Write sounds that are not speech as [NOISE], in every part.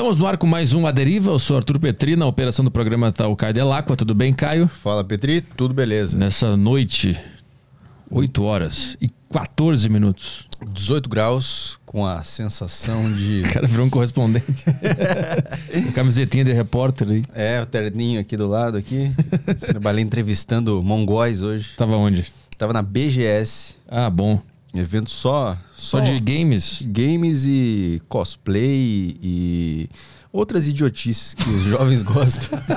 Estamos no ar com mais um A Deriva. Eu sou Arthur Petri, na operação do programa está o Caio Delacqua. Tudo bem, Caio? Fala, Petri. Tudo beleza. Nessa noite, 8 horas e 14 minutos. 18 graus, com a sensação de. [LAUGHS] O cara virou um correspondente. [LAUGHS] camisetinha de repórter aí. É, o terninho aqui do lado aqui. Trabalhei entrevistando mongóis hoje. Tava onde? Tava na BGS. Ah, bom. Evento só. Só, só de games? Games e cosplay e outras idiotices que os [LAUGHS] jovens gostam. [LAUGHS]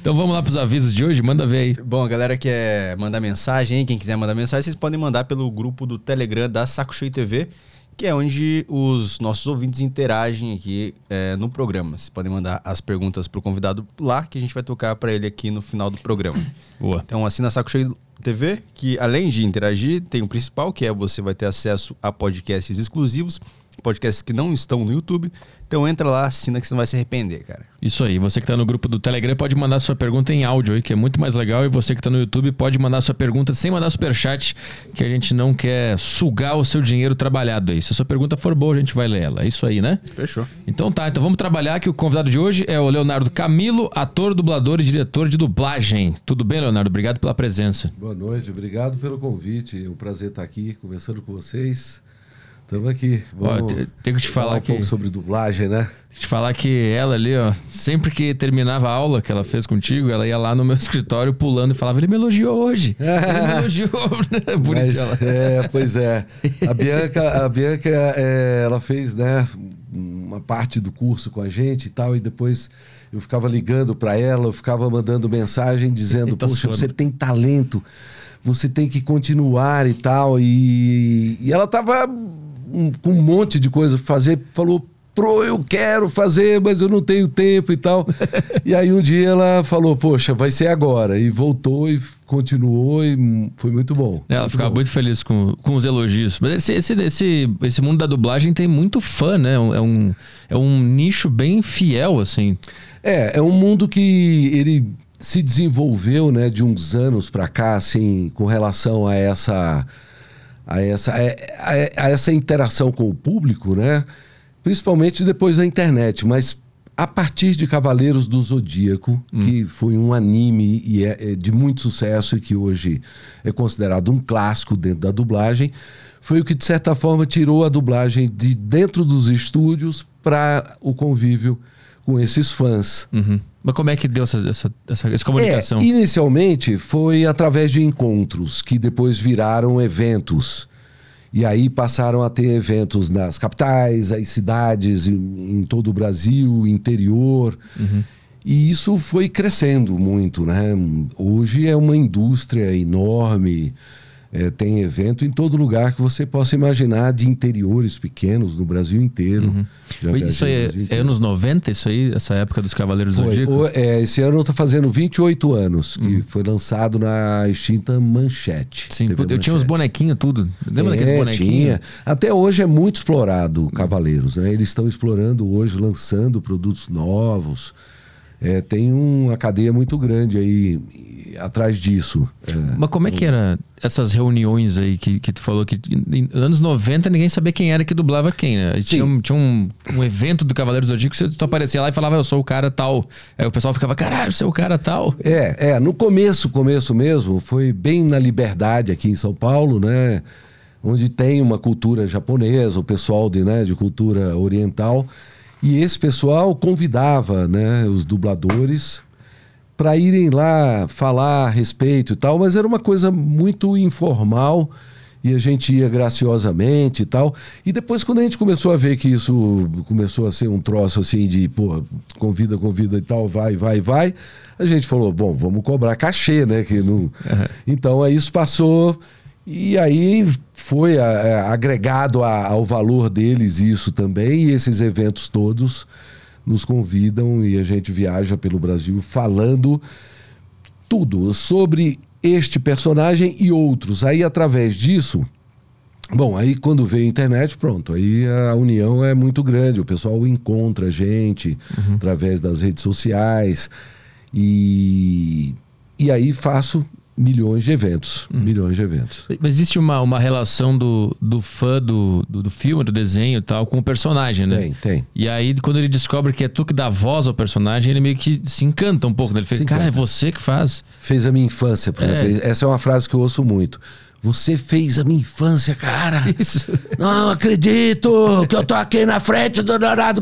então vamos lá para os avisos de hoje, manda ver aí. Bom, a galera quer mandar mensagem, hein? quem quiser mandar mensagem, vocês podem mandar pelo grupo do Telegram da Saco Cheio TV, que é onde os nossos ouvintes interagem aqui é, no programa. Vocês podem mandar as perguntas para o convidado lá, que a gente vai tocar para ele aqui no final do programa. Boa. Então assina Saco Cheio TV, que além de interagir, tem o principal, que é você vai ter acesso a podcasts exclusivos, podcasts que não estão no YouTube. Então entra lá, assina que você não vai se arrepender, cara. Isso aí. Você que está no grupo do Telegram pode mandar sua pergunta em áudio aí, que é muito mais legal. E você que está no YouTube pode mandar sua pergunta sem mandar superchat, que a gente não quer sugar o seu dinheiro trabalhado aí. Se a sua pergunta for boa, a gente vai ler ela. É isso aí, né? Fechou. Então tá, então vamos trabalhar que o convidado de hoje é o Leonardo Camilo, ator, dublador e diretor de dublagem. Tudo bem, Leonardo? Obrigado pela presença. Boa noite, obrigado pelo convite. É um prazer estar aqui conversando com vocês. Estamos aqui. Vamos ó, tenho que te falar, falar um que... pouco sobre dublagem, né? Te falar que ela ali, ó, sempre que terminava a aula que ela fez contigo, ela ia lá no meu [LAUGHS] escritório pulando e falava: ele me elogiou hoje. [LAUGHS] Ele me elogiou. [LAUGHS] Bonitinha ela. É, pois é. A Bianca, a Bianca é, ela fez, né, uma parte do curso com a gente e tal, e depois eu ficava ligando para ela, eu ficava mandando mensagem dizendo: tá Poxa, você tem talento, você tem que continuar e tal. E, e ela tava um, com um monte de coisa pra fazer, falou, pro, eu quero fazer, mas eu não tenho tempo e tal. [LAUGHS] e aí um dia ela falou, poxa, vai ser agora. E voltou e continuou e foi muito bom. Ela muito ficava bom. muito feliz com, com os elogios. Mas esse, esse, esse, esse mundo da dublagem tem muito fã, né? É um, é um nicho bem fiel, assim. É, é um mundo que ele se desenvolveu, né, de uns anos para cá, assim, com relação a essa a essa, a, a essa interação com o público, né? principalmente depois da internet, mas a partir de Cavaleiros do Zodíaco, hum. que foi um anime e é, é, de muito sucesso e que hoje é considerado um clássico dentro da dublagem, foi o que de certa forma tirou a dublagem de dentro dos estúdios para o convívio com esses fãs. Uhum. Mas como é que deu essa, essa, essa, essa comunicação? É, inicialmente foi através de encontros, que depois viraram eventos. E aí passaram a ter eventos nas capitais, as cidades, em, em todo o Brasil, interior. Uhum. E isso foi crescendo muito, né? Hoje é uma indústria enorme. É, tem evento em todo lugar que você possa imaginar de interiores pequenos no Brasil inteiro. Uhum. Isso aí é, anos 90, isso aí, essa época dos Cavaleiros do Zodíaco? É, esse ano está fazendo 28 anos, que uhum. foi lançado na extinta Manchete. Sim, eu Manchete. tinha os bonequinhos, tudo. Lembra é, daqueles bonequinhos? Tinha. Até hoje é muito explorado Cavaleiros, né? Eles estão explorando hoje, lançando produtos novos. É, tem uma cadeia muito grande aí atrás disso. É. Mas como é que era essas reuniões aí que, que tu falou que em anos 90 ninguém sabia quem era que dublava quem, né? Tinha, um, tinha um, um, evento do Cavaleiros do Zodíaco, você tu aparecia lá e falava, eu sou o cara tal. Aí o pessoal ficava, caralho, você é o cara tal. É, é, no começo, começo mesmo, foi bem na liberdade aqui em São Paulo, né? Onde tem uma cultura japonesa, o pessoal de, né, de cultura oriental. E esse pessoal convidava né, os dubladores para irem lá falar a respeito e tal, mas era uma coisa muito informal e a gente ia graciosamente e tal. E depois, quando a gente começou a ver que isso começou a ser um troço assim de, pô, convida, convida e tal, vai, vai, vai, a gente falou, bom, vamos cobrar cachê, né? Que não... Uhum. Então aí isso passou e aí foi a, a, agregado a, ao valor deles isso também, e esses eventos todos nos convidam e a gente viaja pelo Brasil falando tudo sobre este personagem e outros. Aí através disso, bom, aí quando veio a internet, pronto, aí a união é muito grande, o pessoal encontra a gente uhum. através das redes sociais e, e aí faço milhões de eventos. Hum. Milhões de eventos. Mas existe uma, uma relação do, do fã do, do, do filme, do desenho e tal, com o personagem, né? Tem, tem. E aí, quando ele descobre que é tu que dá voz ao personagem, ele meio que se encanta um pouco. né? Ele fica, cara, é você que faz. Fez a minha infância, por É. exemplo. Essa é uma frase que eu ouço muito. Você fez a minha infância, cara. Isso. Não acredito que eu tô aqui na frente do Dourado.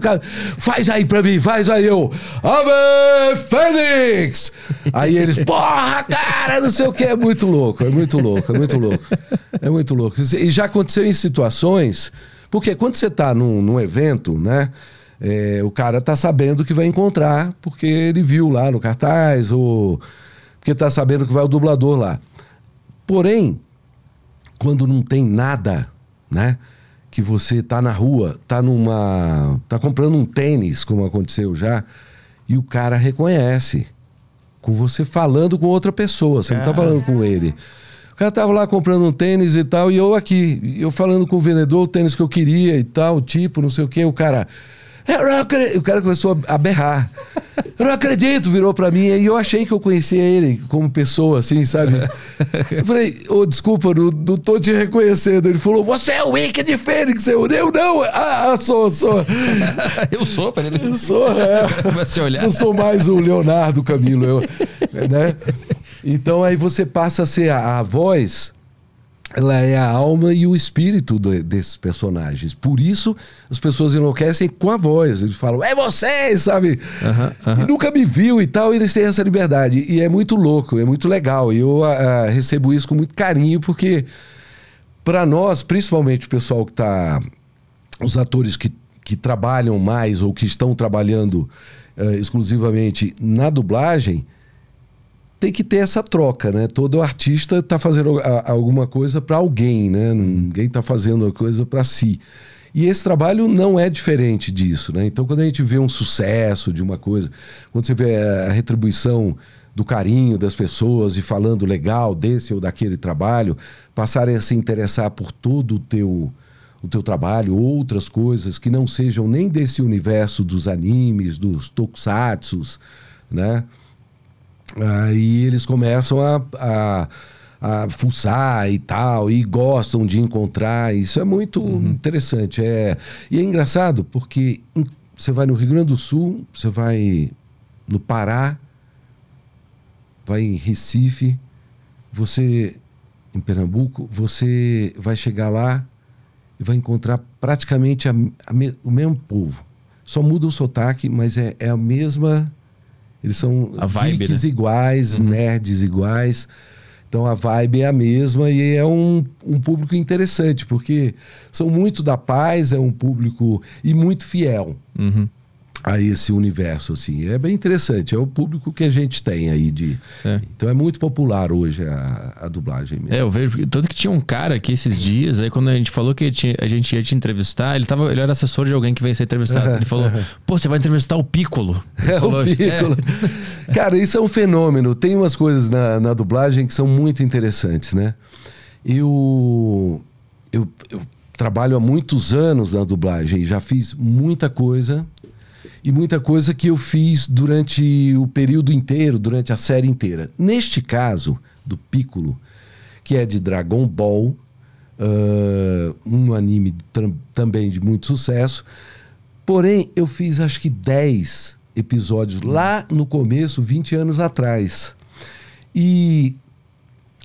Faz aí pra mim, faz aí eu. Ave Fênix! Aí eles, porra, cara, não sei o que. É muito louco, é muito louco, é muito louco. É muito louco. E já aconteceu em situações. Porque quando você tá num, num evento, né? é, o cara tá sabendo que vai encontrar, porque ele viu lá no cartaz, ou porque tá sabendo que vai o dublador lá. Porém, quando não tem nada, né? Que você tá na rua, tá numa. tá comprando um tênis, como aconteceu já, e o cara reconhece. Com você falando com outra pessoa, você não tá falando com ele. O cara tava lá comprando um tênis e tal, e eu aqui, eu falando com o vendedor o tênis que eu queria e tal, tipo, não sei o quê, o cara. Acredito. O cara começou a berrar. Eu não acredito, virou pra mim. E eu achei que eu conhecia ele como pessoa, assim, sabe? Eu falei, ô, desculpa, não, não tô te reconhecendo. Ele falou, você é o Wicked Fênix. Eu, eu não. Ah, ah, sou, sou. [LAUGHS] Eu sou, para ele. Eu sou, é. [LAUGHS] Se olhar. Não sou mais o Leonardo Camilo, eu, né? Então aí você passa a ser a, a voz, ela é a alma e o espírito do- desses personagens. Por isso as pessoas enlouquecem com a voz. Eles falam, é você, sabe? E nunca me viu e tal, e eles têm essa liberdade. E é muito louco, é muito legal. E eu ah, recebo isso com muito carinho, porque para nós, principalmente o pessoal que está. Os atores que, que trabalham mais ou que estão trabalhando eh, exclusivamente na dublagem, tem que ter essa troca, né? Todo artista está fazendo a- alguma coisa para alguém, né? Ninguém está fazendo a coisa para si. E esse trabalho não é diferente disso, né? Então, quando a gente vê um sucesso de uma coisa, quando você vê a retribuição do carinho das pessoas e falando legal desse ou daquele trabalho, passarem a se interessar por todo o teu o teu trabalho, outras coisas que não sejam nem desse universo dos animes, dos tokusatsus, né? Aí eles começam a, a, a fuçar e tal, e gostam de encontrar. Isso é muito interessante. É, e é engraçado porque você vai no Rio Grande do Sul, você vai no Pará, vai em Recife, você em Pernambuco, você vai chegar lá e vai encontrar praticamente a- a me- o mesmo povo. Só muda o sotaque, mas é, é a mesma. Eles são A vibe, geeks né? iguais, nerds iguais. Então a vibe é a mesma e é um, um público interessante, porque são muito da paz, é um público e muito fiel Uhum. A esse universo assim. É bem interessante, é o público que a gente tem aí de. É. Então é muito popular hoje a, a dublagem mesmo. É, eu vejo. Tanto que tinha um cara aqui esses dias, aí quando a gente falou que tinha- a gente ia te entrevistar, ele, tava, ele era assessor de alguém que veio ser entrevistado. Ele falou: pô, você vai entrevistar o Piccolo. Ele É falou o assim, Piccolo. [LAUGHS] Cara, isso é um fenômeno. Tem umas coisas na, na dublagem que são muito interessantes, né? Eu, eu, eu trabalho há muitos anos na dublagem, já fiz muita coisa. E muita coisa que eu fiz durante o período inteiro, durante a série inteira. Neste caso, do Piccolo, que é de Dragon Ball, ah, um anime tam- também de muito sucesso. Porém, eu fiz acho que 10 episódios lá no começo, 20 anos atrás. E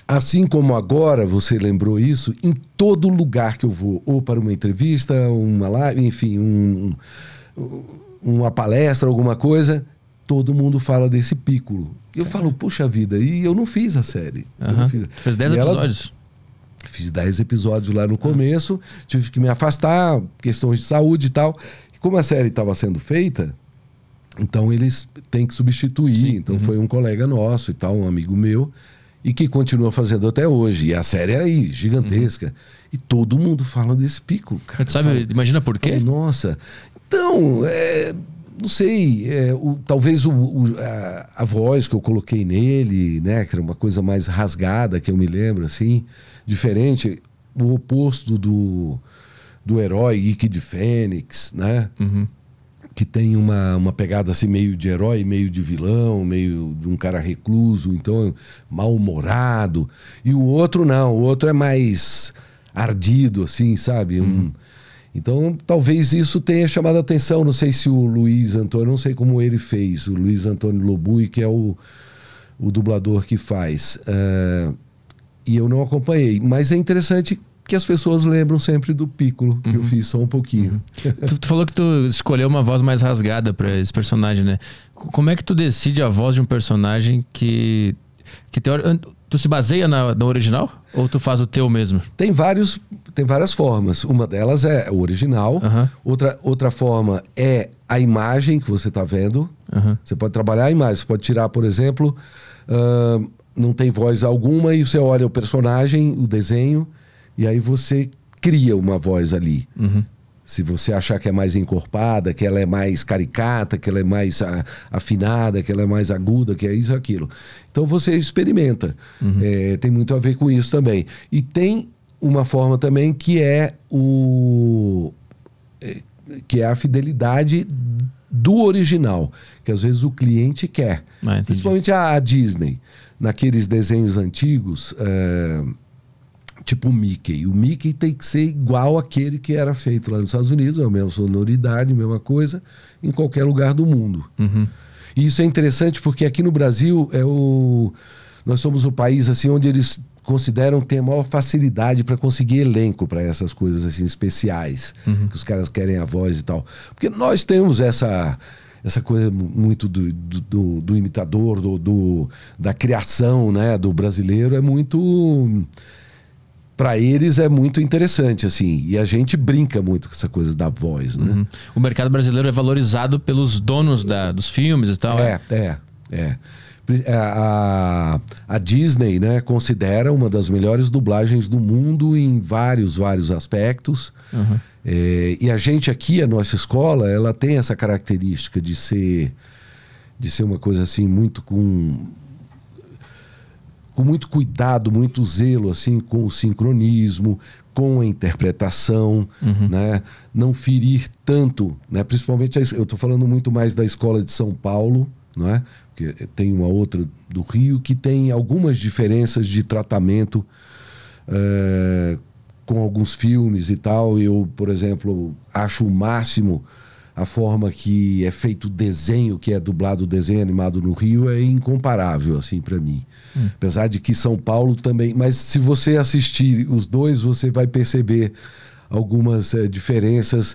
assim como agora você lembrou isso, em todo lugar que eu vou, ou para uma entrevista, uma live, enfim, um- um- uma palestra, alguma coisa, todo mundo fala desse Piccolo. E eu falo, puxa vida, e eu não fiz a série. Aham. fiz. Tu fez 10 E ela- episódios. Fiz 10 episódios lá no começo, tive que me afastar, questões de saúde e tal. E como a série estava sendo feita, então eles têm que substituir. Sim, Então foi um colega nosso e tal, um amigo meu, e que continua fazendo até hoje. E a série é aí, gigantesca. E todo mundo fala desse pico, cara. Tu sabe, Fala- imagina por quê? Nossa. Então, é, não sei, é, o- talvez o, o- a, a voz que eu coloquei nele, né, que era uma coisa mais rasgada, que eu me lembro, assim, diferente, o oposto do, do herói Ike de Fênix, né? Uhum. que tem uma, uma pegada assim meio de herói, meio de vilão, meio de um cara recluso, então mal-humorado. E o outro não, o outro é mais ardido, assim, sabe? Um, uhum. Então, talvez isso tenha chamado a atenção. Não sei se o Luiz Antônio, não sei como ele fez, o Luiz Antônio Lobui, que é o, o dublador que faz. Uh, e eu não acompanhei. Mas é interessante que as pessoas lembram sempre do Piccolo, que uhum. eu fiz só um pouquinho. Uhum. tu, tu, falou que tu escolheu uma voz mais rasgada para esse personagem, né? Como é que tu decide a voz de um personagem que. que teori... Tu se baseia na, na original? Ou tu faz o teu mesmo? Tem, vários, tem várias formas. Uma delas é o original. Uhum. Outra, outra forma é a imagem que você está vendo. Uhum. Você pode trabalhar a imagem. Você pode tirar, por exemplo, uh, não tem voz alguma e você olha o personagem, o desenho, e aí você cria uma voz ali. Uhum. Se você achar que é mais encorpada, que ela é mais caricata, que ela é mais afinada, que ela é mais aguda, que é isso aquilo. Então você experimenta. Uhum. É, tem muito a ver com isso também. E tem uma forma também que é o é, que é a fidelidade do original, que às vezes o cliente quer. Ah, Principalmente a, a, Disney, naqueles desenhos antigos, é, tipo o Mickey. O Mickey tem que ser igual aquele que era feito lá nos Estados Unidos, é a mesma sonoridade, a mesma coisa, em qualquer lugar do mundo. Uhum. E isso é interessante porque aqui no Brasil é o nós somos o país assim onde eles consideram ter a maior facilidade para conseguir elenco para essas coisas assim especiais uhum. que os caras querem a voz e tal porque nós temos essa essa coisa muito do, do, do, do imitador do, do, da criação né do brasileiro é muito para eles é muito interessante, assim. E a gente brinca muito com essa coisa da voz, né? Uhum. O mercado brasileiro é valorizado pelos donos da, dos filmes e tal. É, é, é. é. A, a, Disney né, considera uma das melhores dublagens do mundo em vários, vários aspectos. Uhum. É, e a gente aqui, a nossa escola, ela tem essa característica de ser de ser uma coisa assim muito com com muito cuidado, muito zelo assim com o sincronismo, com a interpretação, uhum. né? Não ferir tanto, né? Principalmente eu estou falando muito mais da escola de São Paulo, não é? Porque tem uma outra do Rio que tem algumas diferenças de tratamento é, com alguns filmes e tal. Eu, por exemplo, acho o máximo a forma que é feito o desenho, que é dublado o desenho animado no Rio, é incomparável, assim, para mim. Hum. Apesar de que São Paulo também. Mas se você assistir os dois, você vai perceber algumas é, diferenças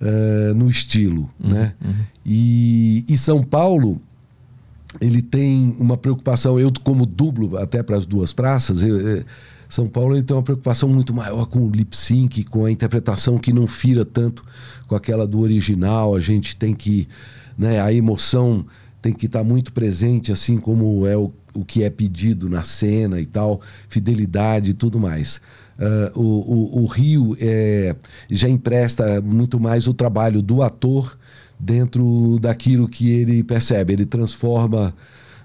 uh, no estilo, uhum, né? Uhum. E, e São Paulo ele tem uma preocupação, eu como dublo até para as duas praças, eu, eh, são Paulo ele tem uma preocupação muito maior com o lip sync, com a interpretação que não fira tanto com aquela do original. A gente tem que, né, a emoção tem que estar tá muito presente, assim como é o, o que é pedido na cena e tal, fidelidade e tudo mais. Uh, o, o, o, Rio é, já empresta muito mais o trabalho do ator dentro daquilo que ele percebe. Ele transforma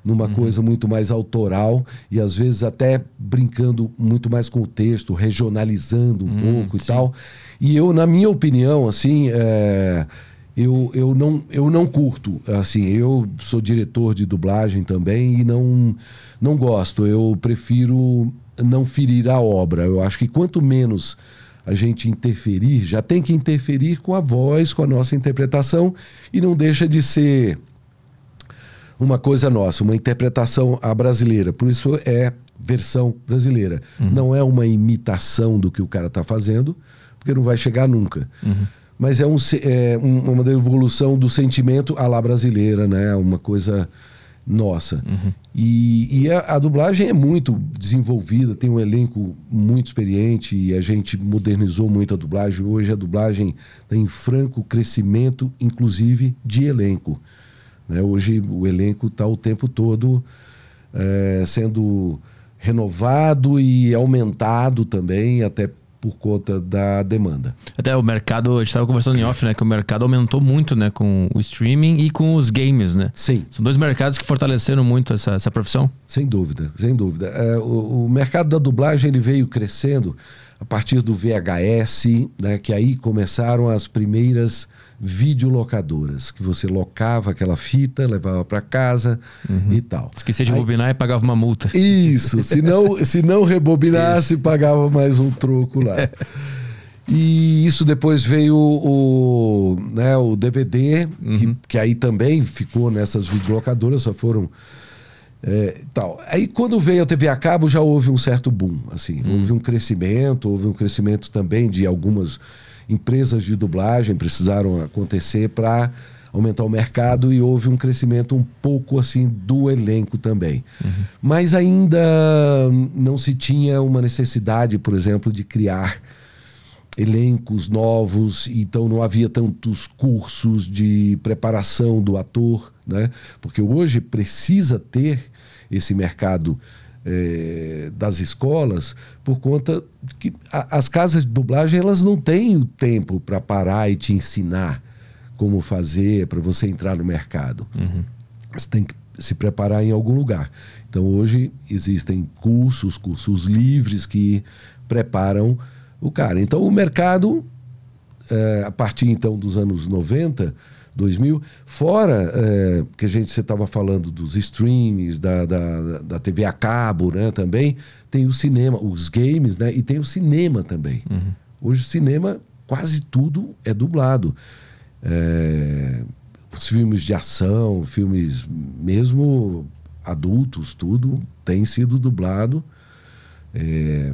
numa uhum. coisa muito mais autoral e às vezes até brincando muito mais com o texto, regionalizando um uhum, pouco sim. e tal. E eu, na minha opinião, assim, é, eu, eu, não, eu não curto. Assim, eu sou diretor de dublagem também e não, não gosto. Eu prefiro não ferir a obra. Eu acho que quanto menos a gente interferir, já tem que interferir com a voz, com a nossa interpretação, e não deixa de ser uma coisa nossa, uma interpretação à brasileira. Por isso é versão brasileira. Uhum. Não é uma imitação do que o cara está fazendo, porque não vai chegar nunca. Uhum. Mas é, um, é uma evolução do sentimento à la brasileira, né? Uma coisa nossa. Uhum. E, e a, a, dublagem é muito desenvolvida, tem um elenco muito experiente e a gente modernizou muito a dublagem. Hoje a dublagem tem franco crescimento, inclusive de elenco. Né? Hoje o elenco está o tempo todo é, sendo renovado e aumentado também, até por conta da demanda. Até o mercado, a gente estava conversando em off, né? Que o mercado aumentou muito, né? Com o streaming e com os games, né? Sim. São dois mercados que fortaleceram muito essa, essa profissão. Sem dúvida, sem dúvida. É, o, o, mercado da dublagem ele veio crescendo a partir do VHS, né, que aí começaram as primeiras videolocadoras, que você locava aquela fita, levava para casa uhum. e tal. Esquecia de rebobinar e pagava uma multa. Isso, se não, [LAUGHS] se não rebobinasse, isso. pagava mais um troco lá. E isso depois veio o, né, o DVD, uhum. que, que aí também ficou nessas videolocadoras, só foram é, tal. Aí quando veio a TV a cabo já houve um certo boom, assim, hum. houve um crescimento, houve um crescimento também de algumas empresas de dublagem precisaram acontecer para aumentar o mercado e houve um crescimento um pouco assim do elenco também. Uhum. Mas ainda não se tinha uma necessidade, por exemplo, de criar elencos novos, então não havia tantos cursos de preparação do ator, né? Porque hoje precisa ter esse mercado é, das escolas por conta que a, as casas de dublagem elas não têm o tempo para parar e te ensinar como fazer para você entrar no mercado. Uhum. Você tem que se preparar em algum lugar. Então hoje existem cursos, cursos livres que preparam o cara. Então o mercado, é, a partir então dos anos 90, 2000. Fora é, que a gente você estava falando dos streams, da, da, da, TV a cabo, né? Também tem o cinema, os games, né? E tem o cinema também. Uhum. Hoje o cinema quase tudo é dublado. É, os filmes de ação, filmes mesmo adultos, tudo tem sido dublado. É,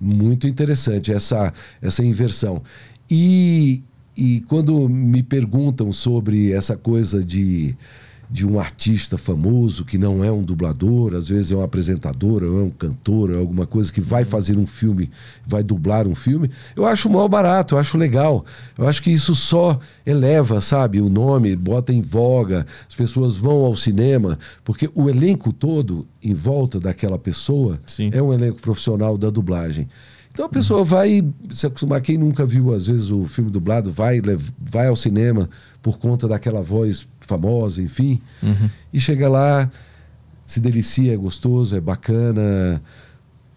muito interessante essa, essa inversão. E, e quando me perguntam sobre essa coisa de, de um artista famoso que não é um dublador, às vezes é um apresentador, ou é um cantor, é alguma coisa que vai fazer um filme, vai dublar um filme, eu acho mal barato, eu acho legal. Eu acho que isso só eleva, sabe, o nome, bota em voga, as pessoas vão ao cinema, porque o elenco todo em volta daquela pessoa Sim. é um elenco profissional da dublagem. Então a pessoa vai se acostumar. Quem nunca viu, às vezes, o filme dublado, vai, vai ao cinema por conta daquela voz famosa, enfim, uhum. e chega lá, se delicia, é gostoso, é bacana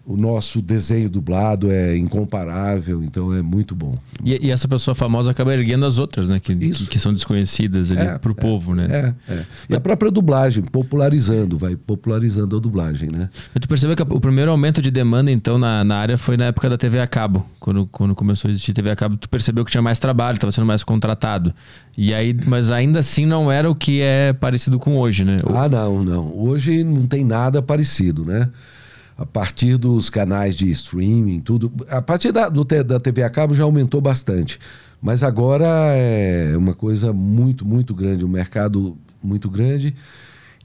o nosso desenho dublado é incomparável, então é muito bom. E, e essa pessoa famosa acaba erguendo as outras, né? Que, que, que, são desconhecidas ali é, pro é, povo, né? É, é. E a própria dublagem, popularizando, vai popularizando a dublagem, né? Mas tu percebeu que o primeiro aumento de demanda, então, na, na área foi na época da TV a cabo. Quando, quando começou a existir TV a cabo, tu percebeu que tinha mais trabalho, estava sendo mais contratado. E aí, mas ainda assim não era o que é parecido com hoje, né? Ah, não, não. Hoje não tem nada parecido, né? A partir dos canais de streaming, tudo. A partir da, do, da TV a cabo já aumentou bastante. Mas agora é uma coisa muito, muito grande, um mercado muito grande.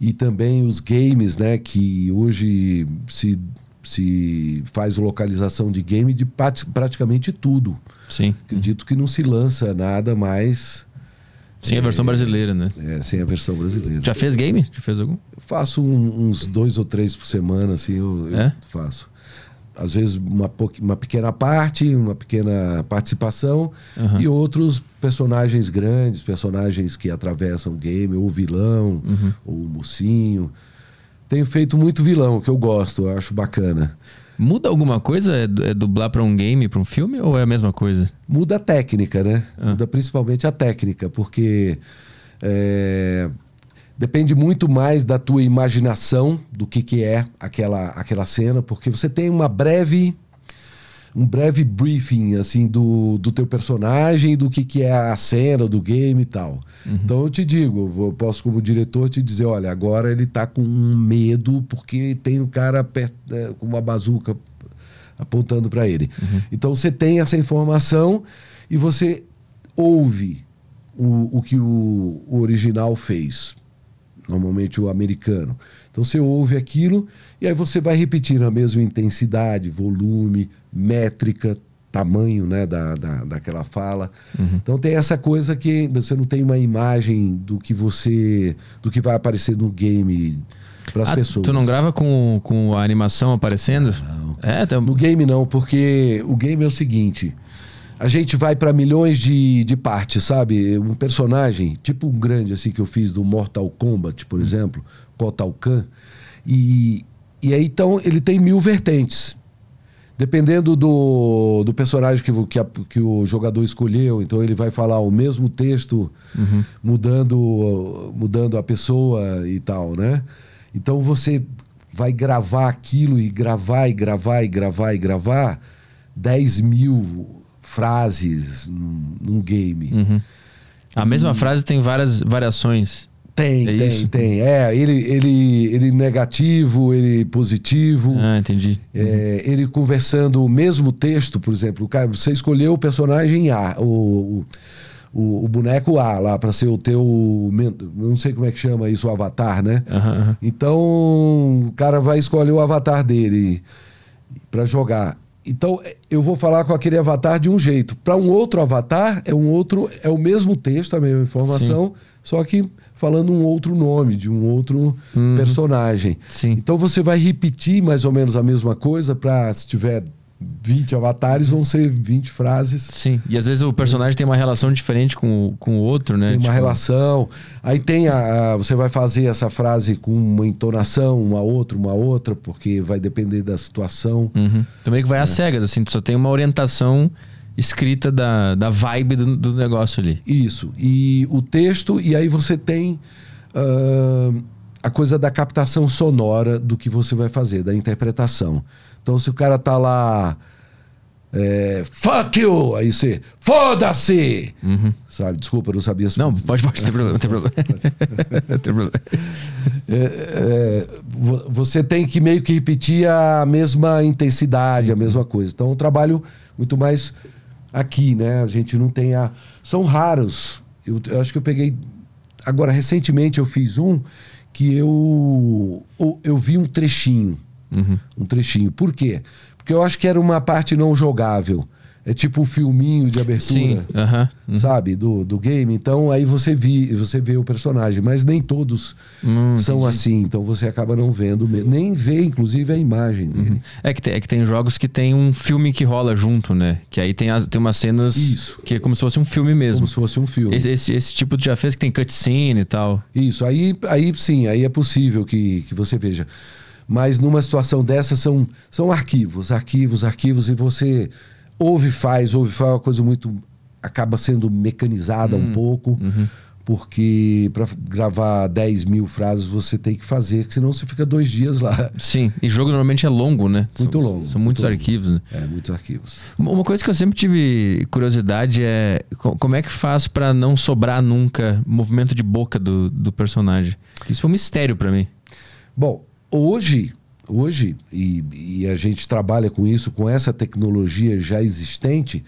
E também os games, né? Que hoje se, se faz localização de game de praticamente tudo. Sim. Acredito que não se lança nada mais sem a versão brasileira, né? É, sem a versão brasileira. Já fez game? Já fez algum? Eu faço um, uns dois ou três por semana, assim, eu, eu é? faço. Às vezes uma, uma pequena parte, uma pequena participação, e outros personagens grandes, personagens que atravessam o game, ou vilão, uhum. ou mocinho. Tenho feito muito vilão, que eu gosto, eu acho bacana. Muda alguma coisa? É, é dublar para um game, para um filme ou é a mesma coisa? Muda a técnica, né? Ah. Muda principalmente a técnica, porque é, depende muito mais da tua imaginação do que, que é aquela, aquela cena, porque você tem uma breve um breve briefing assim do, do teu personagem, do que, que é a cena do game e tal. Uhum. Então eu te digo, eu posso como diretor te dizer, olha, agora ele tá com medo porque tem um cara é, com uma bazuca apontando para ele. Uhum. Então você tem essa informação e você ouve o, o que o, o original fez, normalmente o americano. Então você ouve aquilo e aí você vai repetir a mesma intensidade, volume, métrica, tamanho né, da, da, daquela fala. Uhum. Então tem essa coisa que você não tem uma imagem do que você. do que vai aparecer no game para as ah, pessoas. Tu não grava com, com a animação aparecendo? Não. É, tá... No game não, porque o game é o seguinte. A gente vai para milhões de, de partes, sabe? Um personagem, tipo um grande assim que eu fiz do Mortal Kombat, por uhum. exemplo, Kotal Kahn E, e aí, então, ele tem mil vertentes. Dependendo do, do personagem que, o- que, a- que o jogador escolheu, então ele vai falar o mesmo texto, mudando, mudando a pessoa e tal, né? Então você vai gravar aquilo e gravar e gravar e gravar e gravar 10 mil frases num, num game. Uhum. A mesma frase tem várias variações. Tem, É tem, isso? tem. É, ele, ele, ele negativo, ele positivo. Ah, entendi. É, ele conversando o mesmo texto, por exemplo, cara, você escolheu o personagem A, o, o, o boneco A lá para ser o teu, não sei como é que chama isso, o avatar, né? Aham. Então o cara vai escolher o avatar dele para jogar. Então eu vou falar com aquele avatar de um jeito. Para um outro avatar é um outro, é o mesmo texto, a mesma informação, só que falando um outro nome de um outro personagem. Sim. Então você vai repetir mais ou menos a mesma coisa para se tiver 20 avatares vão ser 20 frases. Sim. E às vezes o personagem tem uma relação diferente com o, com o outro, né? Tem uma Tipo, relação. Aí tem a, a- Você vai fazer essa frase com uma entonação, uma outra, uma outra, porque vai depender da situação. Uhum. Também que É. vai às cegas, assim, tu só tem uma orientação escrita da, da vibe do, do negócio ali. Isso. E o texto, e aí você tem ah, a coisa da captação sonora do que você vai fazer, da interpretação. Então, se o cara tá lá. é, fuck you! Aí você. Foda-se! Sabe? Desculpa, eu não sabia se Uhum. Não, pode, pode, não tem problema, não tem problema. [LAUGHS] Não tem problema. É, é, vo- você tem que meio que repetir a mesma intensidade, a mesma coisa. Então, eu trabalho muito mais aqui, né? A gente não tem a. São raros. Eu, eu acho que eu peguei. Agora, recentemente eu fiz um que eu, eu, eu vi um trechinho. Um trechinho. Por quê? Porque eu acho que era uma parte não jogável. É tipo um filminho de abertura Sim, aham. uhum. sabe, do, do game. Então aí você vi, você vê o personagem, mas nem todos Hum, são entendi. assim. Então você acaba não vendo, mesmo. nem vê, inclusive, a imagem dele. É que, tem, é que tem jogos que tem um filme que rola junto, né? Que aí tem, as, tem umas cenas Isso. que é como se fosse um filme mesmo. Como se fosse um filme. Esse, esse, esse tipo tu já fez que tem cutscene e tal. Isso, aí, aí sim, aí é possível que, que você veja. Mas numa situação dessa são, são arquivos, arquivos, arquivos, e você ouve faz, ouve faz, é uma coisa muito. acaba sendo mecanizada Hum, um pouco, uhum. porque para gravar 10 mil frases você tem que fazer, senão você fica dois dias lá. Sim, e jogo normalmente é longo, né? Muito são, longo, São muitos muito arquivos, né? É, muitos arquivos. Uma coisa que eu sempre tive curiosidade é co- como é que faz pra não sobrar nunca movimento de boca do, do personagem. Isso foi um mistério pra mim. Bom, hoje, hoje e, e a gente trabalha com isso, com essa tecnologia já existente,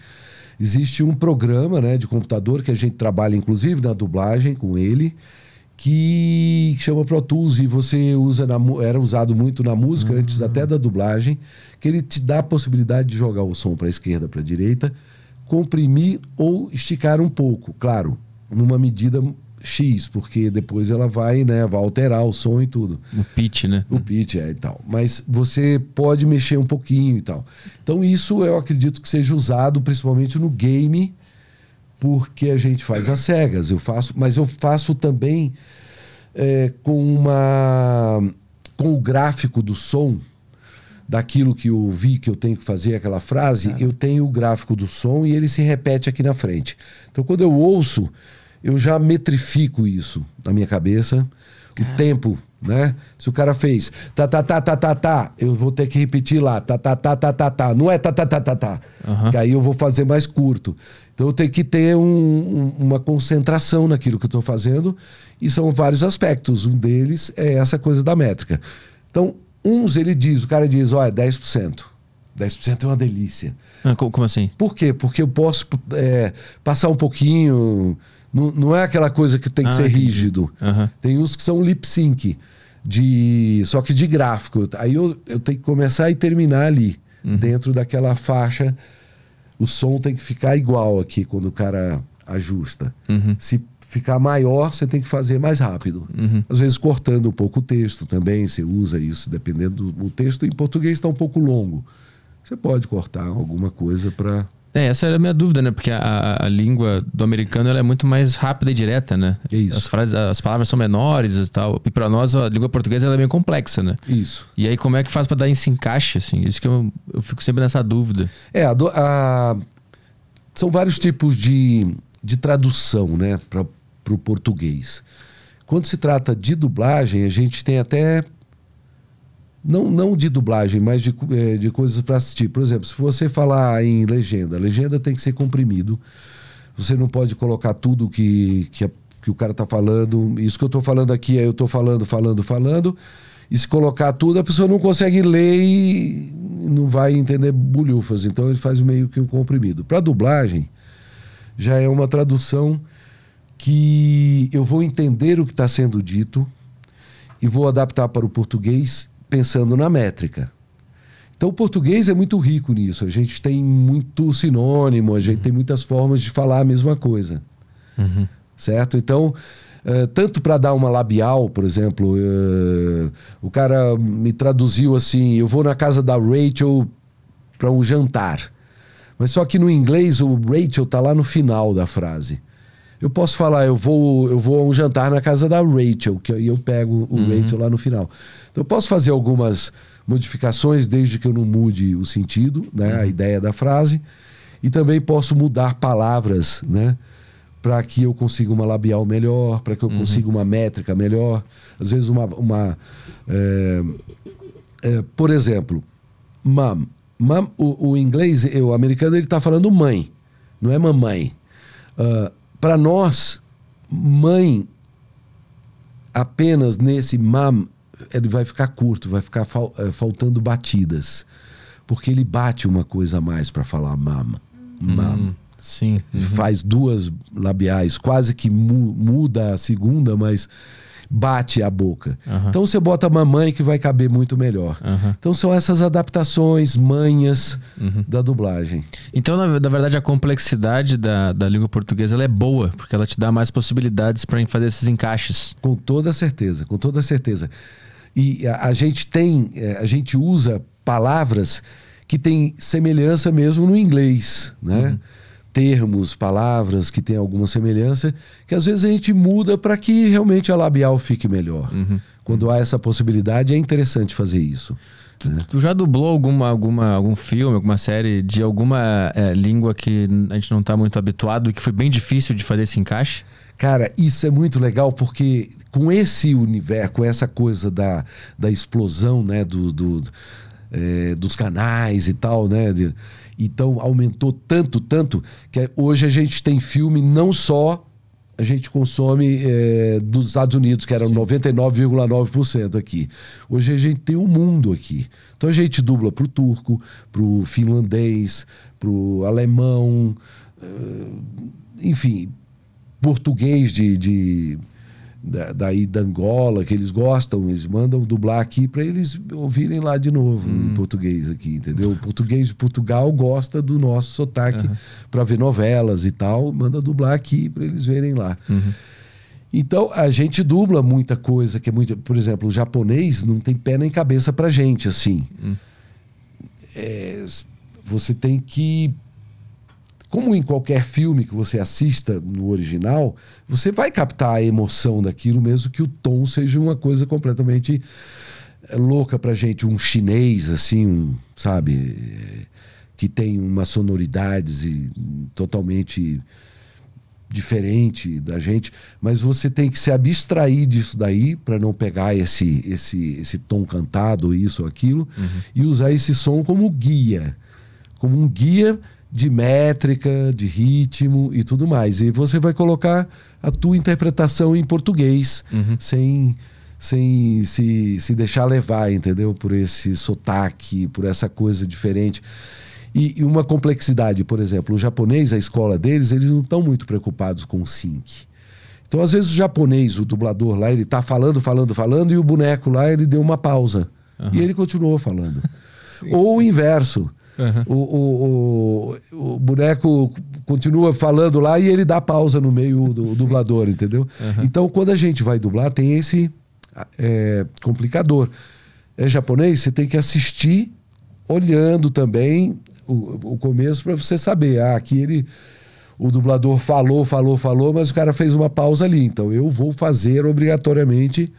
existe um programa né, de computador que a gente trabalha, inclusive, na dublagem com ele, que chama Pro Tools e você usa na, era usado muito na música antes até da dublagem, que ele te dá a possibilidade de jogar o som para a esquerda, para a direita, comprimir ou esticar um pouco, claro, numa medida X, porque depois ela vai, né, vai alterar o som e tudo. O pitch, né? O pitch é e tal. Mas você pode mexer um pouquinho e tal. Então, isso eu acredito que seja usado principalmente no game, porque a gente faz as cegas. Eu faço, mas eu faço também é, com uma com o gráfico do som daquilo que eu vi que eu tenho que fazer aquela frase, eu tenho o gráfico do som e ele se repete aqui na frente. Então, quando eu ouço, eu já metrifico isso na minha cabeça, o tempo, né? Se o cara fez tá tá tá tá tá tá, eu vou ter que repetir lá, tá tá tá tá tá tá, não é tá tá tá tá tá. Aham. Que aí eu vou fazer mais curto. Então eu tenho que ter um- um- uma concentração naquilo que eu estou fazendo e são vários aspectos. Um deles é essa coisa da métrica. Então, uns ele diz, o cara diz, olha, 10%. 10% é uma delícia. Ah, co- como assim? Por quê? Porque eu posso é, passar um pouquinho. Não, não é aquela coisa que tem que Ah, ser entendi. rígido. Aham. Tem uns que são lip sync, de, só que de gráfico. Aí eu, eu tenho que começar e terminar ali, dentro daquela faixa. O som tem que ficar igual aqui quando o cara ajusta. Uhum. Se ficar maior, você tem que fazer mais rápido. Uhum. Às vezes cortando um pouco o texto também, você usa isso, dependendo do texto. Em português está um pouco longo. Você pode cortar alguma coisa para É, essa era a minha dúvida, né? Porque a, a língua do americano é muito mais rápida e direta, né? É isso. As, frases, as palavras são menores e tal. E para nós a língua portuguesa é bem complexa, né? Isso. E aí como é que faz para dar esse encaixe, assim? Isso que eu, eu fico sempre nessa dúvida. É, a, a- são vários tipos de, de tradução, né, para o português. Quando se trata de dublagem, a gente tem até não, não de dublagem, mas de, eh, de coisas para assistir. Por exemplo, se você falar em legenda, a legenda tem que ser comprimido. Você não pode colocar tudo que, que, que o cara está falando. Isso que eu estou falando aqui, é eu estou falando, falando, falando. E se colocar tudo, a pessoa não consegue ler e não vai entender bulhufas. Então ele faz meio que um comprimido. Para dublagem, já é uma tradução que eu vou entender o que está sendo dito e vou adaptar para o português pensando na métrica. Então o português é muito rico nisso. A gente tem muito sinônimo, a gente tem muitas formas de falar a mesma coisa. Certo? Então, eh, tanto para dar uma labial, por exemplo, eh, o cara me traduziu assim: eu vou na casa da Rachel para um jantar. Mas só que no inglês o Rachel tá lá no final da frase. Eu posso falar, eu vou, eu vou a um jantar na casa da Rachel, que aí eu pego o Rachel lá no final. Então eu posso fazer algumas modificações desde que eu não mude o sentido, né, a ideia da frase, e também posso mudar palavras, né, para que eu consiga uma labial melhor, para que eu consiga uma métrica melhor, às vezes uma, uma é, é, por exemplo, mom. Mom, o, o inglês, o americano, ele está falando mãe, não é mamãe. Para nós, mãe, apenas nesse mam, ele vai ficar curto, vai ficar fal- eh, faltando batidas. Porque ele bate uma coisa a mais para falar mam. Mam. Sim. Faz duas labiais, quase que mu- muda a segunda, mas bate a boca. Aham. Então você bota mamãe que vai caber muito melhor. Aham. Então são essas adaptações, manhas da dublagem. Então, na, na verdade, a complexidade da, da língua portuguesa é boa, porque ela te dá mais possibilidades para fazer esses encaixes. Com toda certeza, com toda certeza. E a, a gente tem, eh, a gente usa palavras que têm semelhança mesmo no inglês, né? Termos, palavras que têm alguma semelhança, que às vezes a gente muda para que realmente a labial fique melhor. Quando há essa possibilidade, é interessante fazer isso. né? Tu já dublou alguma, alguma, algum filme, alguma série de alguma eh, língua que a gente não tá muito habituado e que foi bem difícil de fazer esse encaixe? Cara, isso é muito legal porque com esse universo, com essa coisa da, da explosão né, do, do, eh, dos canais e tal, né? de- então aumentou tanto, tanto, que hoje a gente tem filme não só a gente consome eh, dos Estados Unidos, que era 99,9% aqui. Hoje a gente tem o mundo aqui. Então a gente dubla para o turco, para o finlandês, para o alemão, eh, enfim, português de, de da, daí da Angola, que eles gostam, eles mandam dublar aqui para eles ouvirem lá de novo em português aqui, entendeu? O português de Portugal gosta do nosso sotaque para ver novelas e tal, manda dublar aqui para eles verem lá. Então a gente dubla muita coisa que é muito, por exemplo, o japonês não tem pé nem cabeça pra gente assim. É, você tem que como em qualquer filme que você assista no original, você vai captar a emoção daquilo, mesmo que o tom seja uma coisa completamente eh, louca pra gente, um chinês assim, um, sabe, eh, que tem umas sonoridades e, totalmente diferente da gente, mas você tem que se abstrair disso daí para não pegar esse, esse, esse tom cantado, isso ou aquilo, e usar esse som como guia, como um guia de métrica, de ritmo e tudo mais. E você vai colocar a tua interpretação em português, sem, sem se, se deixar levar, entendeu? Por esse sotaque, por essa coisa diferente. E, e uma complexidade, por exemplo, o japonês, a escola deles, eles não estão muito preocupados com o sync. Então, às vezes, o japonês, o dublador lá, ele tá falando, falando, falando, e o boneco lá, ele deu uma pausa. E ele continuou falando. [LAUGHS] Ou o inverso. Aham. O, o, o, o boneco continua falando lá e ele dá pausa no meio do dublador, entendeu? Então, quando a gente vai dublar, tem esse é, complicador. É japonês, você tem que assistir olhando também o, o começo para você saber. Ah, aqui ele. O dublador falou, falou, falou, mas o cara fez uma pausa ali. Então eu vou fazer obrigatoriamente.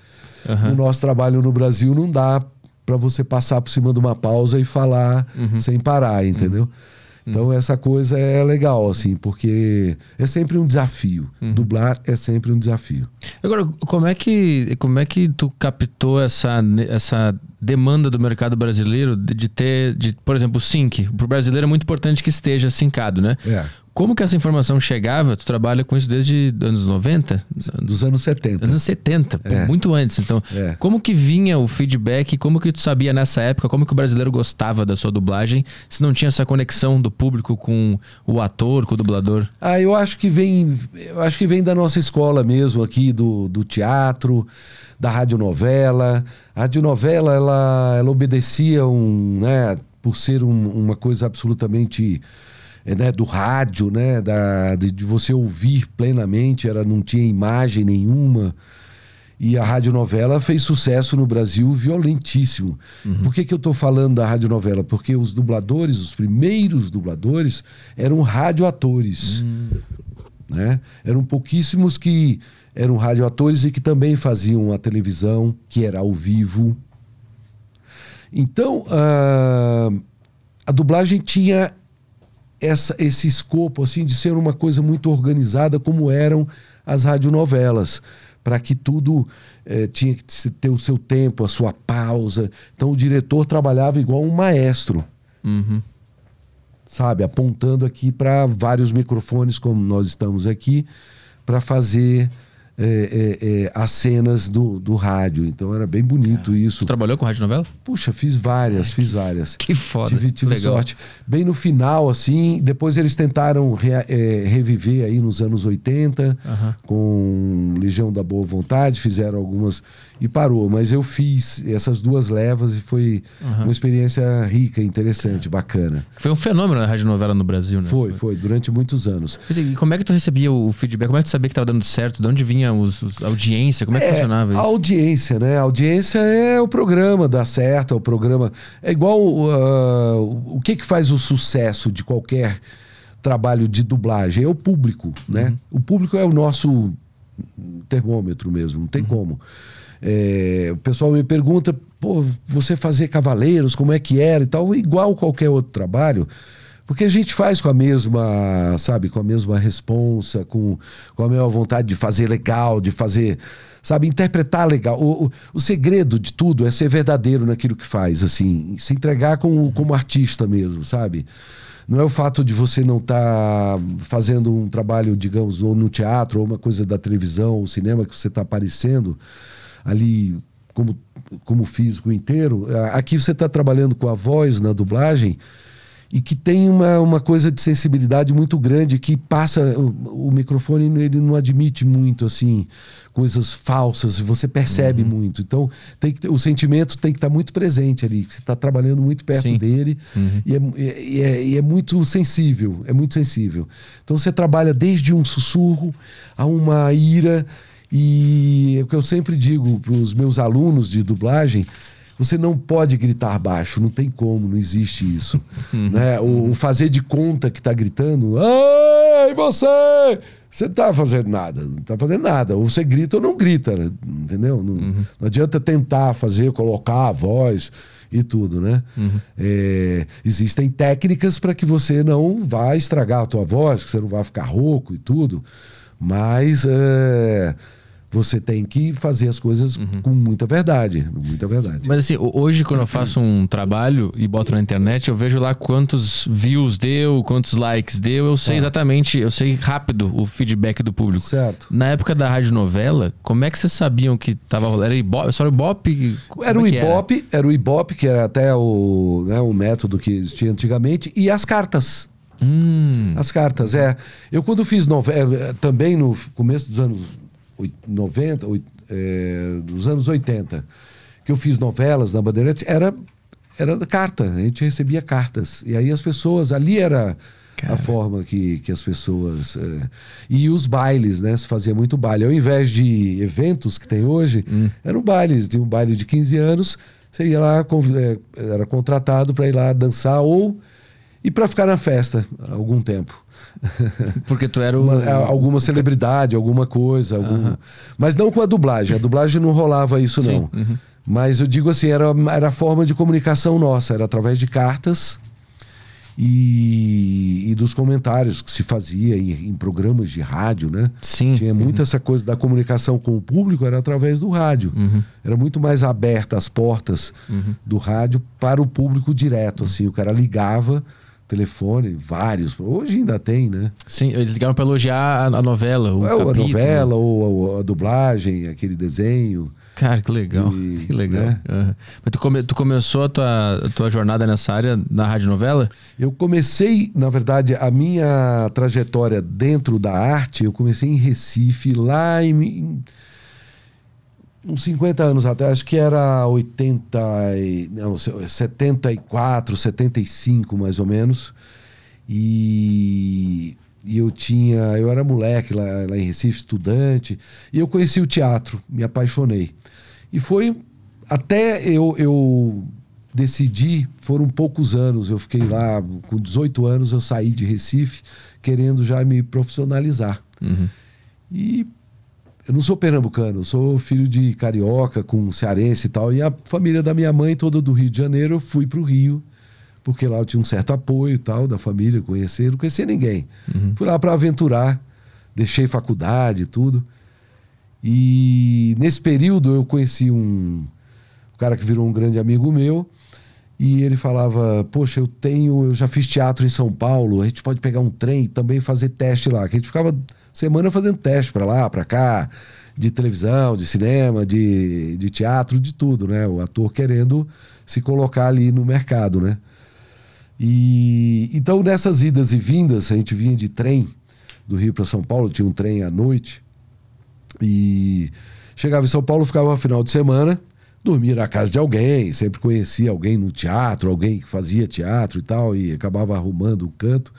Uhum. O nosso trabalho no Brasil não dá para você passar por cima de uma pausa e falar uhum. sem parar, entendeu? Uhum. Então essa coisa é legal, assim, porque é sempre um desafio. Uhum. Dublar é sempre um desafio. Agora, como é que, como é que tu captou essa, essa demanda do mercado brasileiro de, de ter, de, por exemplo, o sync? Para o brasileiro é muito importante que esteja sincado, né? É. Como que essa informação chegava? Tu trabalha com isso desde anos 90? Dos anos 70. Anos 70, pô, é. muito antes. Então, é. como que vinha o feedback? Como que tu sabia nessa época? Como que o brasileiro gostava da sua dublagem? Se não tinha essa conexão do público com o ator, com o dublador? Ah, eu acho que vem, eu acho que vem da nossa escola mesmo aqui, do, do teatro, da radionovela. A radionovela, ela, ela obedecia um, né, por ser um, uma coisa absolutamente né, do rádio, né, da, de, de, você ouvir plenamente, ela não tinha imagem nenhuma. E a radionovela fez sucesso no Brasil violentíssimo. Uhum. Por que, que eu estou falando da radionovela? Porque os dubladores, os primeiros dubladores, eram radioatores. Uhum. Né? Eram pouquíssimos que eram radioatores e que também faziam a televisão, que era ao vivo. Então, uh, a dublagem tinha essa, esse escopo assim de ser uma coisa muito organizada como eram as radionovelas para que tudo eh, tinha que ter o seu tempo, a sua pausa. Então o diretor trabalhava igual um maestro, uhum. sabe, apontando aqui para vários microfones como nós estamos aqui para fazer é, é, é, as cenas do, do rádio. Então era bem bonito é. isso. Você trabalhou com rádio novela? Puxa, fiz várias, Ai, fiz várias. Que foda. Tive, tive sorte. Bem no final, assim, depois eles tentaram re, é, reviver aí nos anos 80 com Legião da Boa Vontade, fizeram algumas e parou. Mas eu fiz essas duas levas e foi uma experiência rica, interessante, bacana. Foi um fenômeno a rádio novela no Brasil, né? Foi, foi, durante muitos anos. E como é que tu recebia o feedback? Como é que tu sabia que estava dando certo? De onde vinha os, os, a audiência? Como é que é, funcionava isso? A audiência, né? A audiência é o programa, dá certo, é o programa. É igual uh, o que, que faz o sucesso de qualquer trabalho de dublagem? É o público, né? Uhum. O público é o nosso termômetro mesmo, não tem uhum. como. É, o pessoal me pergunta, pô, você fazer Cavaleiros, como é que era e tal, igual qualquer outro trabalho. Porque a gente faz com a mesma, sabe, com a mesma responsa, com, com a mesma vontade de fazer legal, de fazer, sabe, interpretar legal. O, o, o segredo de tudo é ser verdadeiro naquilo que faz, assim, se entregar como, como artista mesmo, sabe? Não é o fato de você não estar tá fazendo um trabalho, digamos, ou no teatro, ou uma coisa da televisão, ou cinema, que você está aparecendo ali como, como físico inteiro. Aqui você está trabalhando com a voz na dublagem e que tem uma, uma coisa de sensibilidade muito grande que passa o, o microfone ele não admite muito assim coisas falsas você percebe uhum. muito então tem que o sentimento tem que estar muito presente ali você está trabalhando muito perto Sim. dele uhum. e, é, e, é, e é muito sensível é muito sensível então você trabalha desde um sussurro a uma ira e é o que eu sempre digo para os meus alunos de dublagem você não pode gritar baixo, não tem como, não existe isso. Uhum. né? O, o, fazer de conta que está gritando, ei, você! Você não está fazendo nada, não está fazendo nada. Ou você grita ou não grita, né? entendeu? Não, uhum. não, adianta tentar fazer, colocar a voz e tudo, né? Uhum. É, existem técnicas para que você não vá estragar a tua voz, que você não vá ficar rouco e tudo. Mas é, você tem que fazer as coisas uhum. com muita verdade, muita verdade. Mas assim, hoje quando eu faço um trabalho e boto na internet, eu vejo lá quantos views deu, quantos likes deu, eu sei ah. exatamente, eu sei rápido o feedback do público. Certo. Na época da rádio novela, como é que vocês sabiam que tava rolando? Era Ibope, só o Ibope? Era o é Ibope, era? era? o Ibope, que era até o, né, o método que existia antigamente, e as cartas. Hum. As cartas, é. Eu quando fiz novela, eh, também no começo dos anos 90, é, dos anos 80, que eu fiz novelas na Bandeirantes, era, era carta. A gente recebia cartas. E aí as pessoas, ali era Cara. a forma que, que as pessoas. É, e os bailes, né? Se fazia muito baile. Ao invés de eventos que tem hoje, hum. eram bailes. Tinha um baile de 15 anos, você ia lá, é, era contratado para ir lá dançar ou e para ficar na festa algum tempo. [LAUGHS] Porque tu era o... Uma, alguma celebridade, alguma coisa. Algum... Mas não com a dublagem. A dublagem não rolava isso, Sim, não. uhum. Mas eu digo assim, era, era a forma de comunicação nossa, era através de cartas e, e dos comentários que se fazia em, em programas de rádio, né? Sim. Tinha muito essa coisa da comunicação com o público, era através do rádio. Era muito mais aberta as portas do rádio para o público direto, assim. O cara ligava, telefone, vários. Hoje ainda tem, né? Sim, eles ligaram pra elogiar a, a novela, o É, ou a capítulo. novela, ou, ou a dublagem, aquele desenho. Cara, que legal. E, [LAUGHS] que legal. né? Aham. Mas tu, come- tu começou a tua, a tua jornada nessa área na rádio novela? Eu comecei, na verdade, a minha trajetória dentro da arte, eu comecei em Recife, lá em, em uns 50 anos atrás, acho que era 80, e- não, 74, 75 mais ou menos. E, e eu tinha, eu era moleque lá, lá em Recife, estudante, e eu conheci o teatro, me apaixonei. E foi até eu, eu decidi, foram poucos anos, eu fiquei lá, com 18 anos eu saí de Recife, querendo já me profissionalizar. E eu não sou pernambucano, eu sou filho de carioca, com cearense e tal. E a família da minha mãe, toda do Rio de Janeiro, eu fui para o Rio, porque lá eu tinha um certo apoio e tal, da família, conhecer, não conhecia ninguém. Fui lá para aventurar, deixei faculdade e tudo. E nesse período eu conheci um, um cara que virou um grande amigo meu. E ele falava: Poxa, eu tenho, eu já fiz teatro em São Paulo, a gente pode pegar um trem e também fazer teste lá. Que a gente ficava semana fazendo teste para lá, para cá, de televisão, de cinema, de, de teatro, de tudo, né? O ator querendo se colocar ali no mercado, né? E então nessas idas e vindas, a gente vinha de trem do Rio para São Paulo, tinha um trem à noite. E chegava em São Paulo, ficava no final de semana, dormia na casa de alguém, sempre conhecia alguém no teatro, alguém que fazia teatro e tal, e acabava arrumando um canto.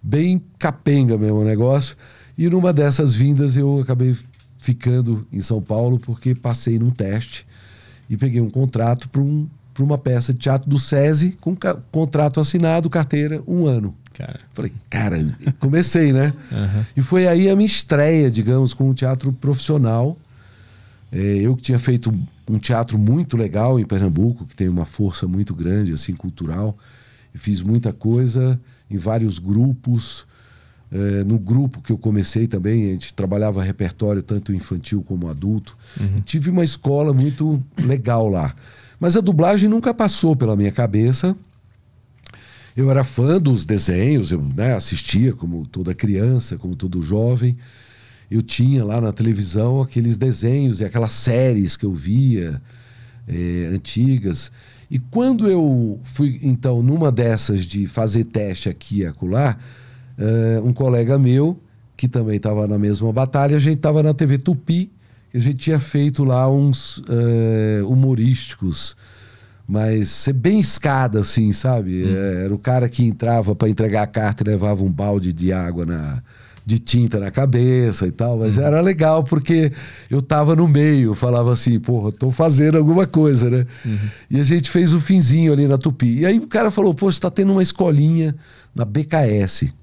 Bem capenga mesmo o negócio. E numa dessas vindas eu acabei ficando em São Paulo porque passei num teste e peguei um contrato para um, pra uma peça de teatro do SESI com contrato assinado, carteira, um ano. Cara. Falei, cara, comecei, né? E foi aí a minha estreia, digamos, com o teatro profissional. É, eu que tinha feito um teatro muito legal em Pernambuco, que tem uma força muito grande, assim, cultural. E fiz muita coisa em vários grupos. É, no grupo que eu comecei também, a gente trabalhava repertório tanto infantil como adulto. E tive uma escola muito legal lá. Mas a dublagem nunca passou pela minha cabeça. Eu era fã dos desenhos, eu né, assistia como toda criança, como todo jovem. Eu tinha lá na televisão aqueles desenhos e aquelas séries que eu via, eh, antigas. E quando eu fui, então, numa dessas de fazer teste aqui e acolá, eh, um colega meu, que também estava na mesma batalha, a gente estava na TV Tupi, e a gente tinha feito lá uns eh, humorísticos mas ser bem escada, assim, sabe? É, Era o cara que entrava para entregar a carta e levava um balde de água na de tinta na cabeça e tal, mas era legal porque eu tava no meio, falava assim, porra, tô fazendo alguma coisa, né? E a gente fez o finzinho ali na Tupi. E aí o cara falou, pô, você tá tendo uma escolinha na BKS.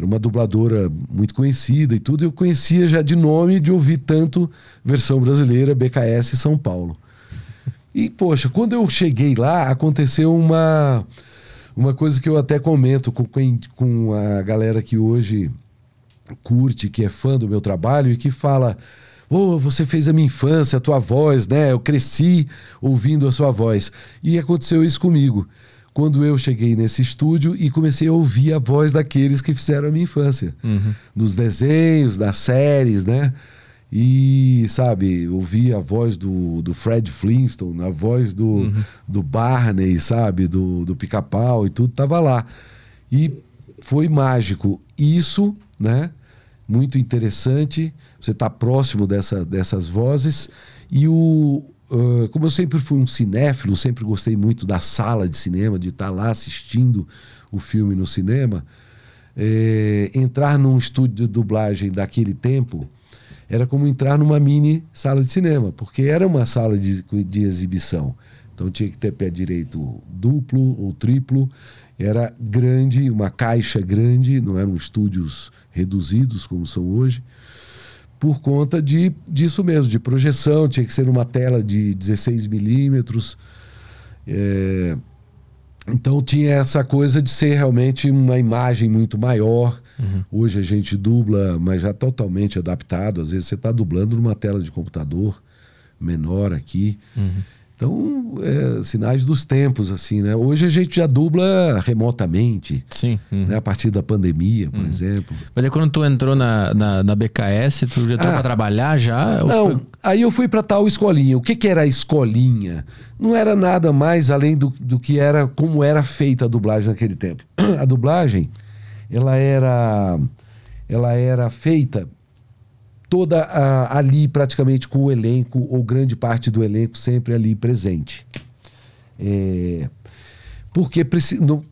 Era uma dubladora muito conhecida e tudo, eu conhecia já de nome de ouvir tanto versão brasileira, BKS São Paulo. E, poxa, quando eu cheguei lá, aconteceu uma, uma coisa que eu até comento com, com a galera que hoje curte, que é fã do meu trabalho e que fala: Ô, você fez a minha infância, a tua voz, né? Eu cresci ouvindo a sua voz. E aconteceu isso comigo. Quando eu cheguei nesse estúdio e comecei a ouvir a voz daqueles que fizeram a minha infância. Nos desenhos, nas séries, né? E, sabe, ouvi a voz do, do Fred Flintstone, a voz do, do Barney, sabe, do, do Pica-Pau e tudo, tava lá. E foi mágico. Isso, né? Muito interessante. Você está próximo dessa, dessas vozes. E o. ah, como eu sempre fui um cinéfilo, sempre gostei muito da sala de cinema, de estar lá assistindo o filme no cinema. eh, entrar num estúdio de dublagem daquele tempo era como entrar numa mini sala de cinema, porque era uma sala de, de exibição. Então tinha que ter pé direito duplo ou triplo, era grande, uma caixa grande, não eram estúdios reduzidos como são hoje, por conta de, disso mesmo, de projeção, tinha que ser uma tela de 16 milímetros. É, então tinha essa coisa de ser realmente uma imagem muito maior. Uhum. Hoje a gente dubla, mas já totalmente adaptado. Às vezes você está dublando numa tela de computador menor aqui. Uhum. Então, é, sinais dos tempos, assim, né? Hoje a gente já dubla remotamente. Sim. Uhum. Né? A partir da pandemia, por uhum. exemplo. Mas aí quando tu entrou na, na, na BKS, tu já estava ah, trabalhar já? Não, foi... aí eu fui para tal escolinha. O que, que era a escolinha? Não era nada mais além do, do que era, como era feita a dublagem naquele tempo. [CLEARS THROAT] A dublagem, ela era, ela era feita toda ali praticamente com o elenco, ou grande parte do elenco sempre ali presente. É, porque,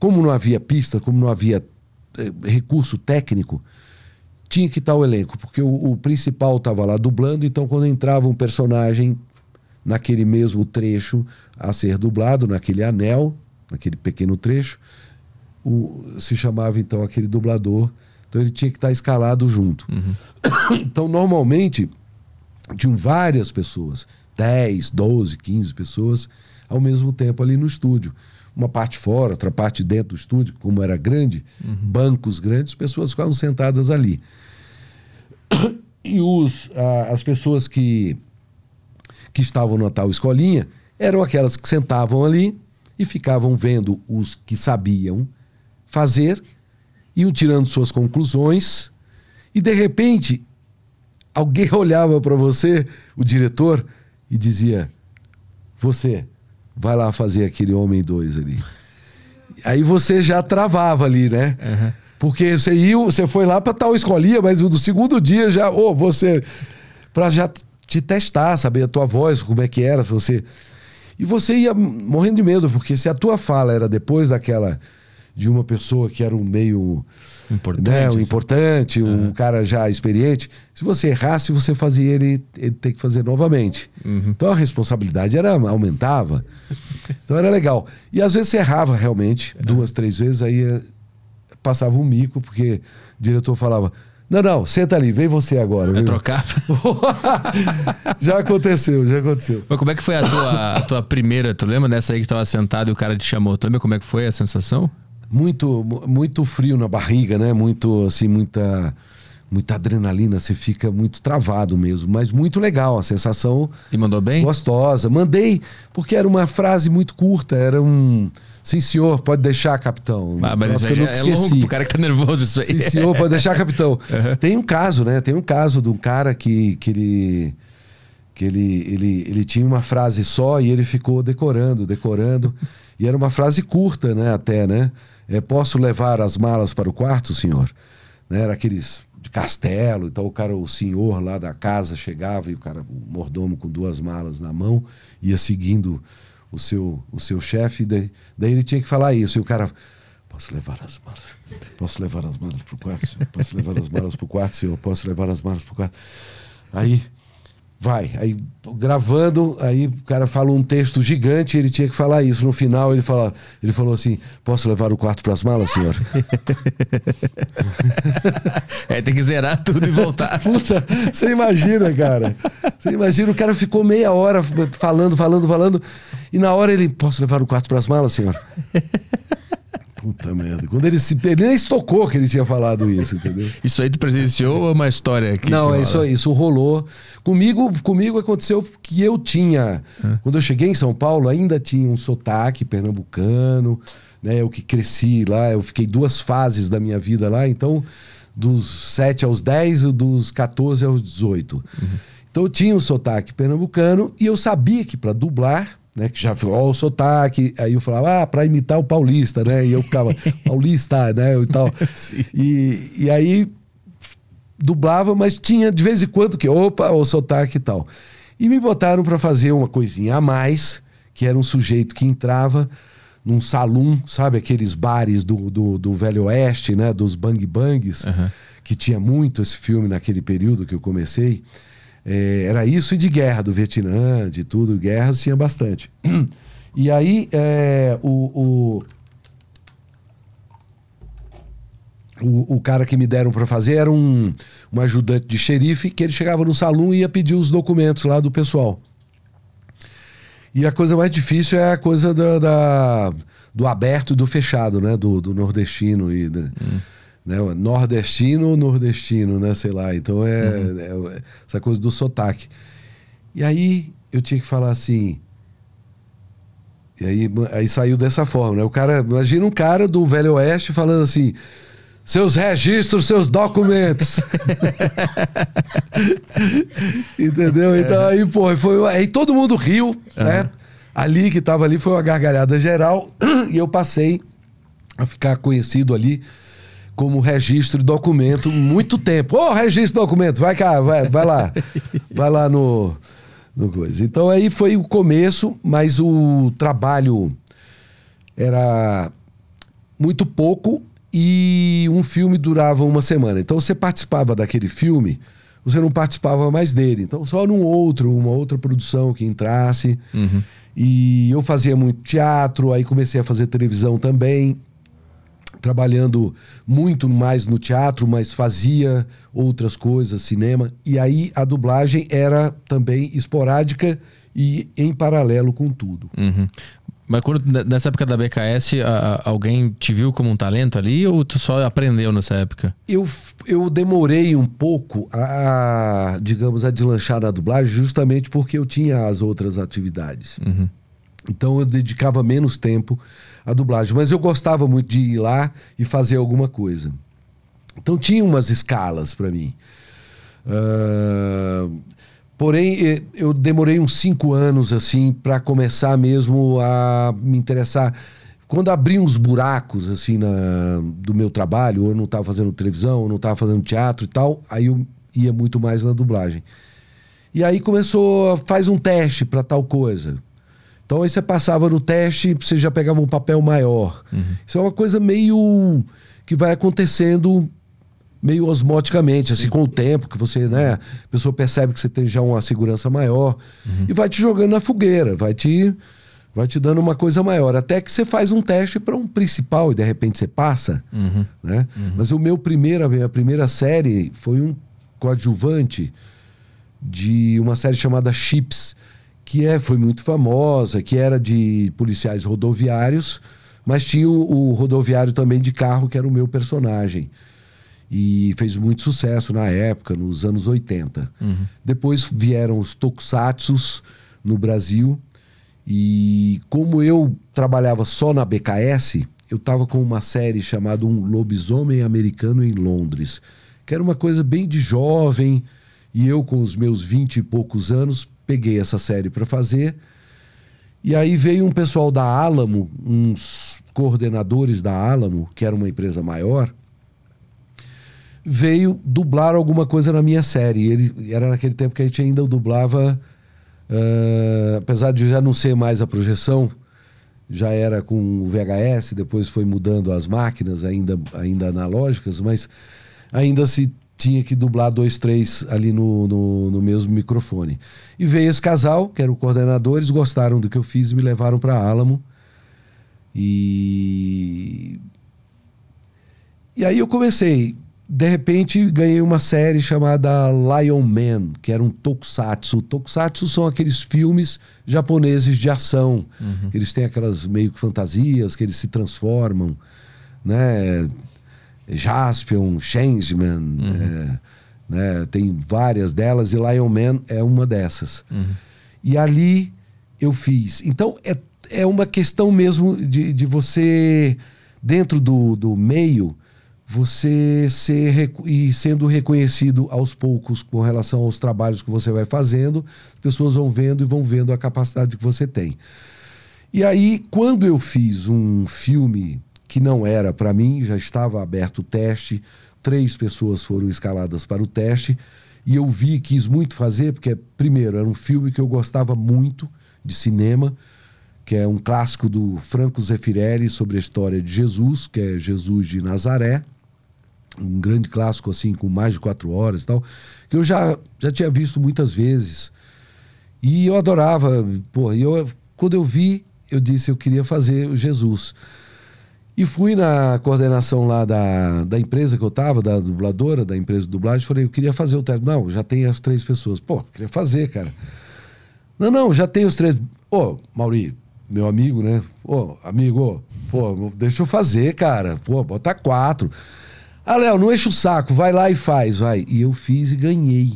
como não havia pista, como não havia é, recurso técnico, tinha que estar o elenco, porque o, o principal estava lá dublando, então quando entrava um personagem naquele mesmo trecho a ser dublado, naquele anel, naquele pequeno trecho, o, se chamava então aquele dublador então ele tinha que estar escalado junto. Uhum. [COUGHS] Então, normalmente, tinham várias pessoas 10, 12, 15 pessoas ao mesmo tempo ali no estúdio. Uma parte fora, outra parte dentro do estúdio, como era grande, uhum. bancos grandes, pessoas ficavam sentadas ali. [COUGHS] E os, as pessoas que, que estavam na tal escolinha eram aquelas que sentavam ali e ficavam vendo os que sabiam fazer iam tirando suas conclusões e de repente alguém [LAUGHS] olhava para você, o diretor, e dizia: Você vai lá fazer aquele homem dois ali. Aí você já travava ali, né? Uhum. Porque você ia, você foi lá para tal escolinha, mas no segundo dia já, ou oh, você para já te testar, saber a tua voz, como é que era, se você e você ia morrendo de medo, porque se a tua fala era depois daquela de uma pessoa que era um meio importante, né, um, assim. importante um cara já experiente. Se você errasse, você fazia ele, ele ter que fazer novamente. Uhum. Então a responsabilidade era aumentava. [LAUGHS] Então era legal. E às vezes você errava realmente, é. duas, três vezes, aí eh, passava um mico, porque o diretor falava. Não, não, senta ali, vem você agora. Vai trocar? [LAUGHS] já aconteceu, já aconteceu. Mas como é que foi a tua, a tua primeira, tu lembra dessa aí que estava sentado e o cara te chamou? Tu lembra como é que foi a sensação? Muito muito frio na barriga, né? Muito assim, muita muita adrenalina, você fica muito travado mesmo, mas muito legal, a sensação E mandou bem? Gostosa. Mandei porque era uma frase muito curta, era um Sim, senhor, pode deixar, capitão. Ah, mas isso já é longo pro cara que tá nervoso isso aí. Sim, senhor, pode deixar, [LAUGHS] capitão. Uhum. Tem um caso, né? Tem um caso de um cara que, que ele que ele, ele, ele tinha uma frase só e ele ficou decorando, decorando. e era uma frase curta, né? Até, né? É, posso levar as malas para o quarto, senhor? Né, era aqueles de castelo, então o cara, o senhor lá da casa chegava e o cara, o mordomo com duas malas na mão, ia seguindo o seu, o seu chefe, daí, daí ele tinha que falar isso, e o cara, posso levar as malas, posso levar as malas para o quarto, senhor? Posso levar as malas para o quarto, senhor? Posso levar as malas para o quarto? Aí Vai. Aí gravando, aí o cara fala um texto gigante, ele tinha que falar isso. No final ele fala, ele falou assim: "Posso levar o quarto para as malas, senhor?" [LAUGHS] é, tem que zerar tudo e voltar. [LAUGHS] Puta, você imagina, cara? Você imagina o cara ficou meia hora falando, falando, falando, e na hora ele: "Posso levar o quarto para as malas, senhor?" Puta merda. Quando ele se. Ele nem estocou que ele tinha falado isso, entendeu? Isso aí tu presenciou ou é uma história aqui? Não, isso, isso rolou. Comigo, comigo aconteceu que eu tinha. Quando eu cheguei em São Paulo, ainda tinha um sotaque pernambucano, né? Eu que cresci lá, eu fiquei duas fases da minha vida lá, então, dos 7 aos 10 e dos 14 aos 18. Uhum. Então eu tinha um sotaque pernambucano e eu sabia que para dublar né? Que já falou, ó, o sotaque. Aí eu falava, ah, para imitar o paulista, né? E eu ficava, [LAUGHS] paulista, né? E tal. [LAUGHS] E, e aí dublava, mas tinha de vez em quando que, opa, o sotaque e tal. E me botaram para fazer uma coisinha a mais, que era um sujeito que entrava num salão, sabe? Aqueles bares do, do, do Velho Oeste, né? Dos bang bangs, uhum. que tinha muito esse filme naquele período que eu comecei. É, era isso e de guerra, do Vietnã, de tudo, guerras tinha bastante. E aí é, o, o, o, o cara que me deram para fazer era um, um ajudante de xerife que ele chegava no salão e ia pedir os documentos lá do pessoal. E a coisa mais difícil é a coisa da, da do aberto e do fechado, né? Do, do nordestino e hum. Né? nordestino, nordestino, né? Sei lá. Então é, uhum. é, essa coisa do sotaque. E aí eu tinha que falar assim. E aí, aí saiu dessa forma, né? O cara, imagina um cara do Velho Oeste falando assim: seus registros, seus documentos. [LAUGHS] Entendeu? Então aí, pô, foi. Aí todo mundo riu, uhum. né? Ali que tava ali foi uma gargalhada geral [CLEARS THROAT] e eu passei a ficar conhecido ali como registro de documento muito tempo. Ô, oh, registro de documento, vai cá, vai, vai lá. Vai lá no, no coisa. Então aí foi o começo, mas o trabalho era muito pouco e um filme durava uma semana. Então você participava daquele filme, você não participava mais dele. Então só num outro, uma outra produção que entrasse. Uhum. E eu fazia muito teatro, aí comecei a fazer televisão também, trabalhando muito mais no teatro, mas fazia outras coisas, cinema. E aí a dublagem era também esporádica e em paralelo com tudo. Uhum. Mas quando, nessa época da BKS, a, a, alguém te viu como um talento ali ou tu só aprendeu nessa época? Eu, eu demorei um pouco a, digamos, a deslanchar na dublagem justamente porque eu tinha as outras atividades. Uhum. Então eu dedicava menos tempo à dublagem. Mas eu gostava muito de ir lá e fazer alguma coisa. Então tinha umas escalas para mim. Uh, Porém, eu demorei uns cinco anos assim para começar mesmo a me interessar. Quando abri uns buracos assim na, do meu trabalho, ou eu não estava fazendo televisão, ou não estava fazendo teatro e tal, aí eu ia muito mais na dublagem. E aí começou, faz um teste para tal coisa. Então aí você passava no teste, você já pegava um papel maior. Uhum. Isso é uma coisa meio que vai acontecendo meio osmoticamente, assim, com o tempo, que você, né, a pessoa percebe que você tem já uma segurança maior uhum. e vai te jogando na fogueira, vai te vai te dando uma coisa maior, até que você faz um teste para um principal e de repente você passa, uhum. né? Uhum. Mas o meu primeiro, a minha primeira série foi um coadjuvante de uma série chamada Chips, que é, foi muito famosa, que era de policiais rodoviários, mas tinha o, o rodoviário também de carro, que era o meu personagem e fez muito sucesso na época, nos anos 80. Uhum. Depois vieram os tokusatsus no Brasil e como eu trabalhava só na BKS, eu estava com uma série chamada Um Lobisomem Americano em Londres, que era uma coisa bem de jovem e eu com os meus vinte e poucos anos peguei essa série para fazer. E aí veio um pessoal da Alamo, uns coordenadores da Alamo, que era uma empresa maior, veio dublar alguma coisa na minha série. Ele era naquele tempo que a gente ainda dublava, uh, apesar de já não ser mais a projeção, já era com o VHS, depois foi mudando as máquinas, ainda, ainda analógicas, mas ainda se tinha que dublar dois, três ali no, no, no mesmo microfone. E veio esse casal, que eram coordenadores, gostaram do que eu fiz e me levaram para Álamo. E. E aí eu comecei de repente ganhei uma série chamada Lion Man, que era um tokusatsu. Tokusatsu são aqueles filmes japoneses de ação, uhum. que eles têm aquelas meio que fantasias, que eles se transformam, né? Jaspion, Changeman, uhum. é, né? tem várias delas e Lion Man é uma dessas. Uhum. E ali eu fiz. Então é, é uma questão mesmo de, de você, dentro do, do meio, você ser e sendo reconhecido aos poucos com relação aos trabalhos que você vai fazendo, as pessoas vão vendo e vão vendo a capacidade que você tem. E aí, quando eu fiz um filme que não era para mim, já estava aberto o teste, três pessoas foram escaladas para o teste, e eu vi, quis muito fazer, porque, primeiro, era um filme que eu gostava muito de cinema, que é um clássico do Franco Zeffirelli sobre a história de Jesus, que é Jesus de Nazaré um grande clássico assim com mais de quatro horas e tal que eu já já tinha visto muitas vezes. E eu adorava e eu quando eu vi eu disse eu queria fazer o Jesus E fui na coordenação lá da, da empresa que eu tava, da dubladora, da empresa de dublagem, falei, eu queria fazer o teste. Não, já tem as três pessoas. Pô, queria fazer, cara. Não, não, já tem os três. Ô, Mauri, meu amigo, né? Ô, amigo, pô, deixa eu fazer, cara. Pô, bota quatro. Ah, Léo, não enche o saco, vai lá e faz, vai. E eu fiz e ganhei.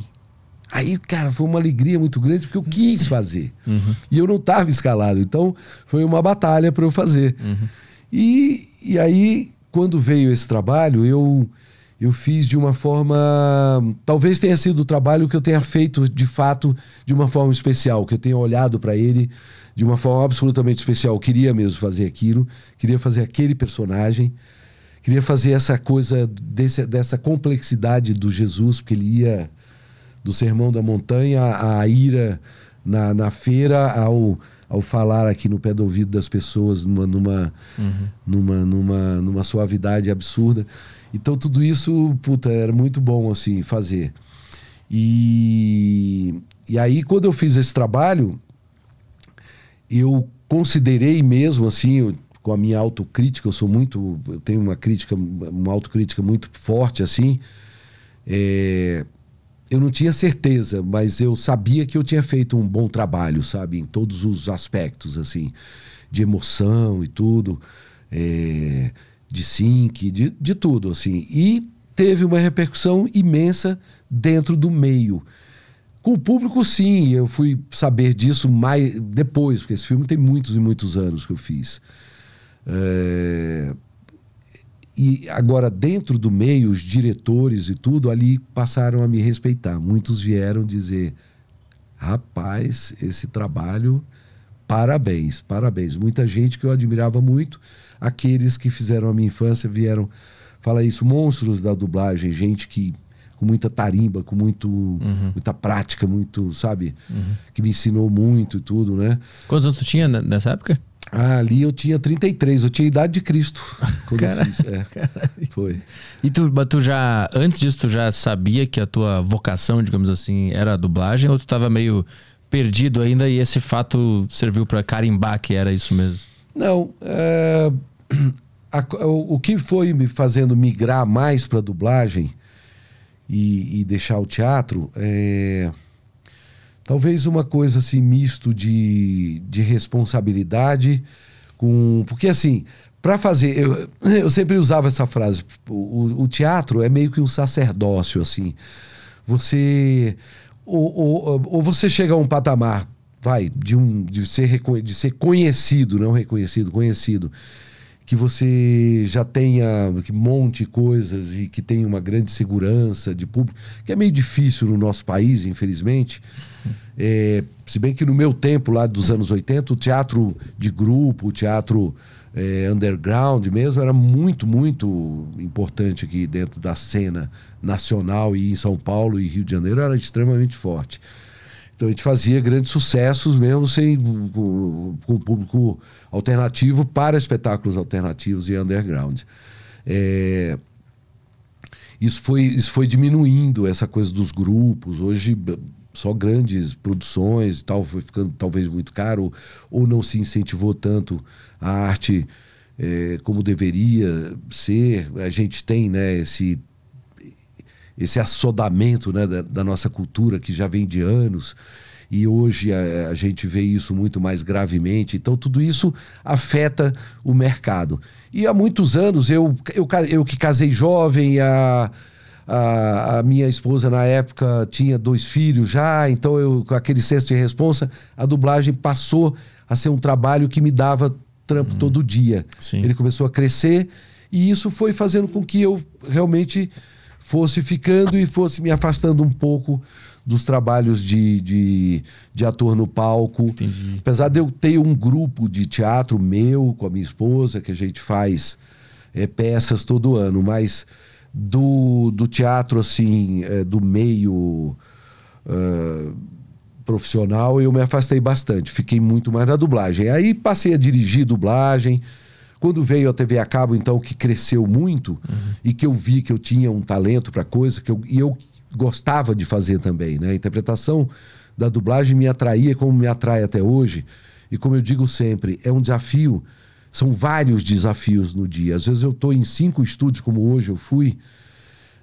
Aí, cara, foi uma alegria muito grande porque eu quis fazer. Uhum. E eu não estava escalado. Então, foi uma batalha para eu fazer. Uhum. E, e aí, quando veio esse trabalho, eu, eu fiz de uma forma. Talvez tenha sido o trabalho que eu tenha feito de fato de uma forma especial, que eu tenha olhado para ele de uma forma absolutamente especial. Eu queria mesmo fazer aquilo, queria fazer aquele personagem, queria fazer essa coisa, desse, dessa complexidade do Jesus, porque ele ia do Sermão da Montanha à ira na, na feira, ao ao falar aqui no pé do ouvido das pessoas numa, numa, uhum. numa, numa, numa suavidade absurda. Então tudo isso, puta, era muito bom assim fazer. E, e aí quando eu fiz esse trabalho, eu considerei mesmo assim, com a minha autocrítica, eu sou muito, eu tenho uma crítica, uma autocrítica muito forte assim. É, eu não tinha certeza, mas eu sabia que eu tinha feito um bom trabalho, sabe, em todos os aspectos, assim, de emoção e tudo, é, de sync, de, de tudo, assim. E teve uma repercussão imensa dentro do meio. Com o público, sim, eu fui saber disso mais depois, porque esse filme tem muitos e muitos anos que eu fiz. É, e agora, dentro do meio, os diretores e tudo ali passaram a me respeitar. Muitos vieram dizer: rapaz, esse trabalho, parabéns, parabéns. Muita gente que eu admirava muito, aqueles que fizeram a minha infância vieram falar isso. Monstros da dublagem, gente que com muita tarimba, com muito, uhum. muita prática, muito, sabe? Uhum. Que me ensinou muito e tudo, né? Quantos anos tu tinha nessa época? Ah, ali eu tinha 33, eu tinha a idade de Cristo quando Caralho, eu fiz. É, foi. E tu, tu já, antes disso, tu já sabia que a tua vocação, digamos assim, era a dublagem ou tu estava meio perdido ainda e esse fato serviu para carimbar que era isso mesmo? Não, é, [CLEARS THROAT] a, o, o, que foi me fazendo migrar mais para dublagem e, e, deixar o teatro é Talvez uma coisa assim, misto de, de responsabilidade com. Porque assim, para fazer. Eu, eu sempre usava essa frase. O, o, teatro é meio que um sacerdócio, assim. Você. Ou, ou, ou você chega a um patamar, vai, de, um, de, ser, de ser conhecido, não reconhecido, conhecido que você já tenha, que monte coisas e que tenha uma grande segurança de público, que é meio difícil no nosso país, infelizmente. É, se bem que no meu tempo, lá dos anos 80, o teatro de grupo, o teatro é, underground mesmo, era muito, muito importante aqui dentro da cena nacional e em São Paulo e Rio de Janeiro era extremamente forte. Então a gente fazia grandes sucessos mesmo sem, com, com público alternativo para espetáculos alternativos e underground. É, isso, foi, isso foi diminuindo essa coisa dos grupos. Hoje só grandes produções e tal, foi ficando talvez muito caro, ou não se incentivou tanto a arte é, como deveria ser. A gente tem né, esse, esse assodamento né, da, da, nossa cultura que já vem de anos. E hoje a, a gente vê isso muito mais gravemente. Então, tudo isso afeta o mercado. E há muitos anos, eu, eu, eu que casei jovem, a a, a, minha esposa, na época, tinha dois filhos já, então eu, com aquele senso de responsa, a dublagem passou a ser um trabalho que me dava trampo uhum. todo dia. Sim. Ele começou a crescer e isso foi fazendo com que eu realmente fosse ficando e fosse me afastando um pouco dos trabalhos de, de, de ator no palco. Entendi. Apesar de eu ter um grupo de teatro meu com a minha esposa, que a gente faz é, peças todo ano, mas do, do teatro, assim, é, do meio uh, profissional, eu me afastei bastante. Fiquei muito mais na dublagem. Aí passei a dirigir dublagem. Quando veio a TV a cabo, então, que cresceu muito uhum. e que eu vi que eu tinha um talento para coisa que eu, e eu gostava de fazer também, né? A interpretação da dublagem me atraía como me atrai até hoje. E como eu digo sempre, é um desafio são vários desafios no dia. Às vezes eu estou em cinco estúdios, como hoje eu fui,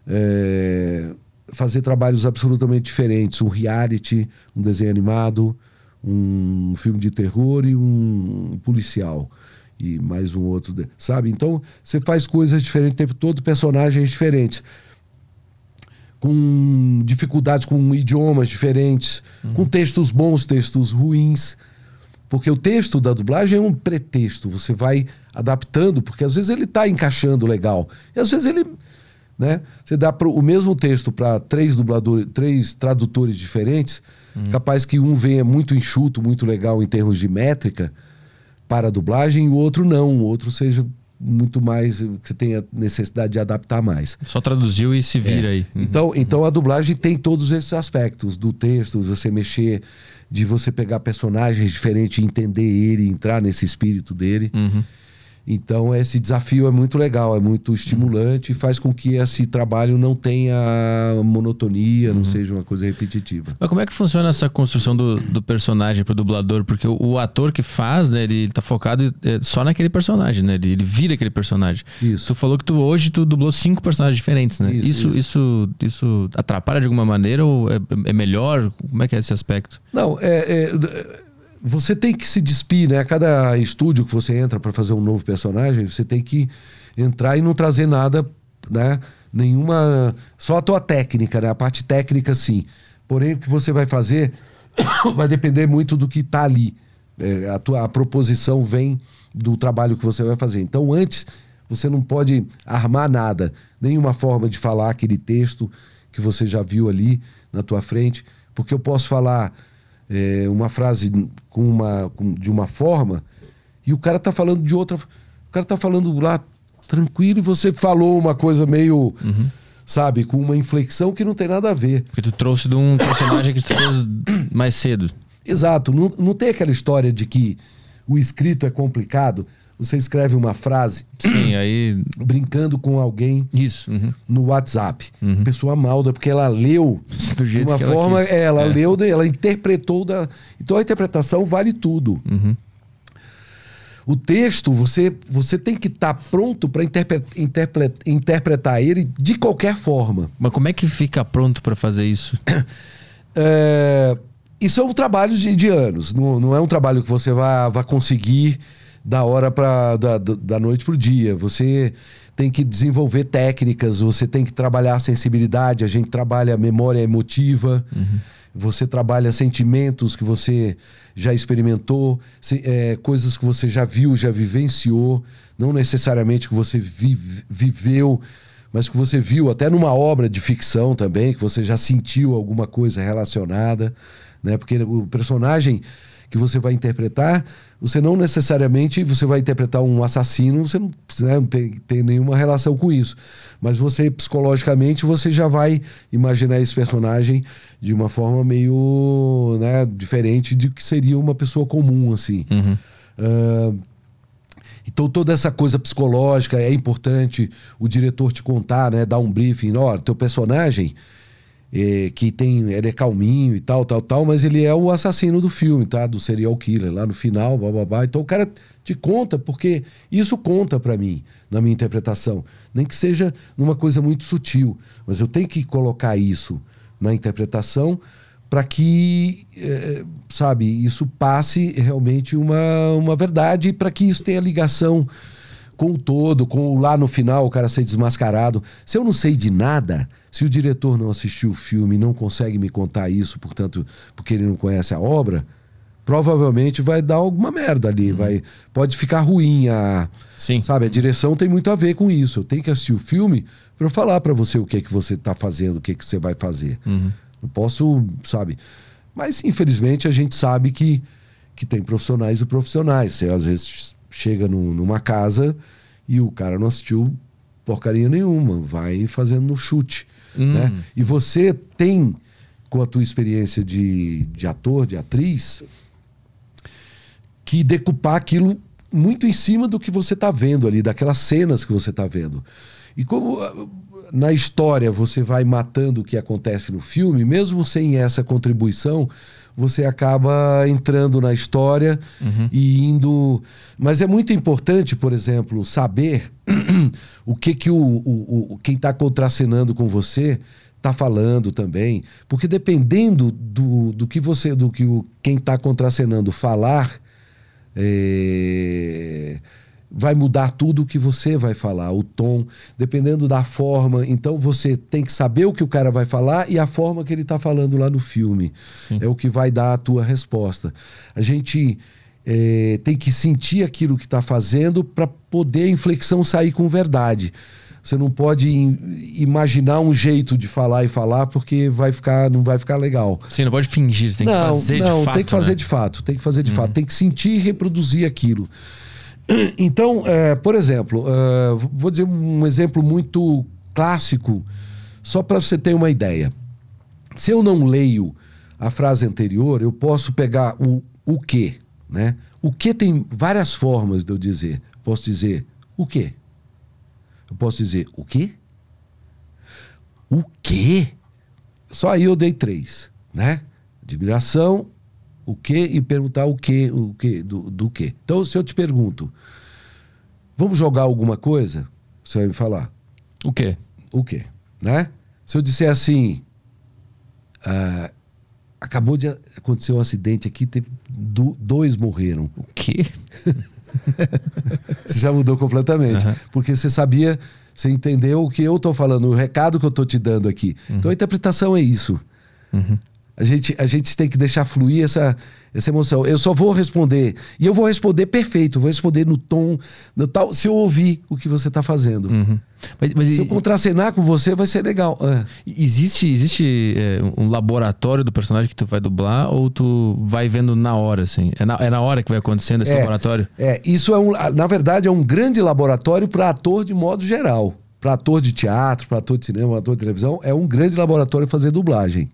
é, fazer trabalhos absolutamente diferentes. Um reality, um desenho animado, um filme de terror e um policial. E mais um outro, sabe? Então, você faz coisas diferentes o tempo todo, personagens diferentes. Com dificuldades, com idiomas diferentes, uhum. com textos bons, textos ruins. Porque o texto da dublagem é um pretexto, você vai adaptando, porque às vezes ele está encaixando legal. E às vezes ele. Né? Você dá pro, o mesmo texto para três dubladores, três tradutores diferentes, uhum. capaz que um venha muito enxuto, muito legal em termos de métrica para a dublagem, e o outro não, o outro seja muito mais que você tenha necessidade de adaptar mais. Só traduziu e se vira é. aí. Uhum. Então, então a dublagem tem todos esses aspectos do texto, você mexer, de você pegar personagens diferentes, entender ele, entrar nesse espírito dele. Uhum. Então, esse desafio é muito legal, é muito estimulante e faz com que esse trabalho não tenha monotonia, uhum. não seja uma coisa repetitiva. Mas como é que funciona essa construção do, do personagem para o dublador? Porque o, o, ator que faz, né, ele tá focado é, só naquele personagem, né? Ele, ele, vira aquele personagem. Isso. Tu falou que tu hoje tu dublou cinco personagens diferentes, né? Isso, isso, isso, isso atrapalha de alguma maneira ou é, é melhor? Como é que é esse aspecto? Não, é, é você tem que se despir, né? A cada estúdio que você entra para fazer um novo personagem, você tem que entrar e não trazer nada, né? Nenhuma. Só a tua técnica, né? A parte técnica, sim. Porém, o que você vai fazer [COUGHS] vai depender muito do que está ali. É, a, tua, a proposição vem do trabalho que você vai fazer. Então, antes, você não pode armar nada, nenhuma forma de falar aquele texto que você já viu ali na tua frente, porque eu posso falar é, uma frase com uma, com, de uma forma e o cara tá falando de outra. O cara tá falando lá tranquilo e você falou uma coisa meio. Uhum. Sabe, com uma inflexão que não tem nada a ver. Porque tu trouxe de um personagem que tu fez mais cedo. Exato. Não, não tem aquela história de que o escrito é complicado você escreve uma frase. Sim, [CLEARS THROAT] aí. Brincando com alguém. Isso. Uhum. No WhatsApp. Uhum. Pessoa malda, porque ela leu. [LAUGHS] Do jeito de uma que forma, ela, ela é. leu, ela interpretou da. Então a interpretação vale tudo. Uhum. O texto, você, você tem que estar tá pronto para interpre, interpre, interpretar ele de qualquer forma. Mas como é que fica pronto para fazer isso? [CLEARS THROAT] É, isso é um trabalho de, de anos. Não, não é um trabalho que você vai, vai conseguir da hora para da, da noite para o dia. Você tem que desenvolver técnicas, você tem que trabalhar a sensibilidade, a gente trabalha a memória emotiva, uhum. você trabalha sentimentos que você já experimentou, se, é, coisas que você já viu, já vivenciou, não necessariamente que você vive, viveu, mas que você viu até numa obra de ficção também, que você já sentiu alguma coisa relacionada, né? Porque o personagem que você vai interpretar, você não necessariamente você vai interpretar um assassino, você não, né, não tem, tem nenhuma relação com isso. Mas você, psicologicamente, você já vai imaginar esse personagem de uma forma meio né, diferente de que seria uma pessoa comum, assim. Uhum. Uh, então toda essa coisa psicológica é importante o diretor te contar, né, dar um briefing, ó, teu personagem é, que tem ele é calminho e tal, tal, tal, mas ele é o assassino do filme, tá? Do serial killer lá no final, babá. Então o cara te conta porque isso conta para mim na minha interpretação, nem que seja numa coisa muito sutil, mas eu tenho que colocar isso na interpretação para que, é, sabe, isso passe realmente uma, uma verdade, para que isso tenha ligação com o todo, com o lá no final o cara ser desmascarado. Se eu não sei de nada, se o diretor não assistiu o filme e não consegue me contar isso, portanto, porque ele não conhece a obra, provavelmente vai dar alguma merda ali, uhum. vai pode ficar ruim a, Sim. sabe, a direção tem muito a ver com isso. Eu tenho que assistir o filme para eu falar para você o que é que você está fazendo, o que é que você vai fazer. Uhum. Não posso, sabe? Mas infelizmente a gente sabe que que tem profissionais e profissionais. Você às vezes chega num, numa casa e o cara não assistiu porcaria nenhuma, vai fazendo no chute. Hum. Né? E você tem, com a tua experiência de, de ator, de atriz, que decupar aquilo muito em cima do que você está vendo ali, daquelas cenas que você está vendo. E como na história você vai matando o que acontece no filme, mesmo sem essa contribuição, você acaba entrando na história uhum. e indo. Mas é muito importante, por exemplo, saber [CLEARS THROAT] o que, que o, o, o quem está contracenando com você está falando também, porque dependendo do, do que você, do que o, quem está contracenando falar, é, vai mudar tudo o que você vai falar, o tom, dependendo da forma. Então você tem que saber o que o cara vai falar e a forma que ele está falando lá no filme. Sim. É o que vai dar a tua resposta. A gente é, tem que sentir aquilo que está fazendo para poder a inflexão sair com verdade. Você não pode imaginar um jeito de falar e falar porque vai ficar, não vai ficar legal. Você não pode fingir, você tem não, que fazer não, de fato. tem que fazer né? de fato, tem que fazer de uhum. fato, tem que sentir e reproduzir aquilo. [CLEARS THROAT] Então, é, por exemplo, é, vou dizer um exemplo muito clássico, só para você ter uma ideia. Se eu não leio a frase anterior, eu posso pegar o o que, né? O que tem várias formas de eu dizer. Posso dizer o que? Eu posso dizer o quê? O quê? Só aí eu dei três, né? Admiração, o que e perguntar o que, o que, do, do que. Então, se eu te pergunto, vamos jogar alguma coisa? Você vai me falar. O quê? O quê? Né? Se eu disser assim, ah, acabou de acontecer um acidente aqui, teve do, dois morreram. O quê? [LAUGHS] você já mudou completamente. Uhum. Porque você sabia, você entendeu o que eu estou falando, o recado que eu estou te dando aqui. Uhum. Então a interpretação é isso. Uhum. A gente, a gente tem que deixar fluir essa, essa emoção. Eu só vou responder. E eu vou responder perfeito, vou responder no tom, no tal, se eu ouvir o que você está fazendo. Uhum. Mas, mas, se eu contracenar com você, vai ser legal. É. Existe, existe é, um laboratório do personagem que tu vai dublar ou tu vai vendo na hora, assim? É na, é na hora que vai acontecendo esse é, laboratório? É, isso é um, na verdade, é um grande laboratório para ator de modo geral. Para ator de teatro, para ator de cinema, ator de televisão, é um grande laboratório fazer dublagem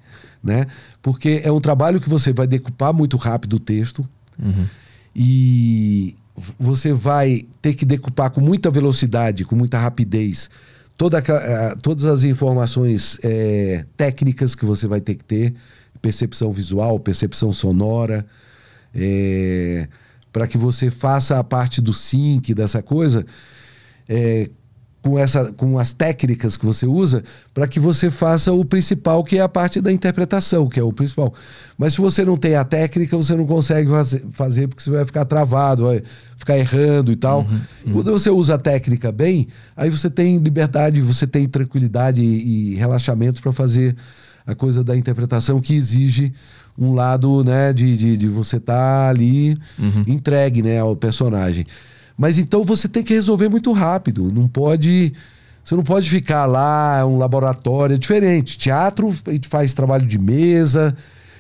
né? Porque é um trabalho que você vai decupar muito rápido o texto uhum. e você vai ter que decupar com muita velocidade, com muita rapidez, toda uh, todas as informações é, técnicas que você vai ter que ter, percepção visual, percepção sonora, é, para que você faça a parte do sync dessa coisa. É, com, essa, com as técnicas que você usa para que você faça o principal, que é a parte da interpretação, que é o principal. Mas se você não tem a técnica, você não consegue fazer porque você vai ficar travado, vai ficar errando e tal. Uhum, uhum. Quando você usa a técnica bem, aí você tem liberdade, você tem tranquilidade e, e relaxamento para fazer a coisa da interpretação que exige um lado né, de, de, de você estar tá ali uhum. entregue né, ao personagem. Mas então você tem que resolver muito rápido. Não pode. Você não pode ficar lá, é um laboratório é diferente. Teatro, a gente faz trabalho de mesa,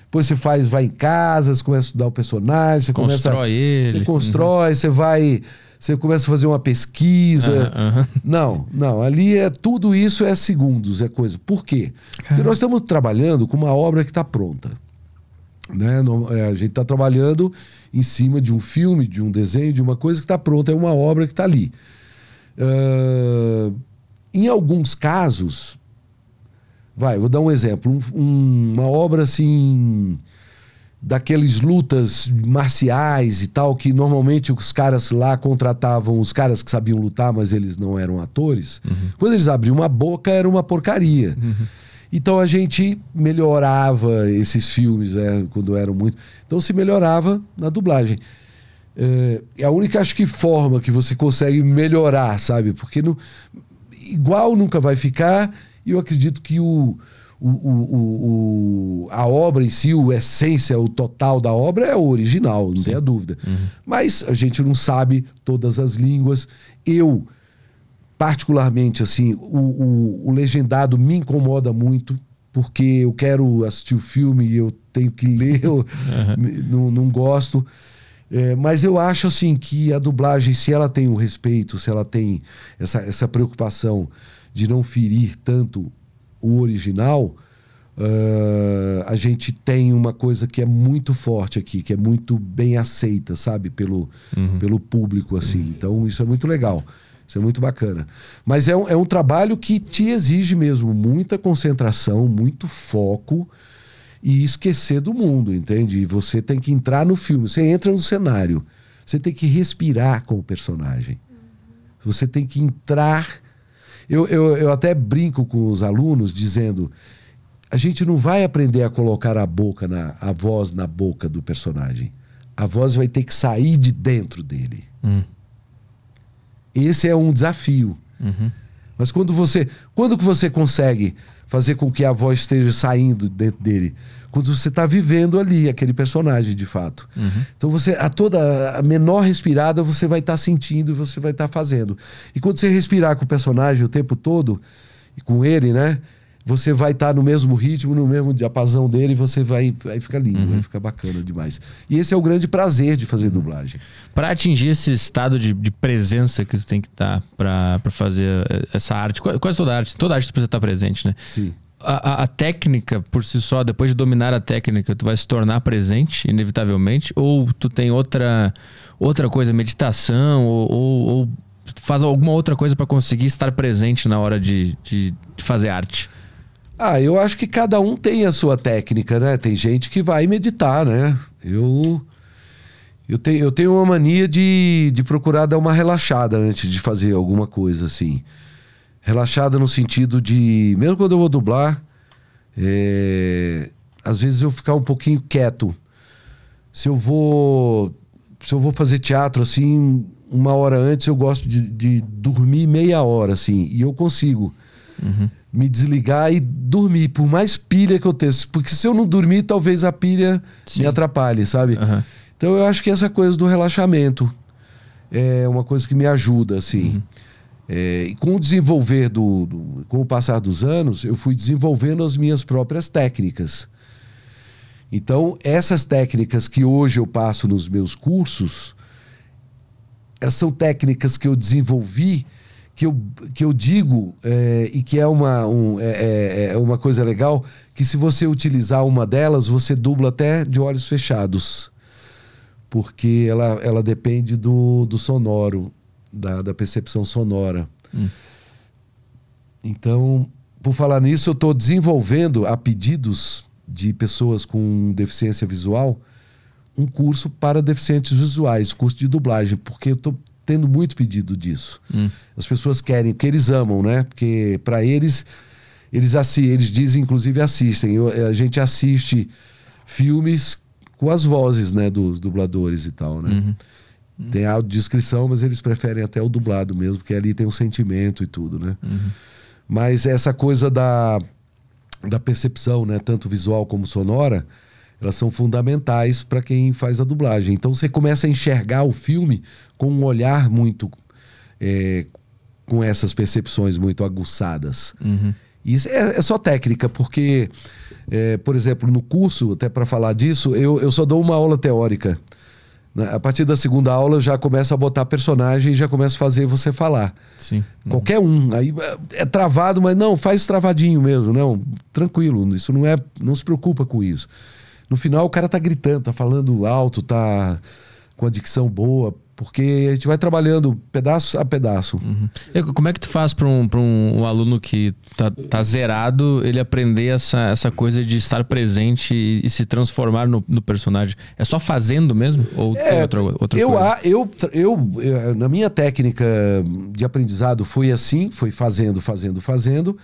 depois você faz, vai em casa, você começa a estudar o personagem, você constrói começa. Ele. Você constrói, uhum. você vai. Você começa a fazer uma pesquisa. Uhum, uhum. Não, não. Ali é tudo isso é segundos, é coisa. Por quê? Caramba. Porque nós estamos trabalhando com uma obra que está pronta. Né? É, a gente está trabalhando em cima de um filme, de um desenho, de uma coisa que está pronta, é uma obra que está ali. Uh, em alguns casos, vai, vou dar um exemplo, um, um, uma obra assim daqueles lutas marciais e tal que normalmente os caras lá contratavam os caras que sabiam lutar, mas eles não eram atores. Uhum. Quando eles abriam uma boca era uma porcaria. Uhum. Então a gente melhorava esses filmes, né, quando eram muito. Então se melhorava na dublagem. É, é a única, acho que, forma que você consegue melhorar, sabe? Porque não, igual nunca vai ficar, e eu acredito que o, o, o, o, a obra em si, a essência, o total da obra é o original, não Sim. tenha dúvida. Uhum. Mas a gente não sabe todas as línguas. Eu particularmente, assim, o, o, o, legendado me incomoda muito, porque eu quero assistir o filme e eu tenho que ler, eu uhum. não, não gosto. É, mas eu acho assim que a dublagem, se ela tem o respeito, se ela tem essa, essa preocupação de não ferir tanto o original, uh, a gente tem uma coisa que é muito forte aqui, que é muito bem aceita, sabe, pelo, uhum. pelo público assim. Então isso é muito legal. Isso é muito bacana. Mas é um, é um trabalho que te exige mesmo muita concentração, muito foco e esquecer do mundo, entende? E você tem que entrar no filme. Você entra no cenário. Você tem que respirar com o personagem. Você tem que entrar. Eu, eu, eu até brinco com os alunos dizendo: a gente não vai aprender a colocar a boca, na, a voz na boca do personagem. A voz vai ter que sair de dentro dele. Hum. Esse é um desafio. Uhum. Mas quando você, quando que você consegue fazer com que a voz esteja saindo dentro dele? Quando você está vivendo ali aquele personagem de fato. Uhum. Então você a toda a menor respirada você vai estar tá sentindo e você vai estar tá fazendo. E quando você respirar com o personagem o tempo todo e com ele, né? Você vai estar tá no mesmo ritmo, no mesmo diapasão dele, e você vai, vai ficar lindo, uhum. vai ficar bacana demais. E esse é o grande prazer de fazer dublagem. Para atingir esse estado de, de, presença que tu tem que estar tá para fazer essa arte, quase toda arte, toda arte precisa estar presente, né? Sim. A, a, a, técnica por si só, depois de dominar a técnica, tu vai se tornar presente, inevitavelmente? Ou tu tem outra, outra coisa, meditação, ou, ou, ou faz alguma outra coisa para conseguir estar presente na hora de, de, de fazer arte? Ah, eu acho que cada um tem a sua técnica, né? Tem gente que vai meditar, né? Eu eu tenho, eu tenho uma mania de, de procurar dar uma relaxada antes de fazer alguma coisa, assim. Relaxada no sentido de, mesmo quando eu vou dublar, é, às vezes eu ficar um pouquinho quieto. Se eu vou, se eu vou fazer teatro, assim, uma hora antes, eu gosto de, de dormir meia hora, assim, e eu consigo. Uhum me desligar e dormir, por mais pilha que eu tenha. Porque se eu não dormir, talvez a pilha Sim. me atrapalhe, sabe? Uhum. Então eu acho que essa coisa do relaxamento é uma coisa que me ajuda, assim. Uhum. É, e com o desenvolver do, do, com o passar dos anos, eu fui desenvolvendo as minhas próprias técnicas. Então, essas técnicas que hoje eu passo nos meus cursos, essas são técnicas que eu desenvolvi que eu, que eu digo é, e que é uma, um, é, é, é, uma coisa legal, que se você utilizar uma delas, você dubla até de olhos fechados. Porque ela, ela depende do, do sonoro, da, da percepção sonora. Hum. Então, por falar nisso, eu estou desenvolvendo, a pedidos de pessoas com deficiência visual, um curso para deficientes visuais, curso de dublagem, porque eu estou tendo muito pedido disso. Hum. As pessoas querem, porque eles amam, né? Porque para eles, eles, assi eles dizem, inclusive assistem. Eu, a gente assiste filmes com as vozes né, dos dubladores e tal, né? Uhum. Uhum. Tem audiodescrição, mas eles preferem até o dublado mesmo, porque ali tem um sentimento e tudo, né? Uhum. Mas essa coisa da, da percepção, né, tanto visual como sonora, elas são fundamentais para quem faz a dublagem. Então você começa a enxergar o filme com um olhar muito. É, com essas percepções muito aguçadas. Uhum. Isso é, é, só técnica, porque, é, por exemplo, no curso, até para falar disso, eu, eu só dou uma aula teórica. A partir da segunda aula, eu já começo a botar personagem e já começo a fazer você falar. Sim. Qualquer um. Aí é, é travado, mas não, faz travadinho mesmo. Não, tranquilo. Isso não é. Não se preocupa com isso. No final, o cara tá gritando, tá falando alto, tá com a dicção boa, porque a gente vai trabalhando pedaço a pedaço. Uhum. Como é que tu faz para um, um, um, aluno que tá, tá, zerado ele aprender essa, essa coisa de estar presente e, e se transformar no, no, personagem? É só fazendo mesmo? Ou é, outra, outra eu, coisa? Eu, eu, eu, na minha técnica de aprendizado foi assim, foi fazendo, fazendo, fazendo.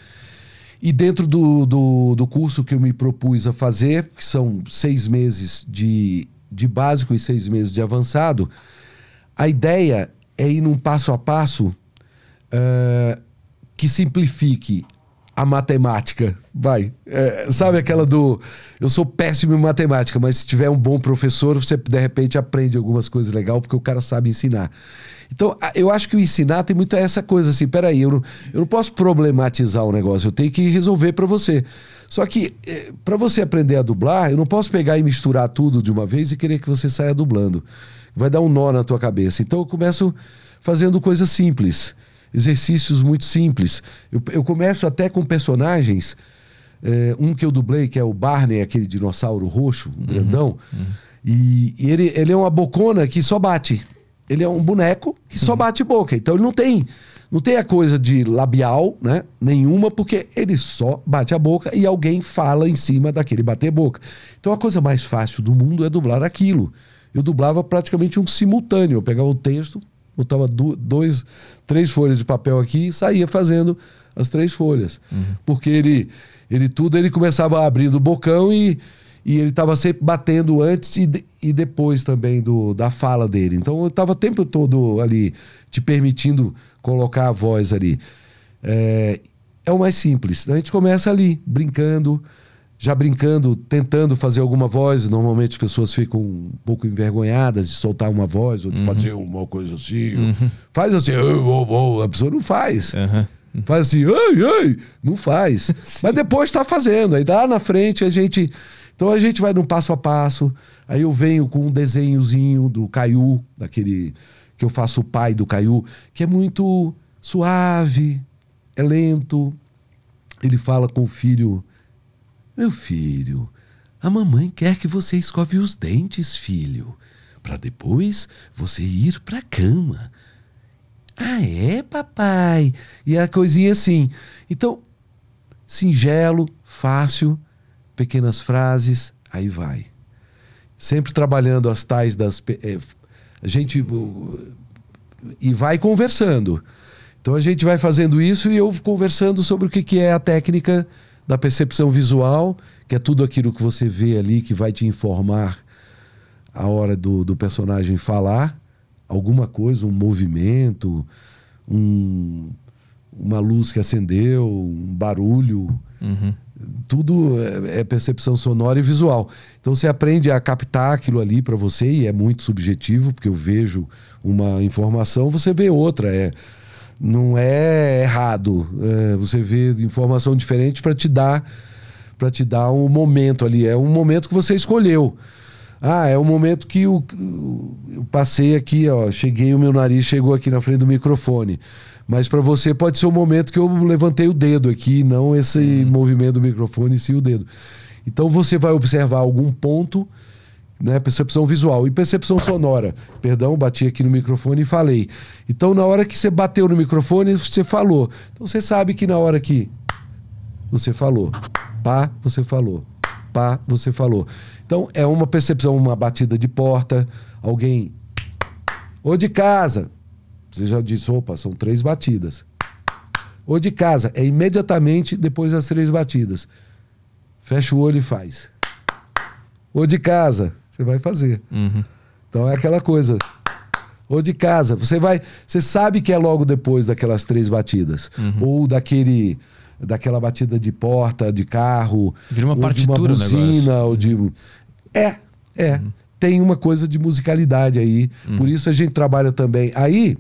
E dentro do, do, do curso que eu me propus a fazer, que são seis meses de, de básico e seis meses de avançado, a ideia é ir num passo a passo uh, que simplifique a matemática. Vai. É, sabe aquela do. Eu sou péssimo em matemática, mas se tiver um bom professor, você de repente aprende algumas coisas legais, porque o cara sabe ensinar. Então, eu acho que o ensinar tem muito essa coisa assim, peraí, eu não, eu não posso problematizar o negócio, eu tenho que resolver para você. Só que, eh, para você aprender a dublar, eu não posso pegar e misturar tudo de uma vez e querer que você saia dublando. Vai dar um nó na tua cabeça. Então, eu começo fazendo coisas simples, exercícios muito simples. Eu, eu começo até com personagens, eh, um que eu dublei, que é o Barney, aquele dinossauro roxo, um uhum, grandão, uhum. E, e ele, ele é uma bocona que só bate. Ele é um boneco que só uhum. bate boca. Então ele não tem Não tem a coisa de labial, né? Nenhuma, porque ele só bate a boca e alguém fala em cima daquele bater boca. Então a coisa mais fácil do mundo é dublar aquilo. Eu dublava praticamente um simultâneo. Eu pegava o texto, botava dois, três folhas de papel aqui e saía fazendo as três folhas. Uhum. Porque ele, ele tudo, ele começava abrindo o bocão e, e ele estava sempre batendo antes e, e depois também do, da fala dele. Então eu estava o tempo todo ali te permitindo colocar a voz ali. É, é o mais simples. A gente começa ali, brincando, já brincando, tentando fazer alguma voz. Normalmente as pessoas ficam um pouco envergonhadas de soltar uma voz ou de uhum. fazer uma coisa assim. Uhum. Faz assim, oh, oh, oh. a pessoa não faz. Uhum. Faz assim, ai, ai, não faz. [LAUGHS] Mas depois está fazendo. Aí lá na frente a gente. Então a gente vai num passo a passo. Aí eu venho com um desenhozinho do Caiu, daquele que eu faço o pai do Caiu, que é muito suave, é lento. Ele fala com o filho: Meu filho, a mamãe quer que você escove os dentes, filho, para depois você ir para a cama. Ah, é, papai? E a coisinha assim. Então, singelo, fácil, pequenas frases, aí vai. Sempre trabalhando as tais das eh, a gente e vai conversando. Então a gente vai fazendo isso e eu conversando sobre o que, que é a técnica da percepção visual, que é tudo aquilo que você vê ali que vai te informar a hora do, do personagem falar alguma coisa, um movimento, um, uma luz que acendeu, um barulho. Uhum tudo é, é percepção sonora e visual. Então você aprende a captar aquilo ali para você e é muito subjetivo, porque eu vejo uma informação, você vê outra. É, não é errado. É, você vê informação diferente para te dar para te dar um momento ali. É um momento que você escolheu. Ah, é o momento que eu, eu passei aqui, ó, cheguei, o meu nariz chegou aqui na frente do microfone. Mas para você pode ser o momento que eu levantei o dedo aqui, não esse uhum. movimento do microfone, sim o dedo. Então você vai observar algum ponto, né, percepção visual e percepção sonora. Perdão, bati aqui no microfone e falei. Então na hora que você bateu no microfone, você falou. Então você sabe que na hora que você falou, pá, você falou, pá, você falou. Então é uma percepção, uma batida de porta, alguém ou de casa, você já disse, opa, são três batidas. Ou de casa, é imediatamente depois das três batidas. Fecha o olho e faz. Ou de casa, você vai fazer. Uhum. Então é aquela coisa. Ou de casa, você vai. Você sabe que é logo depois daquelas três batidas. Uhum. Ou daquele. Daquela batida de porta, de carro. Vira uma ou de uma buzina, ou de. É, é. Uhum. Tem uma coisa de musicalidade aí. Uhum. Por isso a gente trabalha também. Aí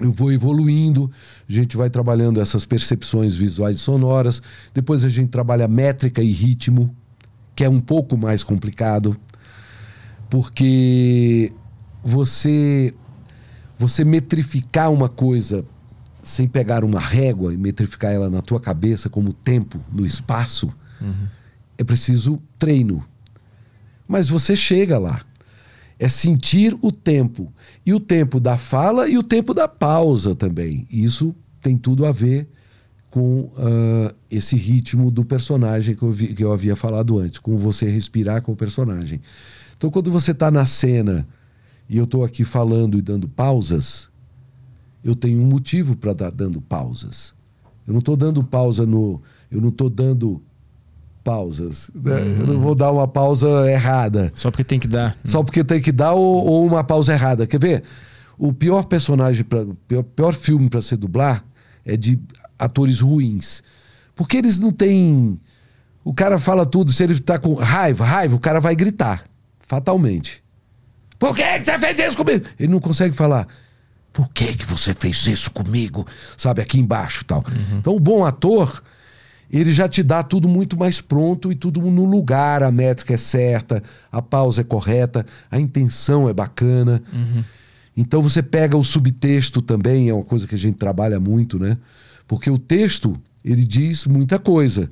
eu vou evoluindo, a gente vai trabalhando essas percepções visuais e sonoras, depois a gente trabalha métrica e ritmo, que é um pouco mais complicado, porque você você metrificar uma coisa sem pegar uma régua e metrificar ela na tua cabeça como tempo no espaço, uhum. é preciso treino. Mas você chega lá é sentir o tempo. E o tempo da fala e o tempo da pausa também. Isso tem tudo a ver com uh, esse ritmo do personagem que eu, vi, que eu havia falado antes, com você respirar com o personagem. Então, quando você está na cena e eu estou aqui falando e dando pausas, eu tenho um motivo para dar dando pausas. Eu não estou dando pausa no. Eu não estou dando pausas. Né? Uhum. Eu não vou dar uma pausa errada. Só porque tem que dar. Só porque tem que dar ou, ou uma pausa errada. Quer ver? O pior personagem, pra, pior, pior filme para se dublar é de atores ruins. Porque eles não têm. O cara fala tudo, se ele tá com raiva, raiva, o cara vai gritar. Fatalmente. Por que, que você fez isso comigo? Ele não consegue falar. Por que, que você fez isso comigo? Sabe, aqui embaixo tal. Uhum. Então, o bom ator ele já te dá tudo muito mais pronto e tudo no lugar. A métrica é certa, a pausa é correta, a intenção é bacana. Uhum. Então você pega o subtexto também, é uma coisa que a gente trabalha muito, né? Porque o texto, ele diz muita coisa.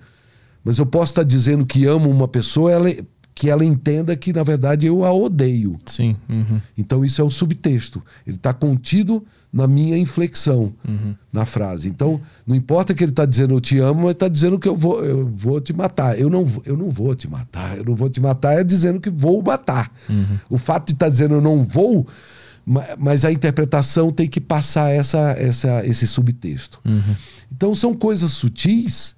Mas eu posso estar dizendo que amo uma pessoa, ela, que ela entenda que, na verdade, eu a odeio. Sim. Uhum. Então, isso é o subtexto. Ele está contido na minha inflexão Uhum. na frase. Então, não importa que ele está dizendo eu te amo, mas está dizendo que eu vou, eu vou te matar. Eu não, vou- eu não vou te matar. Eu não vou te matar é dizendo que vou matar. O fato de estar dizendo eu não vou, ma- mas a interpretação tem que passar essa, essa, esse subtexto. Então, são coisas sutis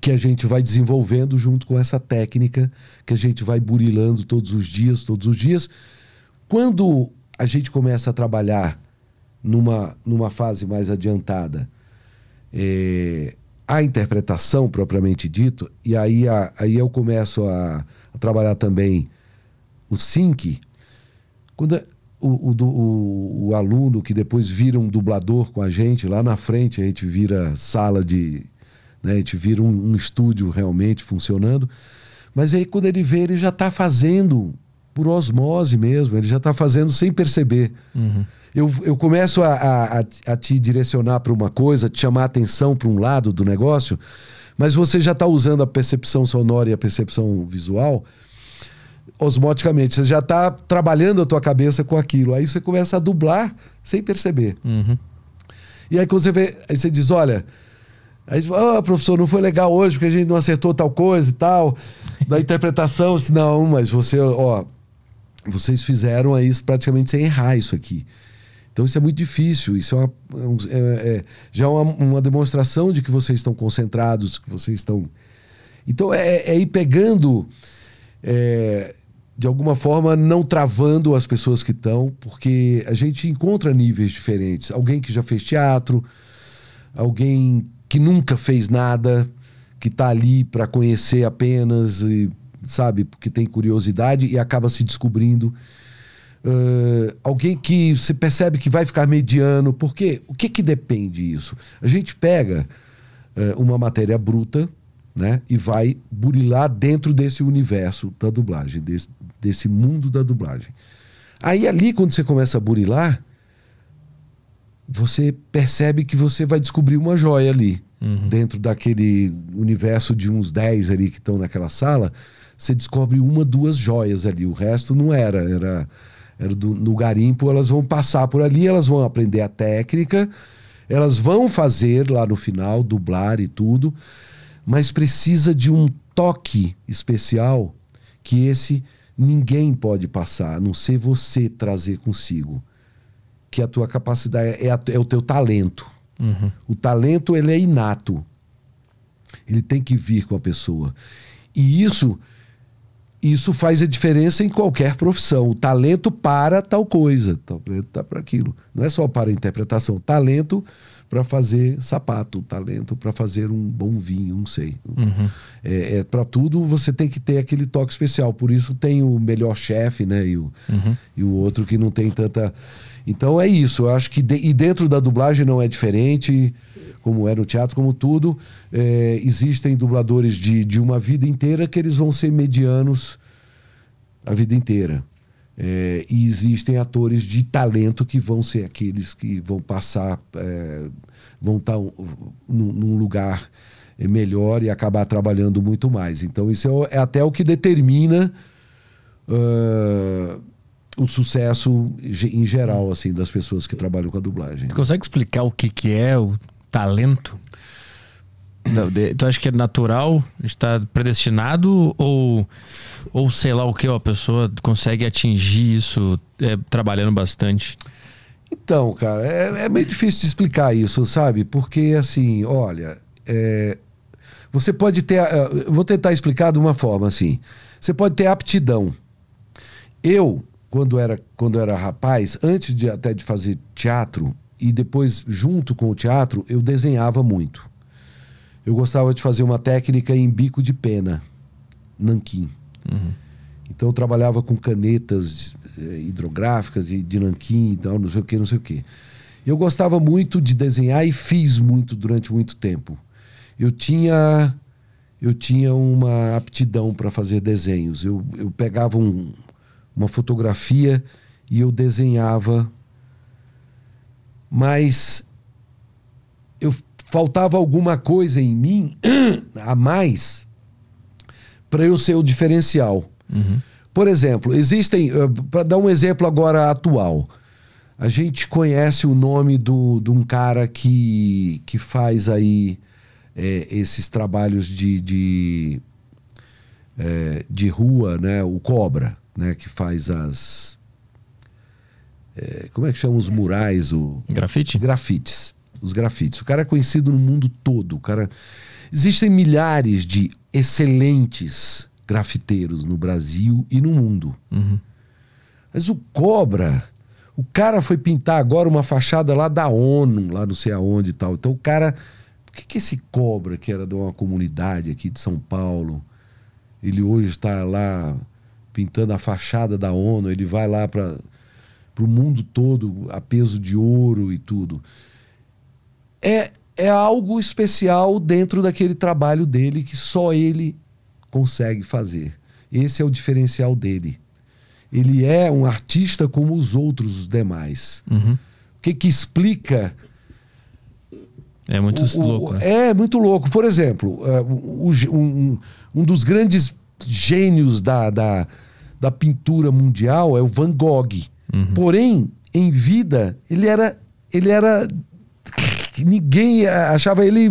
que a gente vai desenvolvendo junto com essa técnica que a gente vai burilando todos os dias, todos os dias. Quando a gente começa a trabalhar numa, numa fase mais adiantada é, a interpretação propriamente dito, e aí, a- aí eu começo a, a trabalhar também o sync, quando o, o, o- o aluno que depois vira um dublador com a gente, lá na frente a gente vira sala de. Né, a gente vira um, um estúdio realmente funcionando. Mas aí quando ele vê, ele já está fazendo por osmose mesmo, ele já está fazendo sem perceber. Eu, eu começo a, a, a- a te direcionar para uma coisa, te chamar a atenção para um lado do negócio, mas você já está usando a percepção sonora e a percepção visual osmoticamente. Você já está trabalhando a tua cabeça com aquilo. Aí você começa a dublar sem perceber. Uhum. E aí quando você vê, aí você diz, olha, aí ah, professor, não foi legal hoje porque a gente não acertou tal coisa e tal, da interpretação. Disse, não, mas você, ó, vocês fizeram aí praticamente sem errar isso aqui. Então isso é muito difícil, isso é, uma- é é- é- já é uma, uma demonstração de que vocês estão concentrados, que vocês estão... Então é, é ir pegando, é, de alguma forma, não travando as pessoas que estão, porque a gente encontra níveis diferentes. Alguém que já fez teatro, alguém que nunca fez nada, que está ali para conhecer apenas, e, sabe, porque tem curiosidade e acaba se descobrindo. Ah, alguém que você percebe que vai ficar mediano, porque o que, que depende isso? A gente pega eh, uma matéria bruta né, e vai burilar dentro desse universo da dublagem, desse, desse mundo da dublagem. Aí ali, quando você começa a burilar, você percebe que você vai descobrir uma joia ali. Dentro daquele universo de uns 10 ali que estão naquela sala, você descobre uma, duas joias ali. O resto não era. Era, era do- no garimpo, elas vão passar por ali, elas vão aprender a técnica, elas vão fazer lá no final, dublar e tudo, mas precisa de um toque especial que esse ninguém pode passar, a não ser você trazer consigo que a tua capacidade é, a- é o teu talento. O talento ele é inato. Ele tem que vir com a pessoa. E isso isso faz a diferença em qualquer profissão. O talento para tal coisa, o talento tá para aquilo. Não é só para a interpretação, talento para fazer sapato, talento para fazer um bom vinho, não sei. É, para tudo você tem que ter aquele toque especial. Por isso tem o melhor chefe, né? E o, e o outro que não tem tanta. Então é isso. Eu acho que de- e dentro da dublagem não é diferente, como é no teatro, como tudo. É, existem dubladores de, de uma vida inteira que eles vão ser medianos a vida inteira. É, e existem atores de talento que vão ser aqueles que vão passar, é, vão estar um- num, num lugar é, melhor e acabar trabalhando muito mais. Então, isso é, é até o que determina ah, o sucesso em geral assim das pessoas que trabalham com a dublagem. Tu consegue explicar o que, que é o talento? Tu acha que é natural? Está predestinado? Ou, ou sei lá o que? A pessoa consegue atingir isso é, trabalhando bastante? Então, cara, é, é meio difícil de explicar isso, sabe? Porque, assim, olha, é, você pode ter. eu vou tentar explicar de uma forma assim. Você pode ter aptidão. Eu, quando era, quando era rapaz, antes de até de fazer teatro, e depois, junto com o teatro, eu desenhava muito. Eu gostava de fazer uma técnica em bico de pena, nanquim. Então eu trabalhava com canetas eh, hidrográficas e de nanquim e tal, não sei o que, não sei o que. Eu gostava muito de desenhar e fiz muito durante muito tempo. Eu tinha eu tinha uma aptidão para fazer desenhos. Eu, eu pegava um- uma fotografia e eu desenhava, mas eu faltava alguma coisa em mim [CLEARS THROAT] a mais para eu ser o diferencial. Por exemplo, existem. Para dar um exemplo agora atual. A gente conhece o nome do, de um cara que, que faz aí é, esses trabalhos de, de, é, de rua, né? O Cobra, né? Que faz as. é, como é que chama os murais? O, Grafite? Grafites. Os grafites. O cara é conhecido no mundo todo. O cara... Existem milhares de excelentes grafiteiros no Brasil e no mundo. Uhum. Mas o Cobra, o cara foi pintar agora uma fachada lá da ONU, lá não sei aonde e tal. Então o cara. Por que, que esse Cobra, que era de uma comunidade aqui de São Paulo, ele hoje está lá pintando a fachada da ONU, ele vai lá para o mundo todo a peso de ouro e tudo. É, é algo especial dentro daquele trabalho dele que só ele consegue fazer. Esse é o diferencial dele. Ele é um artista como os outros, os demais. Uhum. O que, que explica É muito o- louco. né? É muito louco. Por exemplo, o- o- um, um dos grandes gênios da, da, da pintura mundial é o Van Gogh. Uhum. Porém, em vida, ele era. Ele era. Ninguém achava ele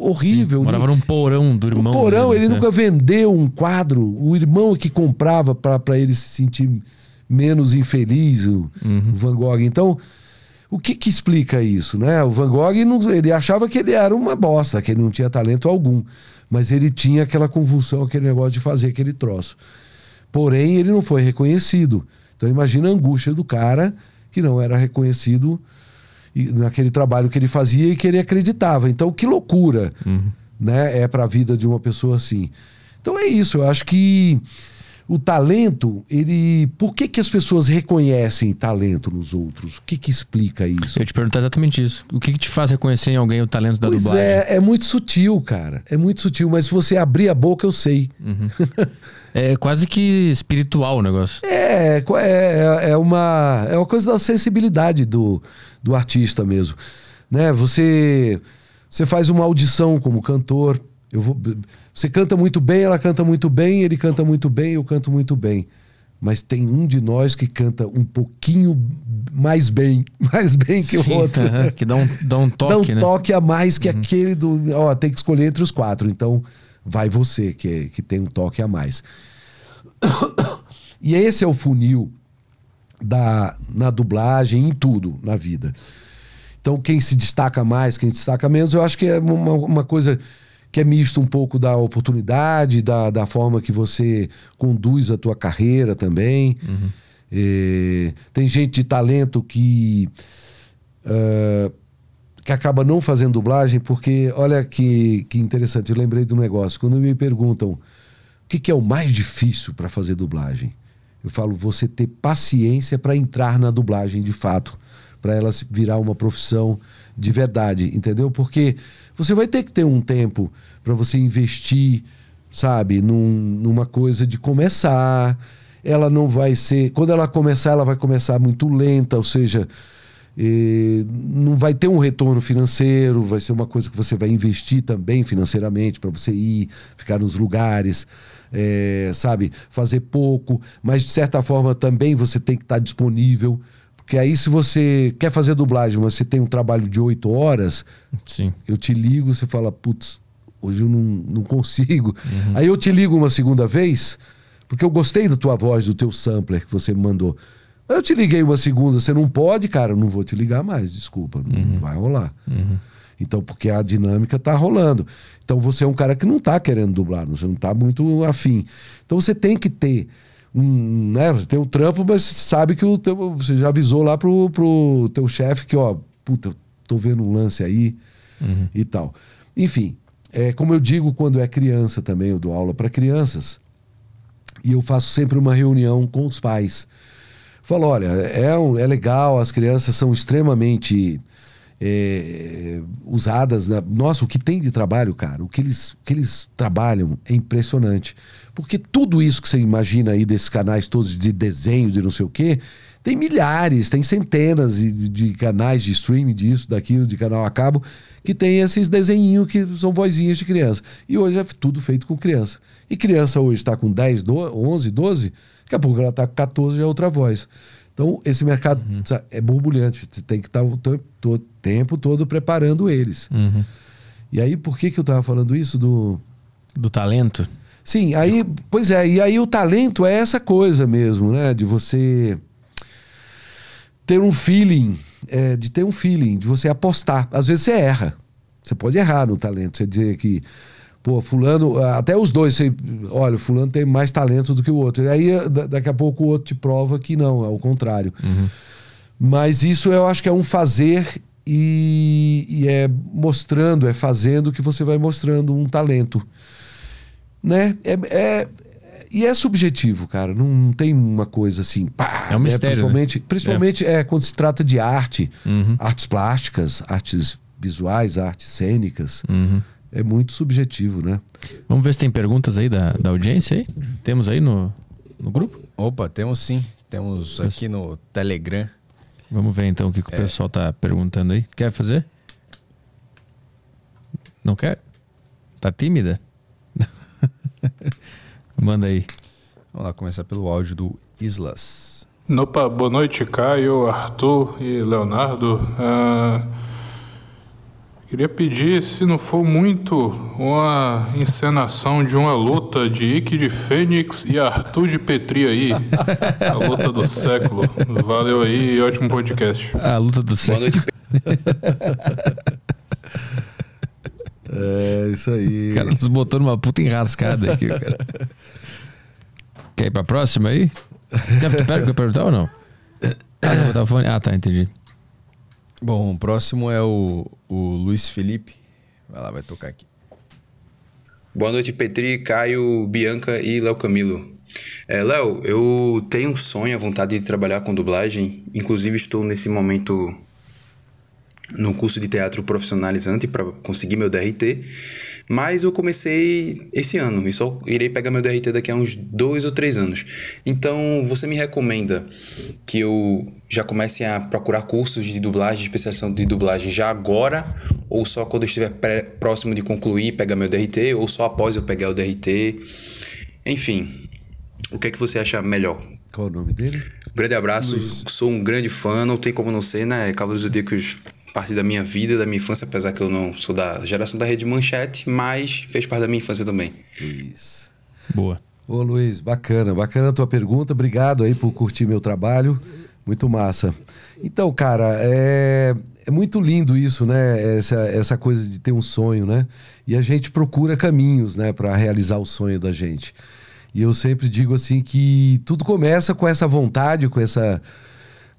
horrível. Morava num porão do irmão. No porão, dele, ele né? nunca vendeu um quadro. O irmão que comprava para ele se sentir menos infeliz, o, Uhum. o Van Gogh. Então, o que que explica isso, né? O Van Gogh, não- ele achava que ele era uma bosta, que ele não tinha talento algum. Mas ele tinha aquela convulsão, aquele negócio de fazer aquele troço. Porém, ele não foi reconhecido. Então, imagina a angústia do cara que não era reconhecido naquele trabalho que ele fazia e que ele acreditava. Então, que loucura né, é para a vida de uma pessoa assim. Então é isso, eu acho que o talento, ele. Por que, que as pessoas reconhecem talento nos outros? O que, que explica isso? Eu te perguntar exatamente isso. O que, que te faz reconhecer em alguém o talento da Pois dublagem? é, é muito sutil, cara. É muito sutil, mas se você abrir a boca, eu sei. [LAUGHS] É quase que espiritual o negócio. É, é, é, é uma, é uma coisa da sensibilidade do, do artista mesmo. Né? Você, você faz uma audição como cantor. Eu vou, você canta muito bem, ela canta muito bem, ele canta muito bem, eu canto muito bem. Mas tem um de nós que canta um pouquinho mais bem, [LAUGHS] mais bem que Sim, o outro. [LAUGHS] aham, que dá um, dá um toque, Dá um né? toque a mais que aquele do. Ó, tem que escolher entre os quatro. Então, vai você, que, é- que tem um toque a mais. [COUGHS] E esse é o funil da, na dublagem, em tudo na vida. Então, quem se destaca mais, quem se destaca menos, eu acho que é uma, uma coisa que é misto um pouco da oportunidade, da, da forma que você conduz a tua carreira também. Eh, tem gente de talento que ah, que acaba não fazendo dublagem, porque olha que, que interessante, eu lembrei de um negócio. Quando me perguntam o que, que é o mais difícil para fazer dublagem, eu falo você ter paciência para entrar na dublagem de fato, para ela virar uma profissão de verdade, entendeu? Porque você vai ter que ter um tempo para você investir, sabe, num- numa coisa de começar. Ela não vai ser. Quando ela começar, ela vai começar muito lenta, ou seja, eh, não vai ter um retorno financeiro, vai ser uma coisa que você vai investir também financeiramente para você ir, ficar nos lugares, eh, sabe, fazer pouco, mas de certa forma também você tem que estar disponível. Porque aí, se você quer fazer dublagem, mas você tem um trabalho de oito horas, Sim. eu te ligo, você fala, putz, hoje eu não, não consigo. Aí eu te ligo uma segunda vez, porque eu gostei da tua voz, do teu sampler que você me mandou. Eu te liguei uma segunda, você não pode, cara, eu não vou te ligar mais, desculpa, não vai rolar. Então, porque a dinâmica tá rolando. Então, você é um cara que não tá querendo dublar, você não tá muito afim. Então, você tem que ter um, né, você tem um trampo, mas sabe que o teu, você já avisou lá pro, pro teu chefe que, ó, puta, eu tô vendo um lance aí e tal. Enfim, é, como eu digo quando é criança também, eu dou aula para crianças, e eu faço sempre uma reunião com os pais. Falo, olha, é, um- é legal, as crianças são extremamente é, usadas. né? Nossa, o que tem de trabalho, cara, o que, eles, o que eles trabalham é impressionante. Porque tudo isso que você imagina aí desses canais todos de desenho, de não sei o quê, Tem milhares, tem centenas de, de canais de streaming disso, daquilo, de canal a cabo, que tem esses desenhinhos que são vozinhas de criança. E hoje é tudo feito com criança. E criança hoje está com 10, 12, 11, 12, daqui a pouco ela está com 14 já é outra voz. Então, esse mercado uhum. é borbulhante. Você tem que estar o tempo, tempo todo preparando eles. Uhum. E aí, por que, que eu estava falando isso do... Do talento? Sim, aí, pois é, e aí o talento é essa coisa mesmo, né? De você ter um feeling, é, de ter um feeling, de você apostar. Às vezes você erra. Você pode errar no talento. Você dizer que, pô, fulano, até os dois, você, olha, fulano tem mais talento do que o outro. E aí daqui a pouco o outro te prova que não, é o contrário. Uhum. Mas isso eu acho que é um fazer e, e, é mostrando, é fazendo que você vai mostrando um talento né? É, é, e é subjetivo, cara. Não, não, tem uma coisa assim. Pá, é um né? mistério. Principalmente, né? principalmente é. é. quando se trata de arte, uhum. artes plásticas, artes visuais, artes cênicas. Uhum. É muito subjetivo, né? Vamos ver se tem perguntas aí da, da audiência aí. Temos aí no, no grupo? Opa, temos sim. Temos aqui no Telegram. Vamos ver então o que, que o é. pessoal tá perguntando aí. Quer fazer? Não quer? Tá tímida? [LAUGHS] Manda aí. Vamos lá, começar pelo áudio do Islas. Opa, boa noite, Caio, Arthur e Leonardo. Uh, queria pedir, se não for muito, uma encenação de uma luta de Ike de Fênix e Arthur de Petri aí. A luta do século. Valeu aí ótimo podcast. A luta do século. É, isso aí. O cara nos botou numa puta enrascada aqui, cara. Quer ir pra próxima aí? Quer, que eu perguntar ou não? Ah, não, fone. Ah, tá, entendi. Bom, o próximo é o, o Luiz Felipe. Vai lá, vai tocar aqui. Boa noite, Petri, Caio, Bianca e Léo Camilo. É, Léo, eu tenho um sonho, a vontade de trabalhar com dublagem. Inclusive, estou nesse momento no curso de teatro profissionalizante para conseguir meu DRT, mas eu comecei esse ano e só irei pegar meu DRT daqui a uns dois ou três anos. Então, você me recomenda que eu já comece a procurar cursos de dublagem, de especialização de dublagem já agora, ou só quando eu estiver próximo de concluir, pegar meu DRT, ou só após eu pegar o DRT? Enfim, o que é que você acha melhor? Qual o nome dele? grande abraço, Luiz. sou um grande fã, não tem como não ser, né? Cavaleiros Zodíacos parte da minha vida, da minha infância, apesar que eu não sou da geração da Rede Manchete, mas fez parte da minha infância também. Luiz. Boa. Ô Luiz, bacana, bacana a tua pergunta, obrigado aí por curtir meu trabalho, muito massa. Então, cara, é, é muito lindo isso, né? Essa, essa coisa de ter um sonho, né? E a gente procura caminhos, né, para realizar o sonho da gente. E eu sempre digo assim que tudo começa com essa vontade, com essa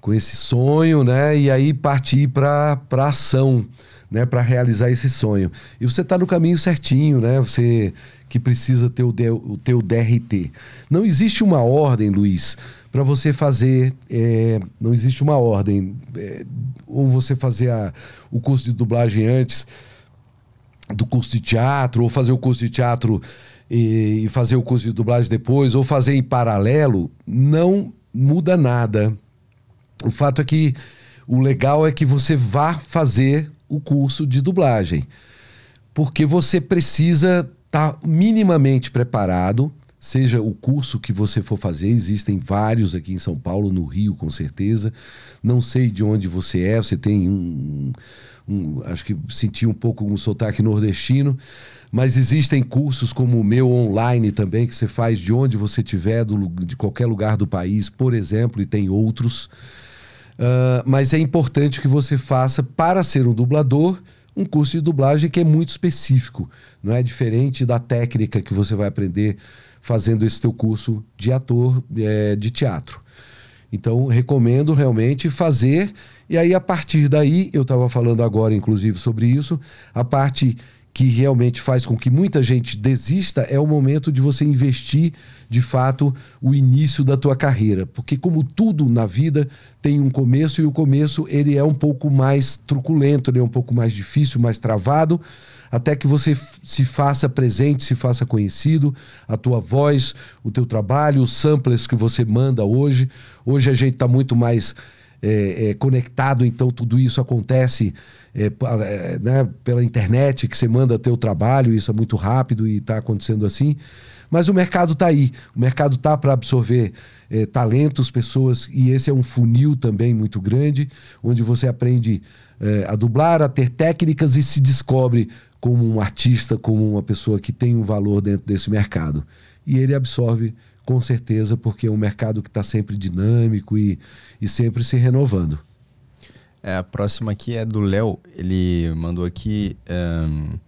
com esse sonho, né? E aí partir para para ação, né? Para realizar esse sonho. E você está no caminho certinho, né? Você que precisa ter o, D, o teu DRT. Não existe uma ordem, Luiz, para você fazer. É, não existe uma ordem. É, ou você fazer a, o curso de dublagem antes do curso de teatro, ou fazer o curso de teatro e, fazer o curso de dublagem depois, ou fazer em paralelo, não muda nada. O fato é que o legal é que você vá fazer o curso de dublagem, porque você precisa estar tá minimamente preparado, seja o curso que você for fazer, existem vários aqui em São Paulo, no Rio, com certeza. Não sei de onde você é, você tem um, um acho que senti um pouco um sotaque nordestino, mas existem cursos como o meu online também, que você faz de onde você estiver, de qualquer lugar do país, por exemplo, e tem outros. Uh, mas é importante que você faça, para ser um dublador, um curso de dublagem que é muito específico. Não é diferente da técnica que você vai aprender fazendo esse teu curso de ator é, de teatro. Então, recomendo realmente fazer. E aí, a partir daí, eu estava falando agora, inclusive, sobre isso, a parte que realmente faz com que muita gente desista é o momento de você investir de fato o início da tua carreira, porque como tudo na vida tem um começo e o começo ele é um pouco mais truculento, ele é um pouco mais difícil, mais travado, até que você se faça presente, se faça conhecido, a tua voz, o teu trabalho, os samplers que você manda hoje. Hoje a gente está muito mais é, é, conectado, então tudo isso acontece é, é, né, pela internet, que você manda teu trabalho, isso é muito rápido e está acontecendo assim. Mas o mercado está aí, o mercado está para absorver é, talentos, pessoas, e esse é um funil também muito grande, onde você aprende é, a dublar, a ter técnicas e se descobre como um artista, como uma pessoa que tem um valor dentro desse mercado. E ele absorve com certeza, porque é um mercado que está sempre dinâmico e, e sempre se renovando. É, a próxima aqui é do Léo. Ele mandou aqui. Um,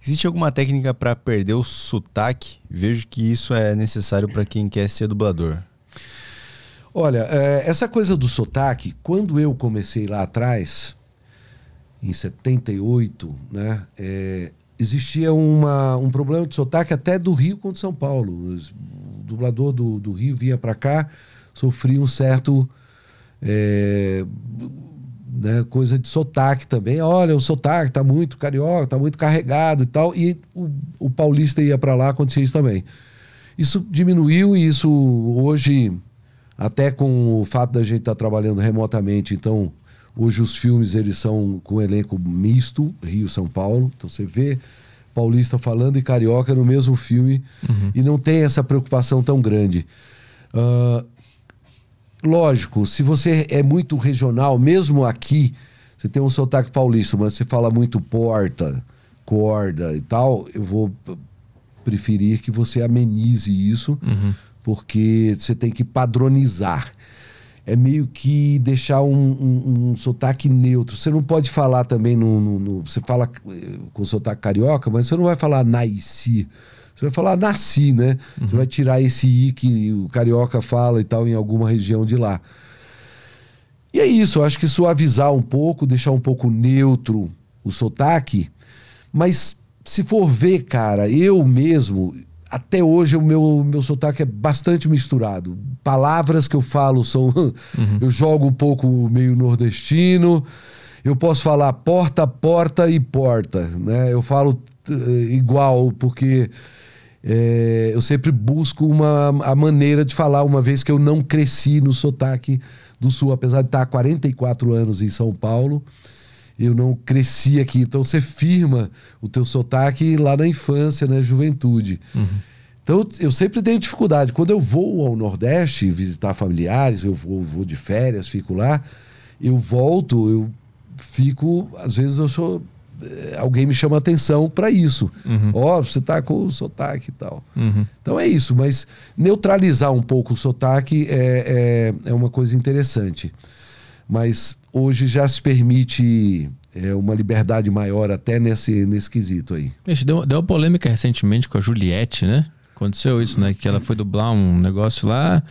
existe alguma técnica para perder o sotaque? Vejo que isso é necessário para quem quer ser dublador. Olha, é, essa coisa do sotaque, quando eu comecei lá atrás, em 78, né, é, existia uma, um problema de sotaque até do Rio com São Paulo dublador do, do Rio vinha para cá, sofria um certo. É, né, coisa de sotaque também. Olha, o sotaque tá muito carioca, tá muito carregado e tal. E o, o paulista ia para lá, acontecia isso também. Isso diminuiu e isso hoje, até com o fato da gente estar tá trabalhando remotamente, então hoje os filmes eles são com elenco misto, Rio São Paulo. Então você vê paulista falando e carioca no mesmo filme uhum. e não tem essa preocupação tão grande. Uh, lógico, se você é muito regional, mesmo aqui, você tem um sotaque paulista, mas você fala muito porta, corda e tal, eu vou preferir que você amenize isso, uhum. porque você tem que padronizar é meio que deixar um, um, um, sotaque neutro. Você não pode falar também no, no, no, Você fala eh, com sotaque carioca, mas você não vai falar nasci. Você vai falar nasci, né? Uhum. Você vai tirar esse i que o carioca fala e tal em alguma região de lá. E é isso, eu acho que suavizar um pouco, deixar um pouco neutro o sotaque. Mas se for ver, cara, eu mesmo, até hoje o meu, meu sotaque é bastante misturado. Palavras que eu falo são. Uhum. [LAUGHS] Eu jogo um pouco meio nordestino. Eu posso falar porta, porta e porta. Né? Eu falo uh, igual, porque é, eu sempre busco uma, a maneira de falar, uma vez que eu não cresci no sotaque do Sul, apesar de estar há 44 anos em São Paulo eu não cresci aqui. Então você firma o teu sotaque lá na infância, na juventude. Uhum. Então eu sempre tenho dificuldade. Quando eu vou ao Nordeste visitar familiares, eu vou, vou de férias, fico lá, eu volto, eu fico, às vezes eu sou eh, alguém me chama atenção para isso. Ó, uhum. oh, você tá com o sotaque e tal. Uhum. Então é isso, mas neutralizar um pouco o sotaque é, é, é uma coisa interessante. Mas hoje já se permite é, uma liberdade maior até nesse, nesse quesito aí. Gente, deu, deu uma polêmica recentemente com a Juliette, né? Aconteceu isso, né? Que ela foi dublar um negócio lá.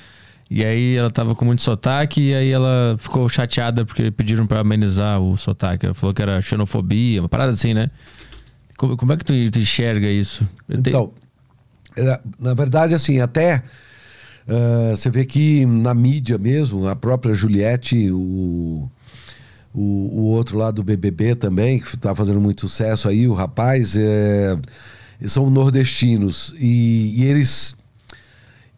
E aí ela tava com muito sotaque e aí ela ficou chateada porque pediram para amenizar o sotaque. Ela falou que era xenofobia, uma parada assim, né? Como, como é que tu, tu enxerga isso? Então, é, na verdade, assim, até uh, você vê que na mídia mesmo, a própria Juliette, o, o, o outro lá do BBB também, que está fazendo muito sucesso aí, o rapaz, é, são nordestinos e, e eles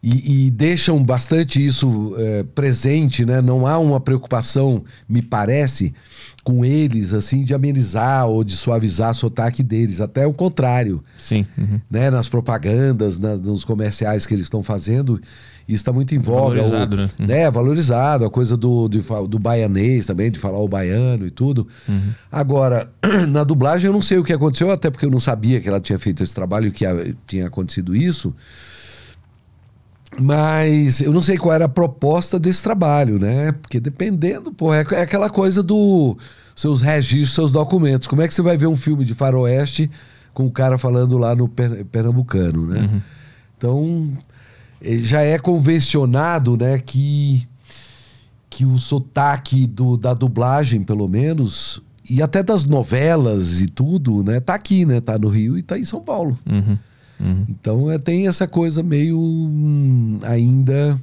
e, e, deixam bastante isso é, presente, né? Não há uma preocupação, me parece, com eles, assim, de amenizar ou de suavizar o sotaque deles. Até o contrário. Sim. Uhum. Né? Nas propagandas, na, nos comerciais que eles estão fazendo. Isso está muito em voga. Valorizado, o, né? Né? Valorizado. A coisa do, do, do, baianês também, de falar o baiano e tudo. Uhum. Agora, [CLEARS THROAT] na dublagem eu não sei o que aconteceu, até porque eu não sabia que ela tinha feito esse trabalho e que tinha acontecido isso. Mas eu não sei qual era a proposta desse trabalho, né? Porque dependendo, pô, é, é aquela coisa do seus registros, seus documentos. Como é que você vai ver um filme de faroeste com o cara falando lá no pernambucano, né? Uhum. Então, já é convencionado, né, que que o sotaque do, da dublagem, pelo menos, e até das novelas e tudo, né? Tá aqui, né? Tá no Rio e tá em São Paulo. Uhum. Uhum. Então é, tem essa coisa meio hum, ainda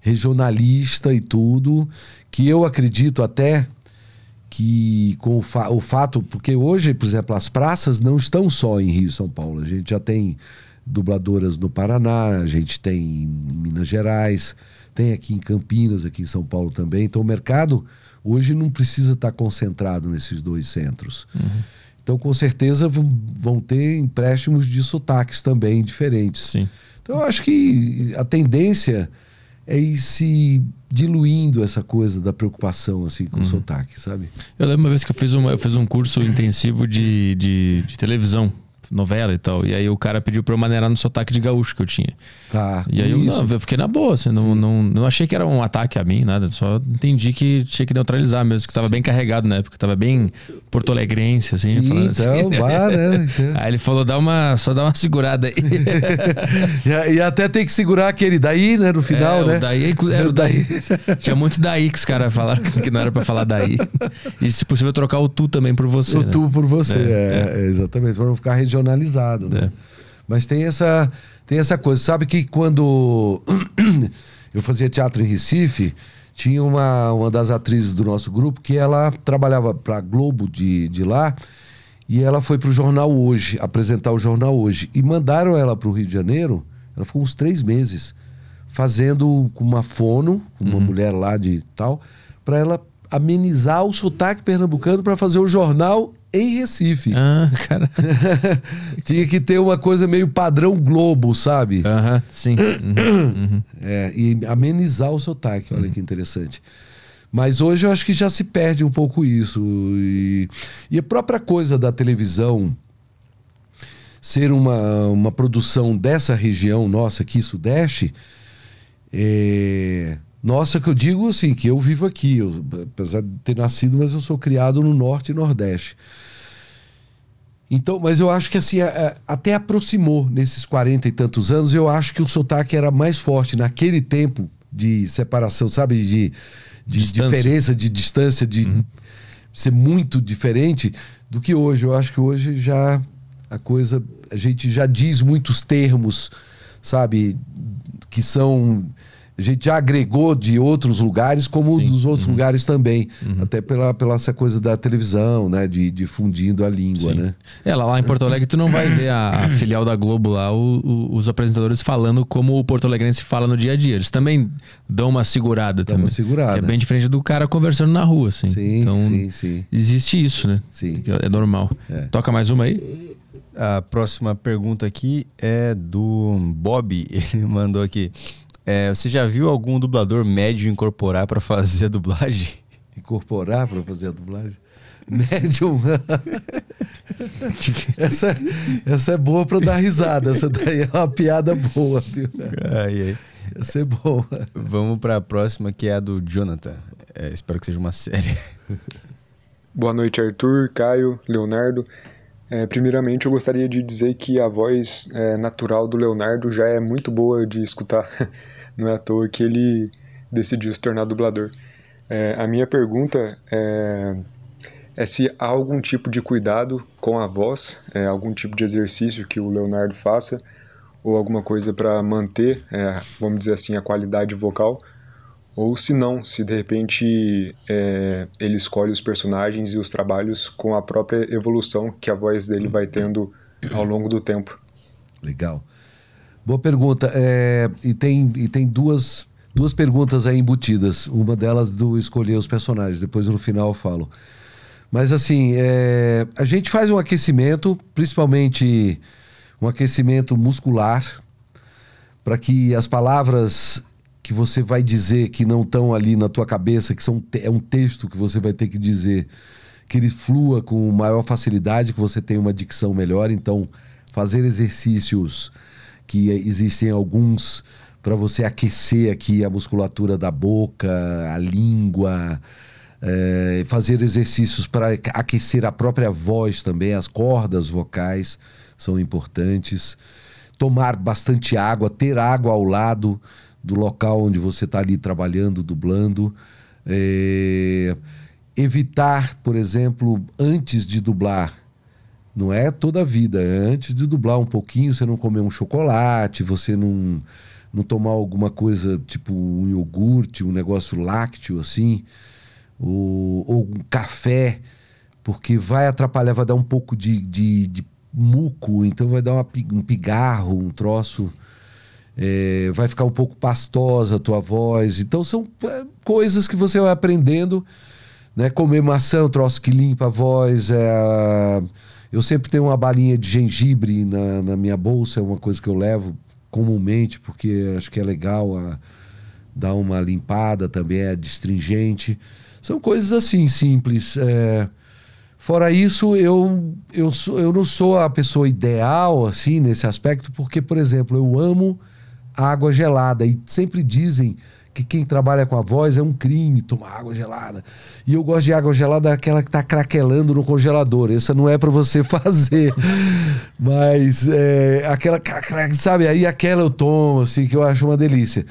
regionalista e tudo, que eu acredito até que com o, fa o, fato, porque hoje, por exemplo, as praças não estão só em Rio e São Paulo, a gente já tem dubladoras no Paraná, a gente tem em Minas Gerais, tem aqui em Campinas, aqui em São Paulo também. Então o mercado hoje não precisa estar concentrado nesses dois centros. Uhum. Então, com certeza, vão ter empréstimos de sotaques também diferentes. Sim. Então, eu acho que a tendência é ir se diluindo essa coisa da preocupação assim com uhum. o sotaque, sabe? Eu lembro uma vez que eu fiz, uma, eu fiz um curso intensivo de, de, de televisão novela e tal. E aí o cara pediu pra eu maneirar no sotaque de gaúcho que eu tinha. Tá. E aí eu, não, eu, fiquei na boa, assim, não, não, não achei que era um ataque a mim, nada. Só entendi que tinha que neutralizar mesmo, que tava bem carregado na época, tava bem porto-alegrense, assim. Sim, então, assim. Vá, né? [LAUGHS] Aí ele falou, dá uma, só dá uma segurada aí. [LAUGHS] e, e, até tem que segurar aquele daí, né, no final, é, né? O daí, é, o [LAUGHS] daí. Tinha muito daí que os caras falaram que não era pra falar daí. E se possível trocar o tu também por você. O né? tu por você, é, é, é. exatamente, pra não ficar regionalizado, né? É. Mas tem essa, tem essa coisa. Sabe que quando [CLEARS THROAT] eu fazia teatro em Recife, tinha uma, uma das atrizes do nosso grupo que ela trabalhava para Globo de, de lá e ela foi para o Jornal Hoje, apresentar o Jornal Hoje. E mandaram ela para o Rio de Janeiro, ela ficou uns três meses, fazendo com uma fono, uma uhum. mulher lá de tal, para ela amenizar o sotaque pernambucano para fazer o jornal em Recife. Ah, [LAUGHS] cara. [LAUGHS] Tinha que ter uma coisa meio padrão Globo, sabe? Aham, sim. Uhum, uhum. É, e amenizar o sotaque, olha uhum. que interessante. Mas hoje eu acho que já se perde um pouco isso. E, e a própria coisa da televisão ser uma, uma produção dessa região nossa aqui, Sudeste, é, nossa, que eu digo assim, que eu vivo aqui, eu, apesar de ter nascido, mas eu sou criado no Norte e Nordeste. Então, mas eu acho que assim, até aproximou nesses 40 e tantos anos, eu acho que o sotaque era mais forte naquele tempo de separação, sabe? De, de diferença, de distância, de uhum. ser muito diferente do que hoje. Eu acho que hoje já a coisa. A gente já diz muitos termos, sabe? Que são a gente já agregou de outros lugares, como Sim. dos outros uhum. lugares também. Uhum. Até pela, pela essa coisa da televisão, né? De difundindo a língua, Sim. né? É, lá, lá em Porto Alegre tu não vai ver a, a [COUGHS] filial da Globo lá, o, o, os apresentadores falando como o Porto Alegrense fala no dia a dia. Eles também dão uma segurada Dá também. uma segurada. É bem diferente do cara conversando na rua, assim. Sim, então, sim, sim. Existe isso, né? Sim. É normal. É. Toca mais uma aí. A próxima pergunta aqui é do Bob. [LAUGHS] Ele mandou aqui. É, você já viu algum dublador médio incorporar para fazer a dublagem? [LAUGHS] Incorporar para fazer a dublagem? Médium. [LAUGHS] essa, essa é boa para dar risada. Essa daí é uma piada boa, viu? Ai, ai. Essa é boa. Vamos para a próxima, que é a do Jonathan. É, espero que seja uma série. [LAUGHS] Boa noite, Arthur, Caio, Leonardo. É, primeiramente, eu gostaria de dizer que a voz é, natural do Leonardo já é muito boa de escutar. Não é à toa que ele decidiu se tornar dublador. É, a minha pergunta é, é, se há algum tipo de cuidado com a voz, é, algum tipo de exercício que o Leonardo faça, ou alguma coisa para manter, é, vamos dizer assim, a qualidade vocal, ou se não, se de repente é, ele escolhe os personagens e os trabalhos com a própria evolução que a voz dele vai tendo ao longo do tempo. Legal. Boa pergunta. É, e tem, e tem duas, duas perguntas aí embutidas. Uma delas do escolher os personagens, depois no final eu falo. Mas assim, é, a gente faz um aquecimento, principalmente um aquecimento muscular, para que as palavras que você vai dizer que não estão ali na tua cabeça, que são, é um texto que você vai ter que dizer, que ele flua com maior facilidade, que você tenha uma dicção melhor. Então, fazer exercícios que existem alguns para você aquecer aqui a musculatura da boca, a língua, é, fazer exercícios para aquecer a própria voz também, as cordas vocais são importantes. Tomar bastante água, ter água ao lado do local onde você está ali trabalhando, dublando. É, evitar, por exemplo, antes de dublar, não é toda a vida, antes de dublar um pouquinho, você não comer um chocolate, você não, não tomar alguma coisa tipo um iogurte, um negócio lácteo assim, ou, ou um café, porque vai atrapalhar, vai dar um pouco de, de, de muco, então vai dar uma, um pigarro, um troço. É, vai ficar um pouco pastosa a tua voz. Então são é, coisas que você vai aprendendo. Né? Comer maçã, um troço que limpa a voz. É, eu sempre tenho uma balinha de gengibre na, na, minha bolsa, é uma coisa que eu levo comumente, porque acho que é legal a, dar uma limpada também, é distringente. São coisas assim, simples. É, Fora isso, eu, eu, sou, eu não sou a pessoa ideal, assim, nesse aspecto, porque, por exemplo, eu amo água gelada. E sempre dizem que quem trabalha com a voz é um crime tomar água gelada. E eu gosto de água gelada, aquela que está craquelando no congelador. Essa não é para você [LAUGHS] fazer. Mas é, aquela, sabe? Aí aquela eu tomo, assim, que eu acho uma delícia.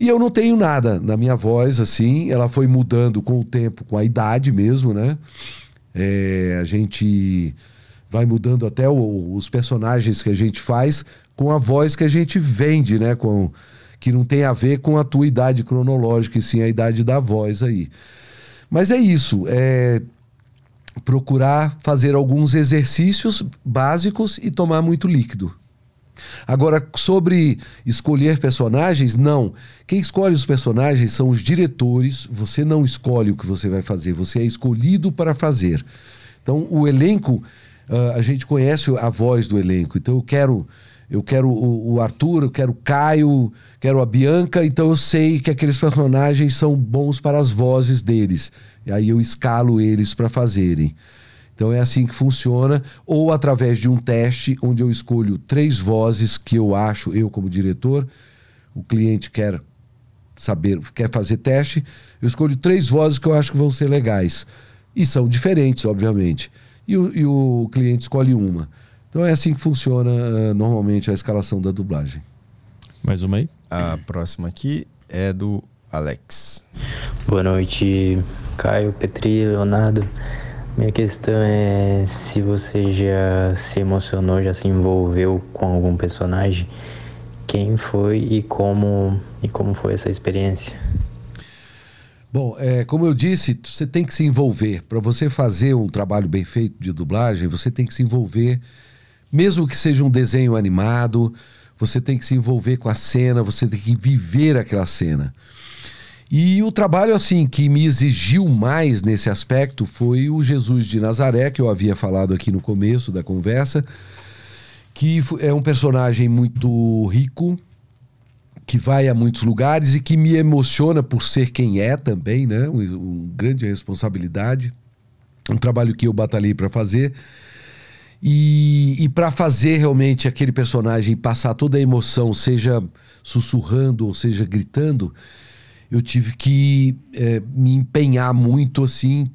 E eu não tenho nada na minha voz, assim. Ela foi mudando com o tempo, com a idade mesmo, né? É, a gente vai mudando até o, os personagens que a gente faz com a voz que a gente vende, né? Com, que não tem a ver com a tua idade cronológica, e sim a idade da voz aí. Mas é isso. É procurar fazer alguns exercícios básicos e tomar muito líquido. Agora, sobre escolher personagens, não. Quem escolhe os personagens são os diretores. Você não escolhe o que você vai fazer, você é escolhido para fazer. Então, o elenco, uh, a gente conhece a voz do elenco. Então, eu quero. Eu quero o, o Arthur, eu quero o Caio, quero a Bianca, então eu sei que aqueles personagens são bons para as vozes deles. E aí eu escalo eles para fazerem. Então é assim que funciona, ou através de um teste onde eu escolho três vozes que eu acho, eu como diretor, o cliente quer saber, quer fazer teste, eu escolho três vozes que eu acho que vão ser legais. E são diferentes, obviamente. E o, e o cliente escolhe uma. Então é assim que funciona uh, normalmente a escalação da dublagem. Mais uma aí? A próxima aqui é do Alex. Boa noite, Caio, Petri, Leonardo. Minha questão é se você já se emocionou, já se envolveu com algum personagem, quem foi e como e como foi essa experiência? Bom, é, como eu disse, você tem que se envolver. Para você fazer um trabalho bem feito de dublagem, você tem que se envolver, mesmo que seja um desenho animado, você tem que se envolver com a cena, você tem que viver aquela cena. E o trabalho assim que me exigiu mais nesse aspecto foi o Jesus de Nazaré, que eu havia falado aqui no começo da conversa, que é um personagem muito rico, que vai a muitos lugares e que me emociona por ser quem é também, né? Uma um grande responsabilidade, um trabalho que eu batalhei para fazer. E, e para fazer realmente aquele personagem passar toda a emoção, seja sussurrando ou seja gritando, eu tive que é, me empenhar muito assim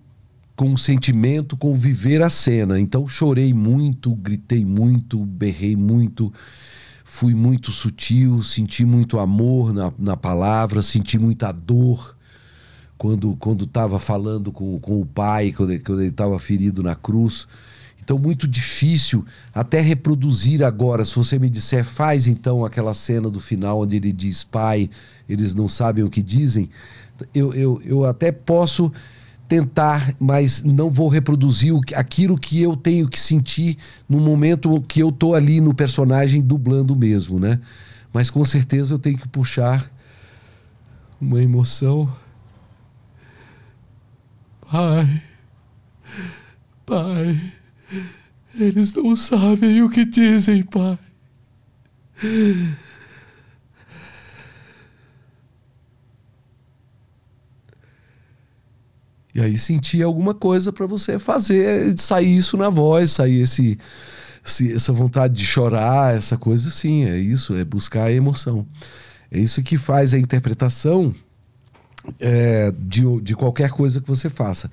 com o sentimento, com viver a cena. Então chorei muito, gritei muito, berrei muito, fui muito sutil, senti muito amor na, na palavra, senti muita dor quando quando estava falando com, com o pai, quando, ele estava ferido na cruz. Então, muito difícil até reproduzir agora. Se você me disser, faz então aquela cena do final onde ele diz, pai, eles não sabem o que dizem. Eu, eu, eu até posso tentar, mas não vou reproduzir aquilo que eu tenho que sentir no momento que eu tô ali no personagem dublando mesmo, né? Mas com certeza eu tenho que puxar uma emoção. Pai, pai. Eles não sabem o que dizem, pai. E aí sentir alguma coisa para você fazer, sair isso na voz, sair esse, esse, essa vontade de chorar, essa coisa sim, é isso, é buscar a emoção. É isso que faz a interpretação é, de, de qualquer coisa que você faça.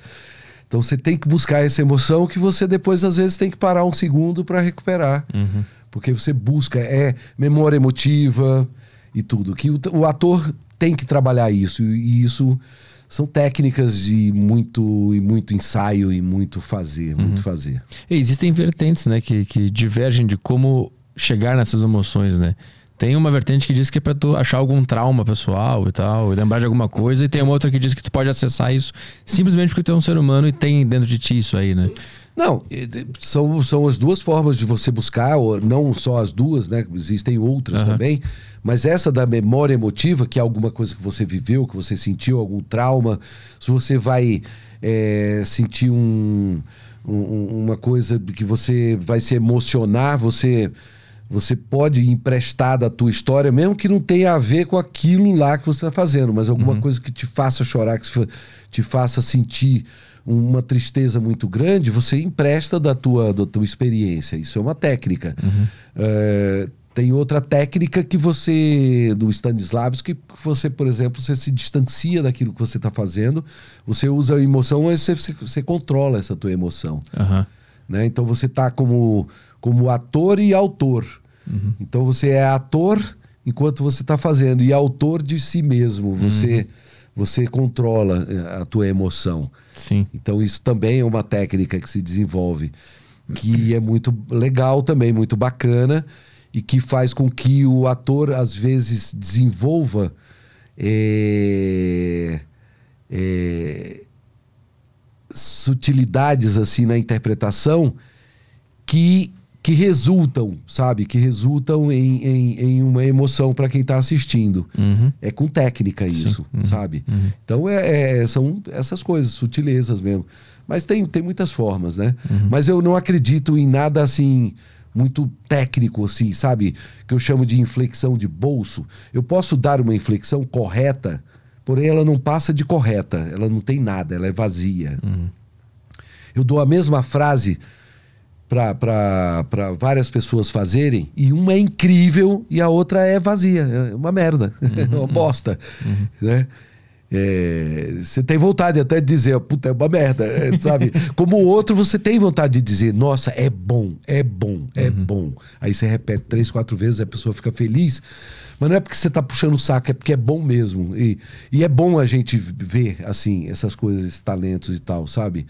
Então você tem que buscar essa emoção que você depois às vezes tem que parar um segundo para recuperar. Uhum. Porque você busca, é memória emotiva e tudo. Que o, o, ator tem que trabalhar isso. E isso são técnicas de muito e muito ensaio e muito fazer, muito fazer. E existem vertentes, né, que, que divergem de como chegar nessas emoções, né? Tem uma vertente que diz que é pra tu achar algum trauma pessoal e tal, e lembrar de alguma coisa, e tem uma outra que diz que tu pode acessar isso simplesmente porque tu é um ser humano e tem dentro de ti isso aí, né? Não, são, são as duas formas de você buscar, ou não só as duas, né? Existem outras Aham. também. Mas essa da memória emotiva, que é alguma coisa que você viveu, que você sentiu, algum trauma, se você vai é, sentir um, um- uma coisa que você vai se emocionar, você. Você pode emprestar da tua história, mesmo que não tenha a ver com aquilo lá que você está fazendo, mas alguma coisa que te faça chorar, que te faça sentir uma tristeza muito grande, você empresta da tua, da tua experiência. Isso é uma técnica. É, tem outra técnica que você, do Stanislavski, que você, por exemplo, você se distancia daquilo que você está fazendo, você usa a emoção, mas você, você, você controla essa tua emoção Aham. né? Então você tá como, como ator e autor. Então você é ator enquanto você está fazendo e autor de si mesmo. Você, você controla eh, a tua emoção. Sim. Então isso também é uma técnica que se desenvolve, que é muito legal também, muito bacana e que faz com que o ator às vezes desenvolva eh, eh, sutilidades assim na interpretação que, que resultam, sabe? Que resultam em, em, em uma emoção para quem está assistindo. Uhum. É com técnica isso, sabe? Então é, é- são essas coisas, sutilezas mesmo. Mas tem, tem muitas formas, né? Mas eu não acredito em nada assim muito técnico, assim, sabe? Que eu chamo de inflexão de bolso. Eu posso dar uma inflexão correta, porém ela não passa de correta. Ela não tem nada, ela é vazia. Eu dou a mesma frase para várias pessoas fazerem e uma é incrível e a outra é vazia, é uma merda, é [LAUGHS] uma bosta, né? É, você tem vontade até de dizer, puta, é uma merda, é, sabe? Como o outro, você tem vontade de dizer, nossa, é bom, é bom, é bom. Aí você repete três, quatro vezes, a pessoa fica feliz. Mas não é porque você tá puxando o saco, é porque é bom mesmo. E, e é bom a gente ver, assim, essas coisas, esses talentos e tal, sabe?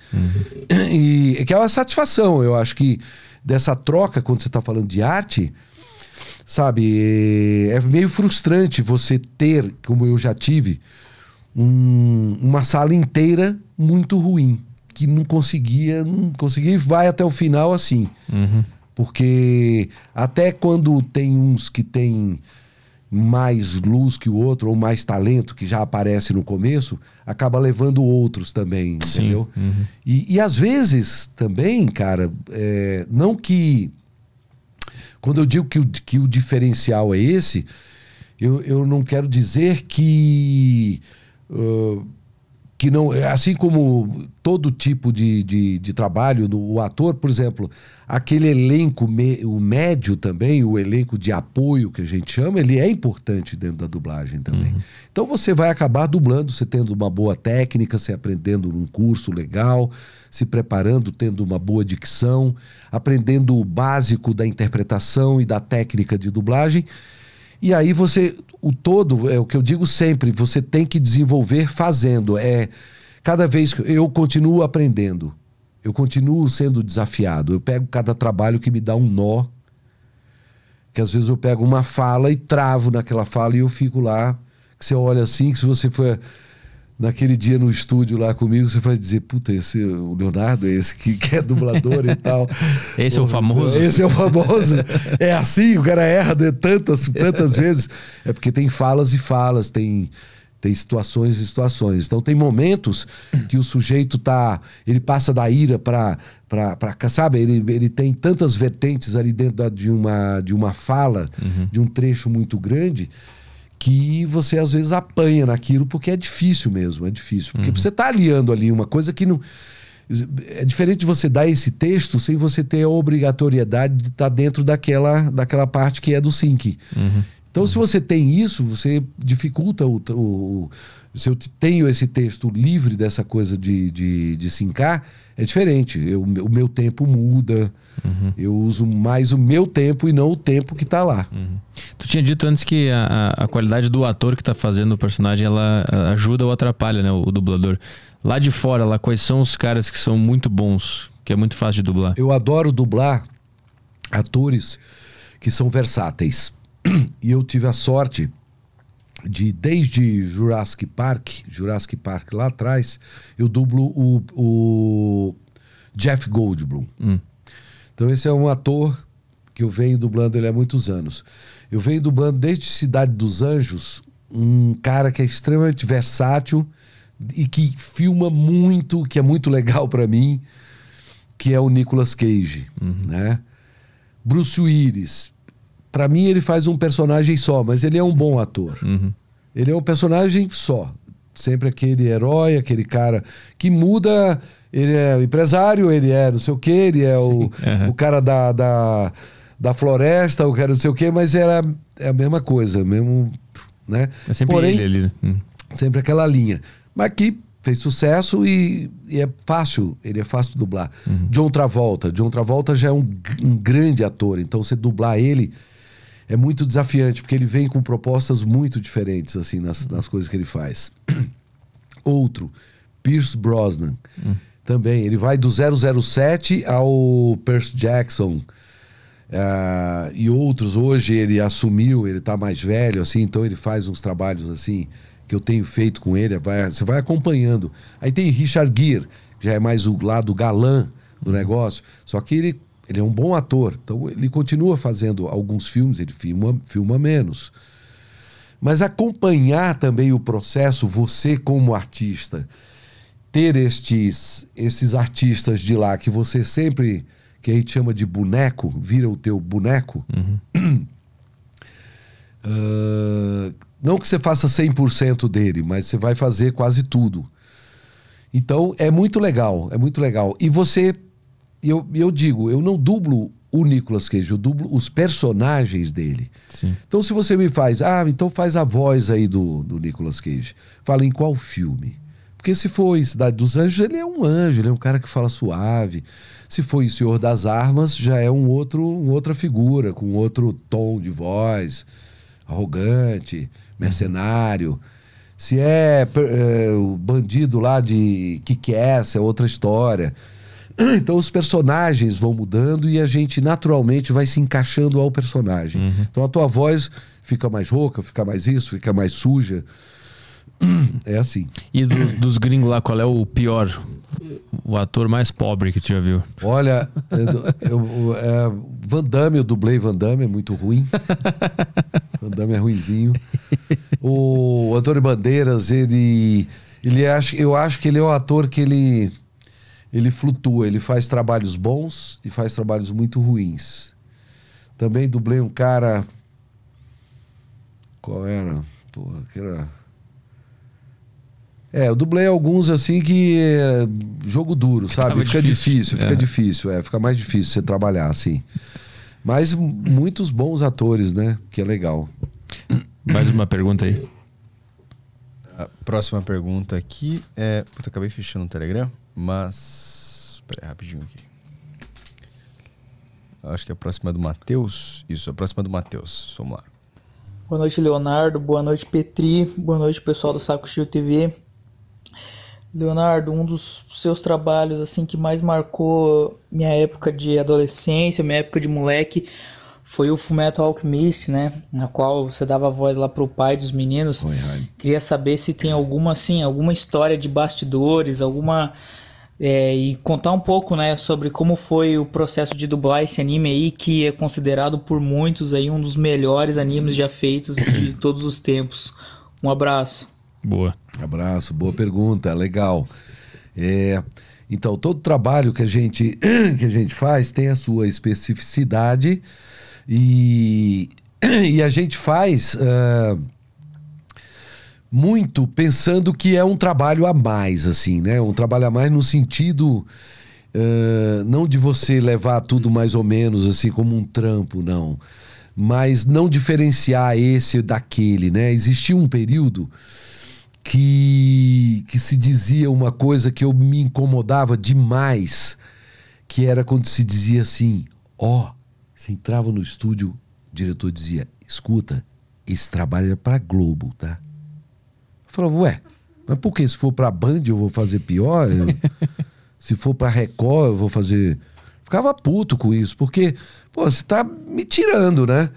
E que é uma satisfação, eu acho que dessa troca, quando você tá falando de arte, sabe? É meio frustrante você ter, como eu já tive, um- uma sala inteira muito ruim, que não conseguia, não conseguia e vai até o final assim. Porque até quando tem uns que tem mais luz que o outro, ou mais talento que já aparece no começo, acaba levando outros também, Sim, entendeu? E, e às vezes também, cara, é, não que. Quando eu digo que o, que o diferencial é esse, eu, eu não quero dizer que. ah, que não assim como todo tipo de, de, de trabalho o ator por exemplo aquele elenco me- o médio também o elenco de apoio que a gente chama ele é importante dentro da dublagem também. Então você vai acabar dublando você tendo uma boa técnica você aprendendo um curso legal se preparando tendo uma boa dicção aprendendo o básico da interpretação e da técnica de dublagem e aí você, o todo, é o que eu digo sempre, você tem que desenvolver fazendo. É cada vez que eu continuo aprendendo, eu continuo sendo desafiado. Eu pego cada trabalho que me dá um nó, que às vezes eu pego uma fala e travo naquela fala e eu fico lá, que você olha assim, que se você for naquele dia no estúdio lá comigo, você vai dizer, puta, esse o Leonardo, é esse que, [LAUGHS] que é dublador e tal. Esse é o famoso? Esse é o famoso. É assim, o cara erra de tantas, tantas [LAUGHS] vezes. É porque tem falas e falas, tem, tem situações e situações. Então tem momentos que o sujeito tá. Ele passa da ira para. Pra, pra, sabe, ele, ele tem tantas vertentes ali dentro da- de, uma, de uma fala, de um trecho muito grande, que você às vezes apanha naquilo porque é difícil mesmo, é difícil. Porque você está aliando ali uma coisa que não. É diferente de você dar esse texto sem você ter a obrigatoriedade de estar dentro daquela, daquela parte que é do sync. Então, se você tem isso, você dificulta o, o, se eu tenho esse texto livre dessa coisa de, de, de sincar, é diferente. Eu, o meu tempo muda. Uhum. Eu uso mais o meu tempo e não o tempo que está lá. Uhum. Tu tinha dito antes que a, a qualidade do ator que está fazendo o personagem ela ajuda ou atrapalha né, o, o, dublador. Lá de fora, lá, quais são os caras que são muito bons, que é muito fácil de dublar? Eu adoro dublar atores que são versáteis. [CLEARS THROAT] E eu tive a sorte de desde Jurassic Park, Jurassic Park lá atrás, eu dublo o, o Jeff Goldblum. Hum. Então esse é um ator que eu venho dublando ele há muitos anos. Eu venho dublando desde Cidade dos Anjos, um cara que é extremamente versátil e que filma muito, que é muito legal para mim, que é o Nicolas Cage, uhum. né? Bruce Willis, para mim ele faz um personagem só, mas ele é um bom ator. Uhum. Ele é um personagem só. Sempre aquele herói, aquele cara que muda. Ele é o empresário, ele é não sei o quê, ele é o, uhum. o cara da, da, da floresta, o cara não sei o quê, mas era é a mesma coisa, mesmo. Né? É sempre Porém, ele ali. Né? Hum. Sempre aquela linha. Mas que fez sucesso e, e, é fácil, ele é fácil de dublar. Uhum. John Travolta. John Travolta já é um, um grande ator, então você dublar ele é muito desafiante, porque ele vem com propostas muito diferentes, assim, nas, nas coisas que ele faz. [CLEARS THROAT] Outro, Pierce Brosnan. Hum. Também, ele vai do 007 ao Percy Jackson. Uh, e outros, hoje ele assumiu, ele está mais velho, assim, então ele faz uns trabalhos assim que eu tenho feito com ele, vai, você vai acompanhando. Aí tem Richard Gere, que já é mais o lado galã do uhum. negócio, só que ele ele é um bom ator, então ele continua fazendo alguns filmes, ele filma, filma menos. Mas acompanhar também o processo, você como artista, ter estes, esses artistas de lá que você sempre, que a gente chama de boneco, vira o teu boneco. Uhum. Uh, [CLEARS THROAT] não que você faça 100% dele, mas você vai fazer quase tudo. Então é muito legal, é muito legal. E você eu, eu digo, eu não dublo o Nicolas Cage, eu dublo os personagens dele. Sim. Então, se você me faz, ah, então faz a voz aí do, do Nicolas Cage. Fala em qual filme? Porque se em Cidade dos Anjos, ele é um anjo, ele é um cara que fala suave. Se em Senhor das Armas, já é um outro, uma outra figura, com outro tom de voz, arrogante, mercenário. Se é, é o bandido lá de que é essa, é outra história. Então os personagens vão mudando e a gente naturalmente vai se encaixando ao personagem. Uhum. Então a tua voz fica mais rouca, fica mais isso, fica mais suja. [CLEARS THROAT] É assim. E do, dos gringos lá, qual é o pior? O ator mais pobre que tu já viu? Olha, eu, eu, é, Van Damme, eu dublei Van Damme, é muito ruim. Van Damme é ruinzinho. O Antônio Bandeiras, ele. ele acha, eu acho que ele é um ator que ele ele flutua, ele faz trabalhos bons e faz trabalhos muito ruins. Também dublei um cara. Qual era? Porra, que era. É, eu dublei alguns assim que é jogo duro, sabe? Fica difícil, difícil fica é. difícil, é, fica mais difícil você trabalhar assim. Mas muitos bons atores, né? Que é legal. Mais uma pergunta aí. A próxima pergunta aqui é. Puta, acabei fechando o Telegram. Mas. Peraí, rapidinho aqui. Acho que a próxima é do Matheus. Isso, a próxima é do Matheus. Vamos lá. Boa noite, Leonardo. Boa noite, Petri. Boa noite, pessoal do Saco Cheio TV. Leonardo, um dos seus trabalhos assim que mais marcou minha época de adolescência, minha época de moleque, foi o Fullmetal Alchemist, né? Na qual você dava voz lá pro pai dos meninos. Oi, Queria saber se tem alguma assim, alguma história de bastidores, alguma é, e contar um pouco, né, sobre como foi o processo de dublar esse anime aí, que é considerado por muitos aí um dos melhores animes já feitos de [CLEARS THROAT] todos os tempos. Um abraço. Boa. Abraço, boa pergunta, legal. É, então, todo trabalho que a gente [CLEARS THROAT] que a gente faz tem a sua especificidade e, [CLEARS THROAT] e a gente faz uh, muito pensando que é um trabalho a mais, assim, né? Um trabalho a mais no sentido uh, não de você levar tudo mais ou menos assim como um trampo, não. mas não diferenciar esse daquele, né? Existia um período que, que se dizia uma coisa que eu me incomodava demais, que era quando se dizia assim, ó, oh, você entrava no estúdio, o diretor dizia, escuta, esse trabalho é para Globo, tá? Falava, ué, mas por que? Se for para Band eu vou fazer pior? Eu, [LAUGHS] se for para Record eu vou fazer... Ficava puto com isso, porque, pô, você tá me tirando, né?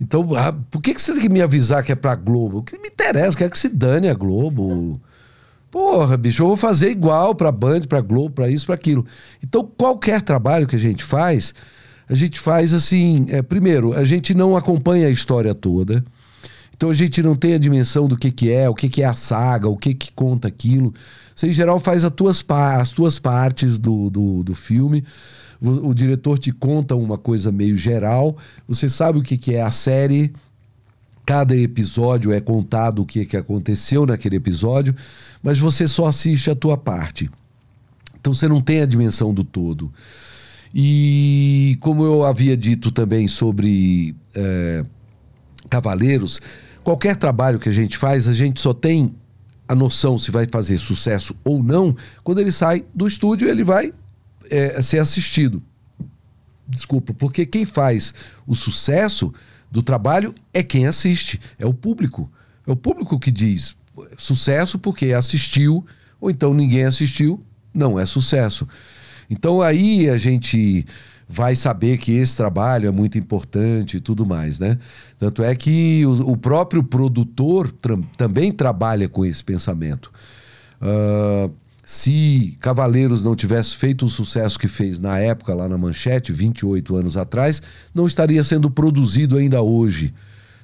Então, ah, por que, que você tem que me avisar que é pra Globo? O que me interessa? Quero que se dane a Globo. Porra, bicho, eu vou fazer igual pra Band, pra Globo, pra isso, pra aquilo. Então, qualquer trabalho que a gente faz, a gente faz assim. É, primeiro, a gente não acompanha a história toda. Então a gente não tem a dimensão do que, que é, o que, que é a saga, o que, que conta aquilo. Você, em geral, faz as tuas, as tuas partes do, do, do filme. O, o, diretor te conta uma coisa meio geral. Você sabe o que, que é a série. Cada episódio é contado o que, que aconteceu naquele episódio, mas você só assiste a tua parte. Então você não tem a dimensão do todo. E como eu havia dito também sobre é, Cavaleiros, qualquer trabalho que a gente faz, a gente só tem a noção se vai fazer sucesso ou não quando ele sai do estúdio ele vai é, ser assistido. Desculpa, porque quem faz o sucesso do trabalho é quem assiste, é o público. É o público que diz sucesso porque assistiu, ou então ninguém assistiu, não é sucesso. Então aí a gente vai saber que esse trabalho é muito importante e tudo mais, né? Tanto é que o, o próprio produtor também trabalha com esse pensamento. Uh, se Cavaleiros não tivesse feito o sucesso que fez na época, lá na Manchete, 28 anos atrás, não estaria sendo produzido ainda hoje.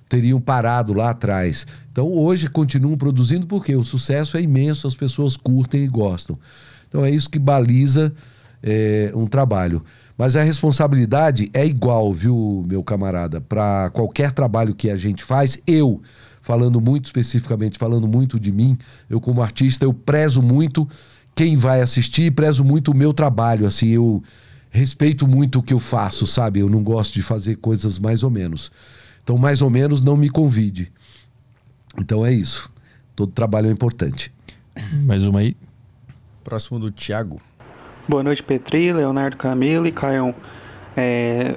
Teriam parado lá atrás. Então hoje continuam produzindo porque o sucesso é imenso, as pessoas curtem e gostam. Então é isso que baliza é, um trabalho. Mas a responsabilidade é igual, viu, meu camarada, para qualquer trabalho que a gente faz. Eu, falando muito especificamente, falando muito de mim, eu como artista, eu prezo muito quem vai assistir, prezo muito o meu trabalho, assim, eu respeito muito o que eu faço, sabe? Eu não gosto de fazer coisas mais ou menos. Então, mais ou menos, não me convide. Então é isso. Todo trabalho é importante. Mais uma aí. Próximo do Thiago. Boa noite, Petri, Leonardo Camilo e Caião. É,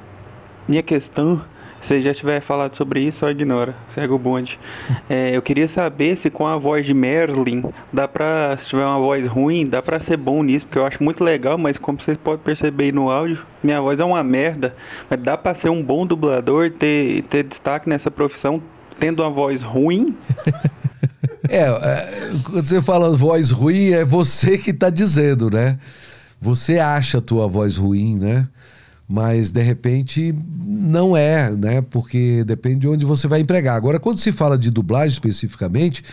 minha questão, se já tiver falado sobre isso, só ignora, segue o bonde. [LAUGHS] É, eu queria saber se com a voz de Merlin, dá pra, se tiver uma voz ruim, dá pra ser bom nisso, porque eu acho muito legal, mas como vocês podem perceber aí no áudio, minha voz é uma merda, mas dá pra ser um bom dublador, ter, ter destaque nessa profissão, tendo uma voz ruim? [LAUGHS] É, é, quando você fala voz ruim, é você que tá dizendo, né? Você acha a tua voz ruim, né? Mas de repente não é, né? Porque depende de onde você vai empregar. Agora, quando se fala de dublagem especificamente,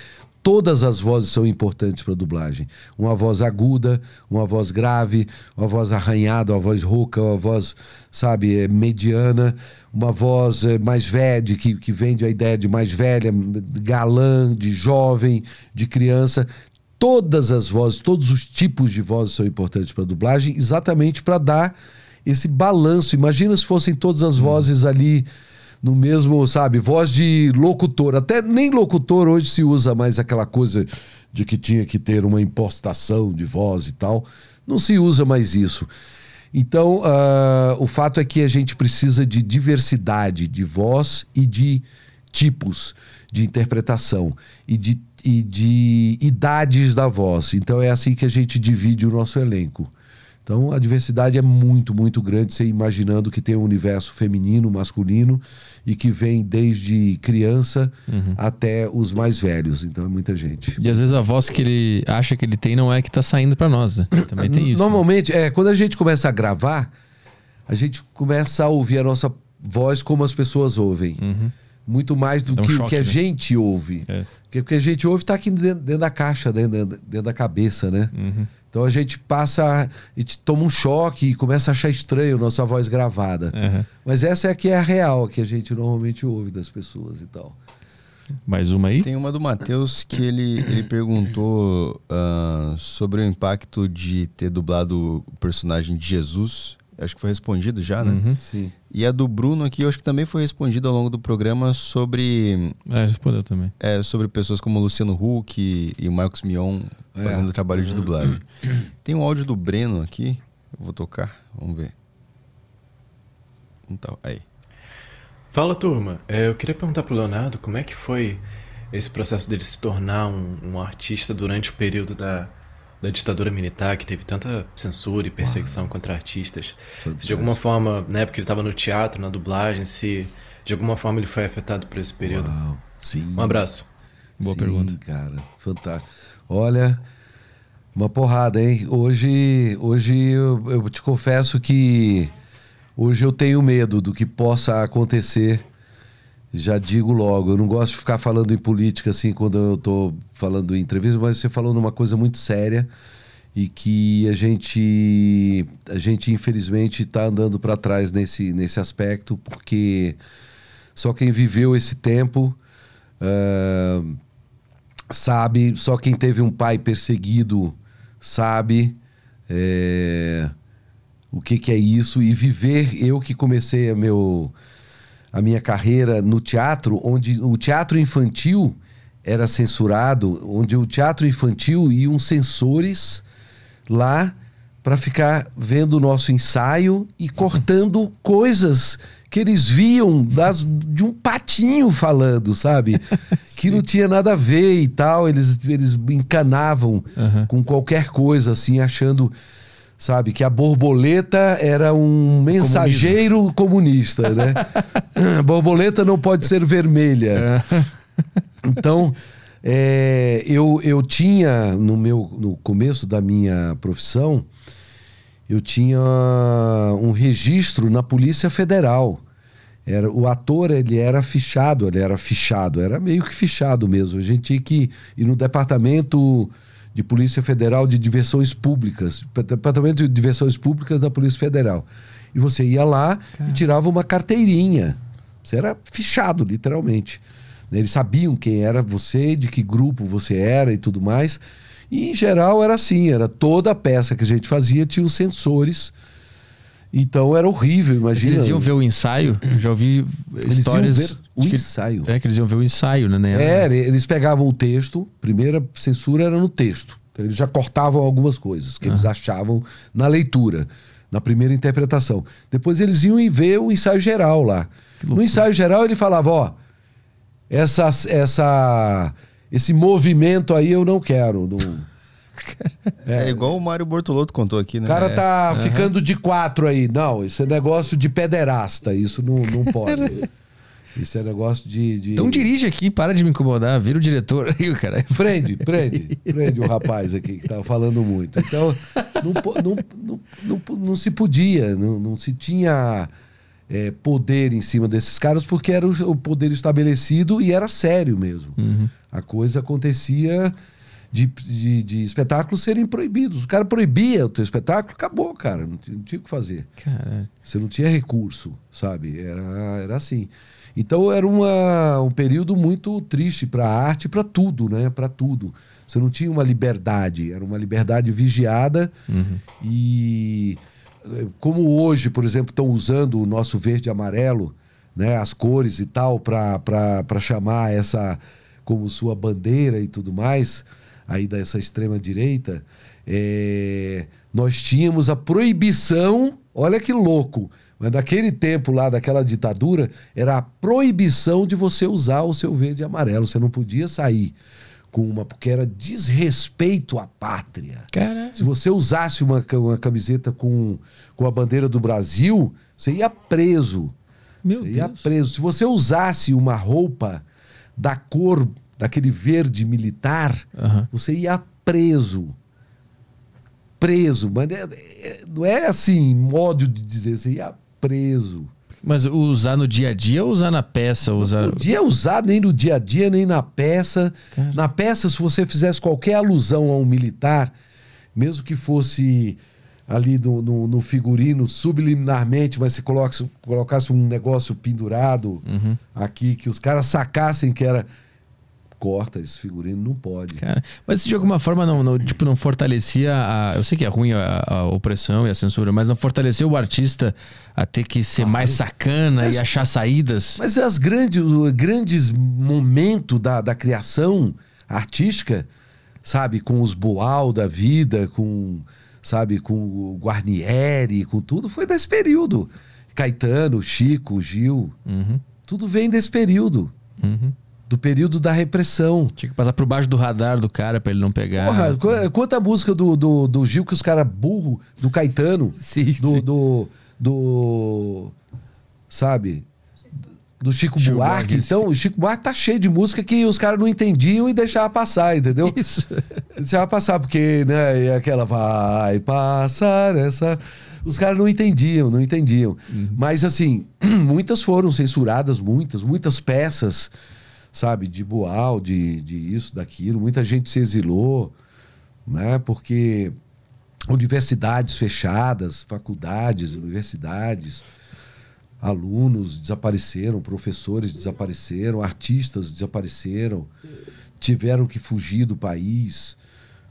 todas as vozes são importantes para dublagem. Uma voz aguda, uma voz grave, uma voz arranhada, uma voz rouca, uma voz, sabe, é, mediana, uma voz é, mais velha, que, que vende a ideia de mais velha, galã, de jovem, de criança todas as vozes, todos os tipos de vozes são importantes para a dublagem, exatamente para dar esse balanço. Imagina se fossem todas as vozes ali no mesmo, sabe, voz de locutor. Até nem locutor hoje se usa mais aquela coisa de que tinha que ter uma impostação de voz e tal. Não se usa mais isso. Então, uh, o fato é que a gente precisa de diversidade de voz e de tipos de interpretação e de e de idades da voz. Então é assim que a gente divide o nosso elenco. Então a diversidade é muito, muito grande, você imaginando que tem um universo feminino, masculino e que vem desde criança uhum. até os mais velhos. Então é muita gente. E às vezes a voz que ele acha que ele tem não é que está saindo para nós. Né? Também tem [COUGHS] isso. Né? Normalmente, né? é, quando a gente começa a gravar, a gente começa a ouvir a nossa voz como as pessoas ouvem. Uhum muito mais do um que o que a né? gente ouve. É. Porque o que a gente ouve está aqui dentro, dentro, da caixa, dentro, dentro, da cabeça, né? Uhum. Então a gente passa e toma um choque e começa a achar estranho nossa voz gravada. Uhum. Mas essa é que é a real que a gente normalmente ouve das pessoas e tal. Mais uma aí? Tem uma do Matheus que ele, ele perguntou uh, sobre o impacto de ter dublado o personagem de Jesus acho que foi respondido já, né? Uhum. Sim. E a do Bruno aqui, eu acho que também foi respondida ao longo do programa sobre, É, respondeu também. é, sobre pessoas como o Luciano Huck e, e o Marcos Mion É. fazendo trabalho de dublagem. [COUGHS] Tem um áudio do Breno aqui, eu vou tocar, vamos ver. Então, aí. Fala turma, É, eu queria perguntar pro Leonardo como é que foi esse processo dele se tornar um, um artista durante o período da, da ditadura militar, que teve tanta censura e perseguição contra artistas. Se de alguma forma, na época ele estava no teatro, na dublagem, se de alguma forma ele foi afetado por esse período. Uau, sim. Um abraço. Boa Sim, pergunta. cara. Fantástico. Olha, uma porrada, hein? Hoje, hoje eu, eu te confesso que hoje eu tenho medo do que possa acontecer. Já digo logo, eu não gosto de ficar falando em política assim quando eu tô falando em entrevista, mas você falou numa coisa muito séria e que a gente a gente infelizmente está andando para trás nesse nesse aspecto porque só quem viveu esse tempo ah, sabe, só quem teve um pai perseguido sabe é, o que, que é isso e viver. Eu que comecei a, meu, a minha carreira no teatro, onde o teatro infantil era censurado, onde o teatro infantil iam censores lá para ficar vendo o nosso ensaio e cortando [LAUGHS] coisas que eles viam das, de um patinho falando, sabe? [LAUGHS] que não tinha nada a ver e tal. Eles, eles encanavam Aham. com qualquer coisa, assim, achando, sabe, que a borboleta era um mensageiro comunista, né? [LAUGHS] borboleta não pode ser vermelha. Então, é, eu, eu tinha, no, meu, no começo da minha profissão, eu tinha um registro na Polícia Federal. Era, o ator ele era fichado, ele era fichado, era meio que fichado mesmo. A gente tinha que ir no departamento de Polícia Federal de Diversões Públicas, departamento de Diversões Públicas da Polícia Federal. E você ia lá e tirava uma carteirinha. Você era fichado, literalmente. Eles sabiam quem era você, de que grupo você era e tudo mais. E em geral era assim, era toda a peça que a gente fazia tinha os sensores. Então era horrível, imagina. Eles iam ver o ensaio, eu já ouvi Eles histórias. O que- ensaio. É, que eles iam ver o ensaio, né? né? É, eles pegavam o texto, primeira censura era no texto. Então, Eles já cortavam algumas coisas que eles achavam na leitura, na primeira interpretação. Depois eles iam e ver o ensaio geral lá. No ensaio geral ele falava, ó, essa, essa, esse movimento aí eu não quero. não- [LAUGHS] É, igual o Mário Bortolotto contou aqui, né? O cara É. tá ficando de quatro aí. Não, isso é negócio de pederasta, isso não, não [LAUGHS] pode. Isso é negócio de... de... Então dirige aqui, para de me incomodar, vira o diretor aí, cara. Prende, [LAUGHS] prende, prende o rapaz aqui que tava falando muito. Então, não, não, não, não, se podia, não, não se tinha é, poder em cima desses caras, porque era o, o poder estabelecido e era sério mesmo. A coisa acontecia de, de, de espetáculos serem proibidos. O cara proibia o teu espetáculo, acabou, cara. Não, tinha- não tinha o que fazer. Caralho. Você não tinha recurso, sabe? Era, era assim. Então era uma, um período muito triste para a arte, para tudo, né? Para tudo. Você não tinha uma liberdade, era uma liberdade vigiada e eh, como hoje, por exemplo, estão usando o nosso verde e amarelo, né? As cores e tal para chamar essa como sua bandeira e tudo mais aí dessa extrema direita, é, nós tínhamos a proibição, olha que louco, mas naquele tempo lá daquela ditadura, era a proibição de você usar o seu verde e amarelo. Você não podia sair com uma, porque era desrespeito à pátria. Se você usasse uma, uma camiseta com, com a bandeira do Brasil, você ia preso. Meu você ia Deus. preso. Se você usasse uma roupa da cor daquele verde militar, Aham. você ia preso. Preso. Mas é- é- não é assim, modo de dizer, você ia preso. Mas usar no dia a dia ou usar na peça? Usar... Não podia usar nem no dia a dia, nem na peça. Cara. Na peça, se você fizesse qualquer alusão a um militar, mesmo que fosse ali no, no- no figurino, subliminarmente, mas se colocasse, colocasse um negócio pendurado Uhum. aqui, que os caras sacassem que era. Corta esse figurino, não pode. Cara, mas isso de alguma forma não, não, tipo, não fortalecia a. Eu sei que é ruim a, a opressão e a censura, mas não fortaleceu o artista a ter que ser mais sacana Mas- e achar saídas. Mas as grandes, os grandes momentos da, da criação artística, sabe, com os Boal da vida, com, sabe, com o Guarnieri, com tudo, foi desse período. Caetano, Chico, Gil, Uhum, tudo vem desse período. uhum. Do período da repressão. Tinha que passar por baixo do radar do cara pra ele não pegar. Porra, qu- quanta música do, do, do Gil que os caras burro, do Caetano, [LAUGHS] Sim, do, sim. do, do. Sabe? Do Chico Chico Buarque. Buarque. Então, o Chico Buarque tá cheio de música que os caras não entendiam e deixavam passar, entendeu? Isso. [LAUGHS] Deixava passar, porque, né, e aquela vai passar essa. Os caras não entendiam, não entendiam. Mas, assim, [CLEARS THROAT] muitas foram censuradas, muitas, muitas peças, sabe, de Boal, de, de isso, daquilo. Muita gente se exilou, né, porque universidades fechadas, faculdades, universidades, alunos desapareceram, professores desapareceram, artistas desapareceram, tiveram que fugir do país,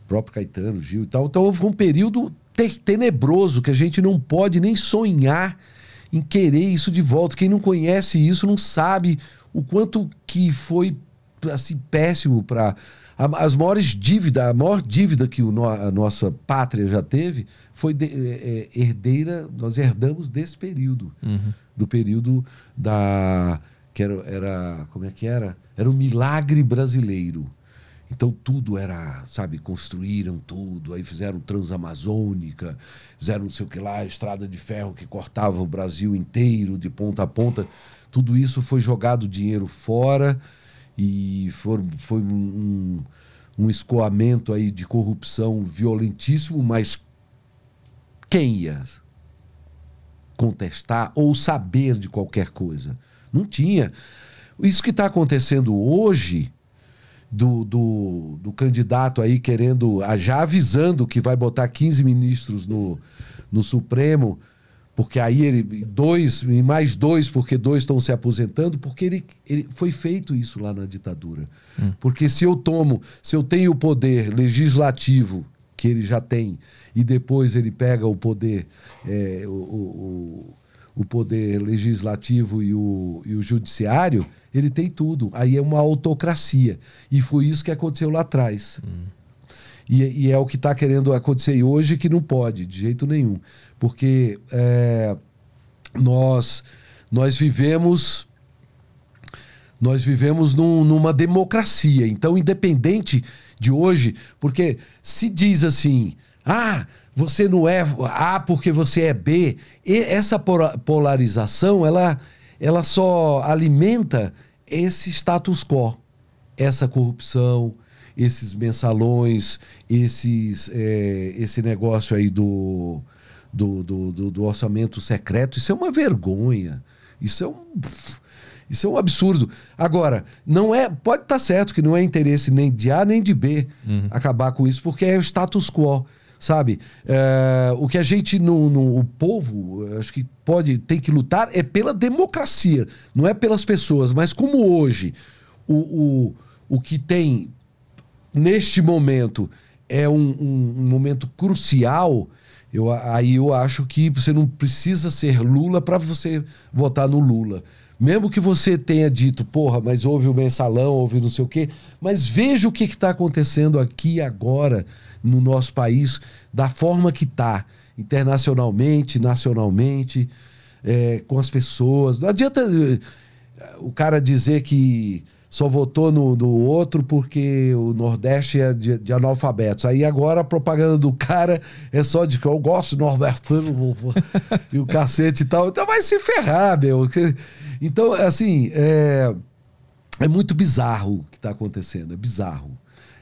próprio Caetano, Gil e tal. Então foi um período te- tenebroso que a gente não pode nem sonhar em querer isso de volta. Quem não conhece isso não sabe o quanto que foi assim péssimo para as maiores dívidas, a maior dívida que o no- a nossa pátria já teve foi de- é, é, herdeira, nós herdamos desse período. Uhum. do período da que era, era como é que era? Era o milagre brasileiro. Então tudo era sabe construíram tudo aí fizeram transamazônica fizeram não sei o que lá estrada de ferro que cortava o Brasil inteiro de ponta a ponta tudo isso foi jogado dinheiro fora e for, foi um, um, escoamento aí de corrupção violentíssimo mas quem ia contestar ou saber de qualquer coisa. Não tinha. Isso que está acontecendo hoje, do, do, do candidato aí querendo, ah, já avisando que vai botar 15 ministros no, no Supremo, porque aí ele, dois, e mais dois, porque dois estão se aposentando, porque ele, ele foi feito isso lá na ditadura. Porque se eu tomo, se eu tenho o poder legislativo, que ele já tem, e depois ele pega o poder, é, o, o, o- poder legislativo e o, e o judiciário, ele tem tudo. Aí é uma autocracia. E foi isso que aconteceu lá atrás. E, e é o que está querendo acontecer hoje que não pode, de jeito nenhum. Porque é, nós, nós vivemos nós vivemos num- numa democracia. Então, independente de hoje, porque se diz assim, ah, você não é A porque você é B, essa polarização, ela, ela só alimenta esse status quo, essa corrupção, esses mensalões, esses, é, esse negócio aí do, do, do, do- do orçamento secreto. Isso é uma vergonha. Isso é um. Isso é um absurdo. Agora, não é. Pode estar certo que não é interesse nem de A nem de B acabar com isso, porque é o status quo. Sabe? É, o que a gente, no, no- o povo, eu acho que pode, tem que lutar é pela democracia, não é pelas pessoas. Mas como hoje o, o, o que tem neste momento é um, um- um momento crucial, eu, aí eu acho que você não precisa ser Lula para você votar no Lula. Mesmo que você tenha dito, porra, mas houve o mensalão, houve não sei o quê, mas veja o que está acontecendo aqui agora no nosso país, da forma que está, internacionalmente, nacionalmente, é, com as pessoas. Não adianta eh, o cara dizer que só votou no, no outro porque o Nordeste é de, de analfabetos. Aí agora a propaganda do cara é só de que eu gosto do nordestino e o cacete e tal. Então vai se ferrar, meu. Então, assim, é, é muito bizarro o que está acontecendo. É bizarro.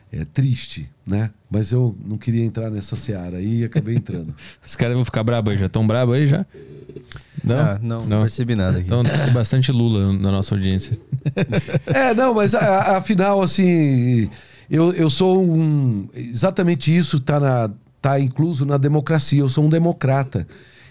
É triste, né? Mas eu não queria entrar nessa seara aí e acabei entrando. [LAUGHS] Os caras vão ficar brabos aí, já estão brabos aí já? Não? Ah, não, não percebi nada aqui. Então tem bastante Lula na nossa audiência. [LAUGHS] É, não, mas afinal, assim, eu, eu sou um. Exatamente isso está na, tá incluso na democracia. Eu sou um democrata.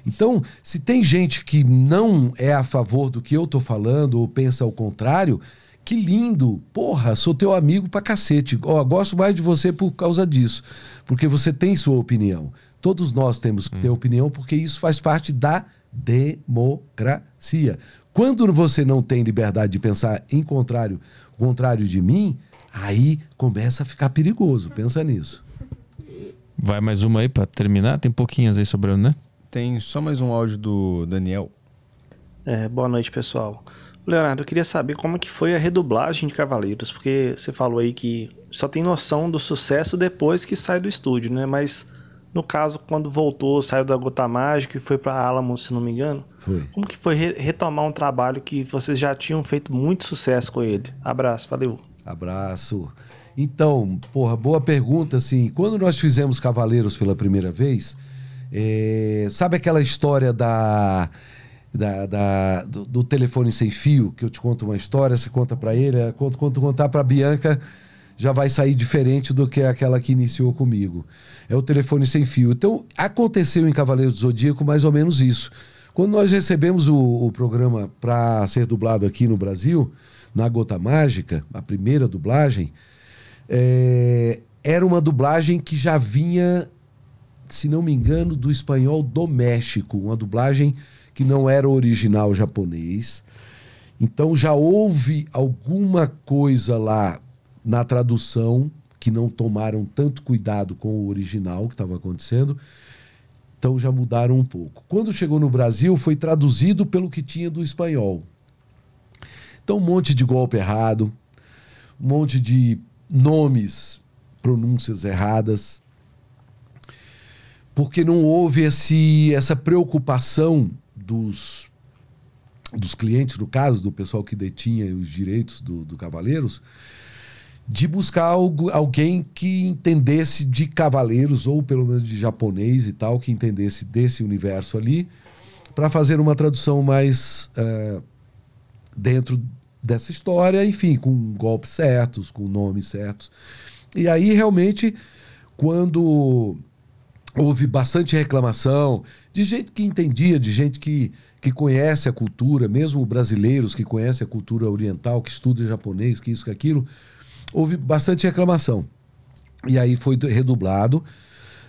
Então, se tem gente que não é a favor do que eu estou falando ou pensa ao contrário, que lindo. Porra, sou teu amigo pra cacete. Ó, gosto mais de você por causa disso. Porque você tem sua opinião. Todos nós temos que ter opinião, porque isso faz parte da democracia. Quando você não tem liberdade de pensar em contrário, contrário de mim, aí começa a ficar perigoso. Pensa nisso. Vai mais uma aí pra terminar? Tem pouquinhas aí sobrando, né? Tem só mais um áudio do Daniel. É, boa noite, pessoal. Leonardo, eu queria saber como que foi a redublagem de Cavaleiros, porque você falou aí que só tem noção do sucesso depois que sai do estúdio, né? Mas no caso, quando voltou, saiu da Gota Mágica e foi para Alamo, se não me engano, Foi. como que foi re- retomar um trabalho que vocês já tinham feito muito sucesso com ele? Abraço, valeu. Abraço. Então, porra, boa pergunta, assim. Quando nós fizemos Cavaleiros pela primeira vez, é, sabe aquela história da, da, da- do, do telefone sem fio, que eu te conto uma história, você conta pra ele, é, quando, quando contar pra Bianca, já vai sair diferente do que aquela que iniciou comigo. É o telefone sem fio. Então, aconteceu em Cavaleiros do Zodíaco mais ou menos isso. Quando nós recebemos o, o programa para ser dublado aqui no Brasil, na Gota Mágica, a primeira dublagem, é, era uma dublagem que já vinha, se não me engano, do espanhol do México, uma dublagem que não era original japonês. Então já houve alguma coisa lá na tradução que não tomaram tanto cuidado com o original que estava acontecendo. Então já mudaram um pouco. Quando chegou no Brasil, foi traduzido pelo que tinha do espanhol. Então, um monte de golpe errado, um monte de nomes, pronúncias erradas, porque não houve esse, essa preocupação dos, dos clientes, no caso, do pessoal que detinha os direitos do, do Cavaleiros, de buscar algo, alguém que entendesse de cavaleiros, ou pelo menos de japonês e tal, que entendesse desse universo ali, para fazer uma tradução mais eh, dentro dessa história, enfim, com golpes certos, com nomes certos. E aí, realmente, quando houve bastante reclamação de gente que entendia, de gente que, que conhece a cultura, mesmo brasileiros que conhecem a cultura oriental, que estudam japonês, que isso, que aquilo, houve bastante reclamação. E aí foi redublado.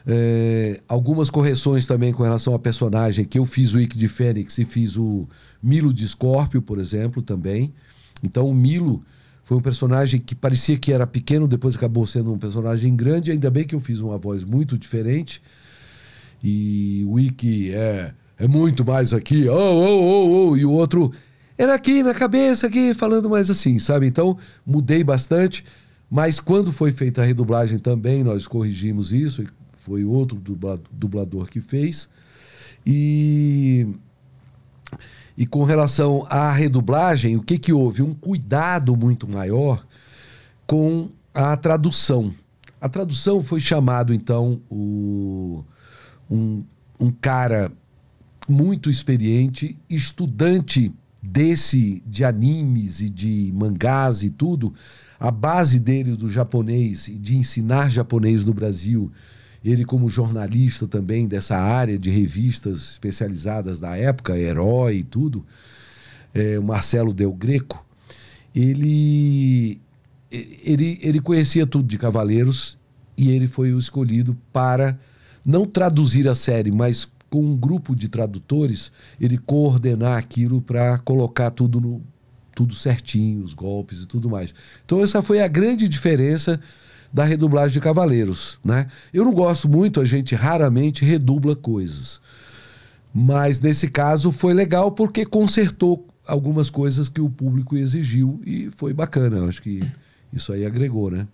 É, algumas correções também com relação a personagem, que eu fiz o Ike de Fênix e fiz o Milo de Escórpio, por exemplo, também. Então o Milo foi um personagem que parecia que era pequeno, depois acabou sendo um personagem grande. Ainda bem que eu fiz uma voz muito diferente. E o Ike é, é muito mais aqui, oh, oh, oh, oh, e o outro era aqui na cabeça, aqui, falando mais assim, sabe? Então mudei bastante. Mas quando foi feita a redublagem também, nós corrigimos isso. Foi outro dubla- dublador que fez. E, e com relação à redublagem, o que, que houve? Um cuidado muito maior com a tradução. A tradução foi chamado, então, o, um, um cara muito experiente, estudante desse de animes e de mangás e tudo, a base dele do japonês e de ensinar japonês no Brasil, ele como jornalista também dessa área de revistas especializadas da época, Herói e tudo, é, o Marcelo Del Greco, ele, ele, ele conhecia tudo de Cavaleiros e ele foi o escolhido para não traduzir a série, mas com um grupo de tradutores, ele coordenar aquilo para colocar tudo no tudo certinho, os golpes e tudo mais. Então essa foi a grande diferença da redublagem de Cavaleiros, né? Eu não gosto muito, a gente raramente redubla coisas. Mas nesse caso foi legal porque consertou algumas coisas que o público exigiu e foi bacana. Eu acho que isso aí agregou, né?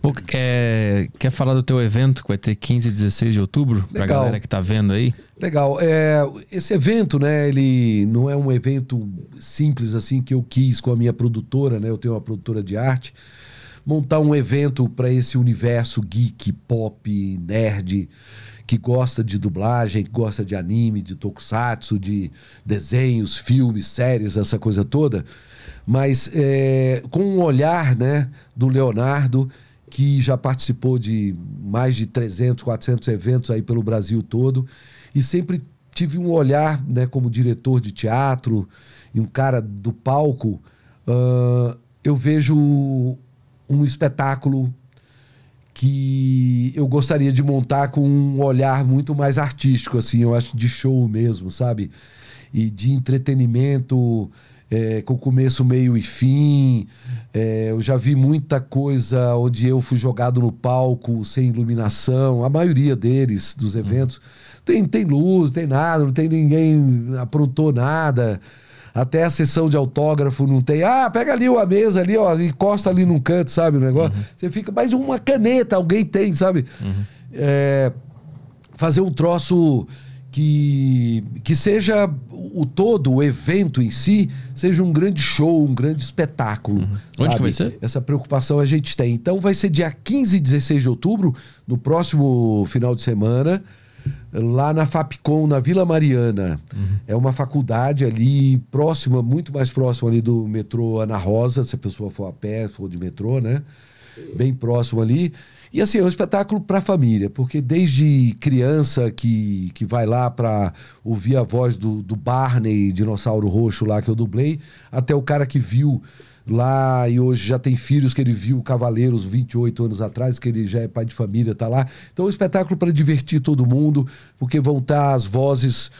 Pô, quer, quer falar do teu evento que vai ter 15 e 16 de outubro? Pra Legal. galera que tá vendo aí. Legal. É, esse evento, né, ele não é um evento simples assim que eu quis com a minha produtora, né? Eu tenho uma produtora de arte montar um evento para esse universo geek, pop, nerd que gosta de dublagem, que gosta de anime, de tokusatsu, de desenhos, filmes, séries, essa coisa toda, mas é, com um olhar, né, do Leonardo que já participou de mais de 300, 400 eventos aí pelo Brasil todo e sempre tive um olhar, né, como diretor de teatro e um cara do palco, ah, eu vejo um espetáculo que eu gostaria de montar com um olhar muito mais artístico, assim, eu acho de show mesmo, sabe? E de entretenimento é, com começo, meio e fim. É, eu já vi muita coisa onde eu fui jogado no palco sem iluminação, a maioria deles, dos eventos. Tem, tem luz, tem nada, não tem ninguém aprontou nada. Até a sessão de autógrafo não tem. Ah, pega ali uma mesa ali, ó, encosta ali num canto, sabe? O negócio. Uhum. Você fica, mas uma caneta alguém tem, sabe? Uhum. É, fazer um troço que, que seja o todo, o evento em si, seja um grande show, um grande espetáculo. Uhum. Onde que vai ser? Essa preocupação a gente tem. Então vai ser dia 15 e 16 de outubro, no próximo final de semana lá na Fapcom, na Vila Mariana. Uhum. É uma faculdade ali próxima, muito mais próxima ali do metrô Ana Rosa, se a pessoa for a pé, for de metrô, né? Bem próximo ali. E assim, é um espetáculo para a família, porque desde criança que, que vai lá para ouvir a voz do, do Barney, dinossauro roxo lá que eu dublei, até o cara que viu lá e hoje já tem filhos que ele viu Cavaleiros 28 anos atrás, que ele já é pai de família, tá lá. Então é um espetáculo para divertir todo mundo, porque vão estar as vozes.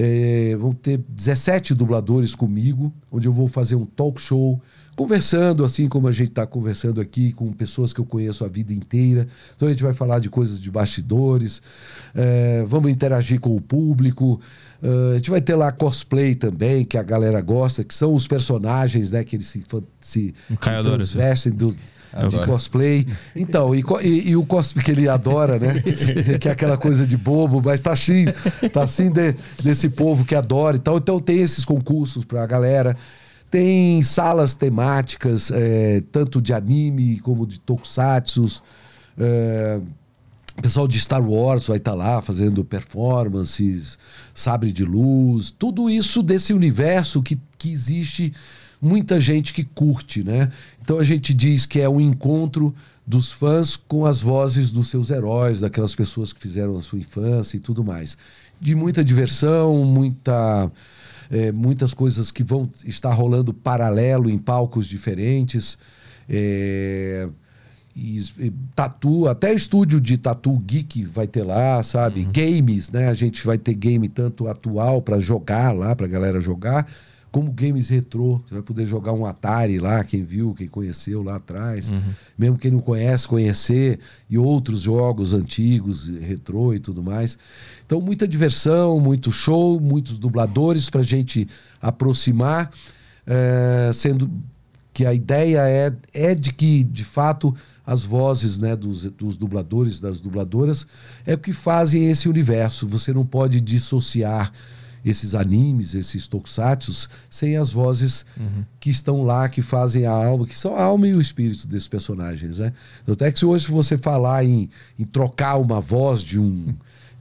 É, vão ter 17 dubladores comigo, onde eu vou fazer um talk show conversando, assim como a gente está conversando aqui com pessoas que eu conheço a vida inteira. Então a gente vai falar de coisas de bastidores, é, vamos interagir com o público. Uh, a gente vai ter lá cosplay também, que a galera gosta, que são os personagens né, que eles se, se, se vestem do, de cosplay. Então, e, e, e, o cosplay que ele adora, né? [LAUGHS] que é aquela coisa de bobo, mas tá assim, tá assim de, desse povo que adora e tal. Então tem esses concursos pra galera. Tem salas temáticas, é, tanto de anime como de tokusatsu. É, pessoal de Star Wars vai estar tá lá fazendo performances, sabre de luz, tudo isso desse universo que, que existe muita gente que curte, né? Então a gente diz que é um encontro dos fãs com as vozes dos seus heróis, daquelas pessoas que fizeram a sua infância e tudo mais. De muita diversão, muita é, muitas coisas que vão estar rolando paralelo em palcos diferentes. É, e, e, tatu, até estúdio de tatu geek vai ter lá, sabe? Uhum. Games, né? A gente vai ter game tanto atual para jogar lá, para galera jogar, como games retrô. Você vai poder jogar um Atari lá, quem viu, quem conheceu lá atrás. Uhum. Mesmo quem não conhece, conhecer. E outros jogos antigos, retrô e tudo mais. Então, muita diversão, muito show, muitos dubladores para a gente aproximar, é, sendo que a ideia é, é de que, de fato, as vozes né, dos, dos dubladores, das dubladoras, é o que fazem esse universo. Você não pode dissociar esses animes, esses tokusatsu, sem as vozes uhum. que estão lá, que fazem a alma, que são a alma e o espírito desses personagens. Né? Até que se hoje você falar em, em trocar uma voz de um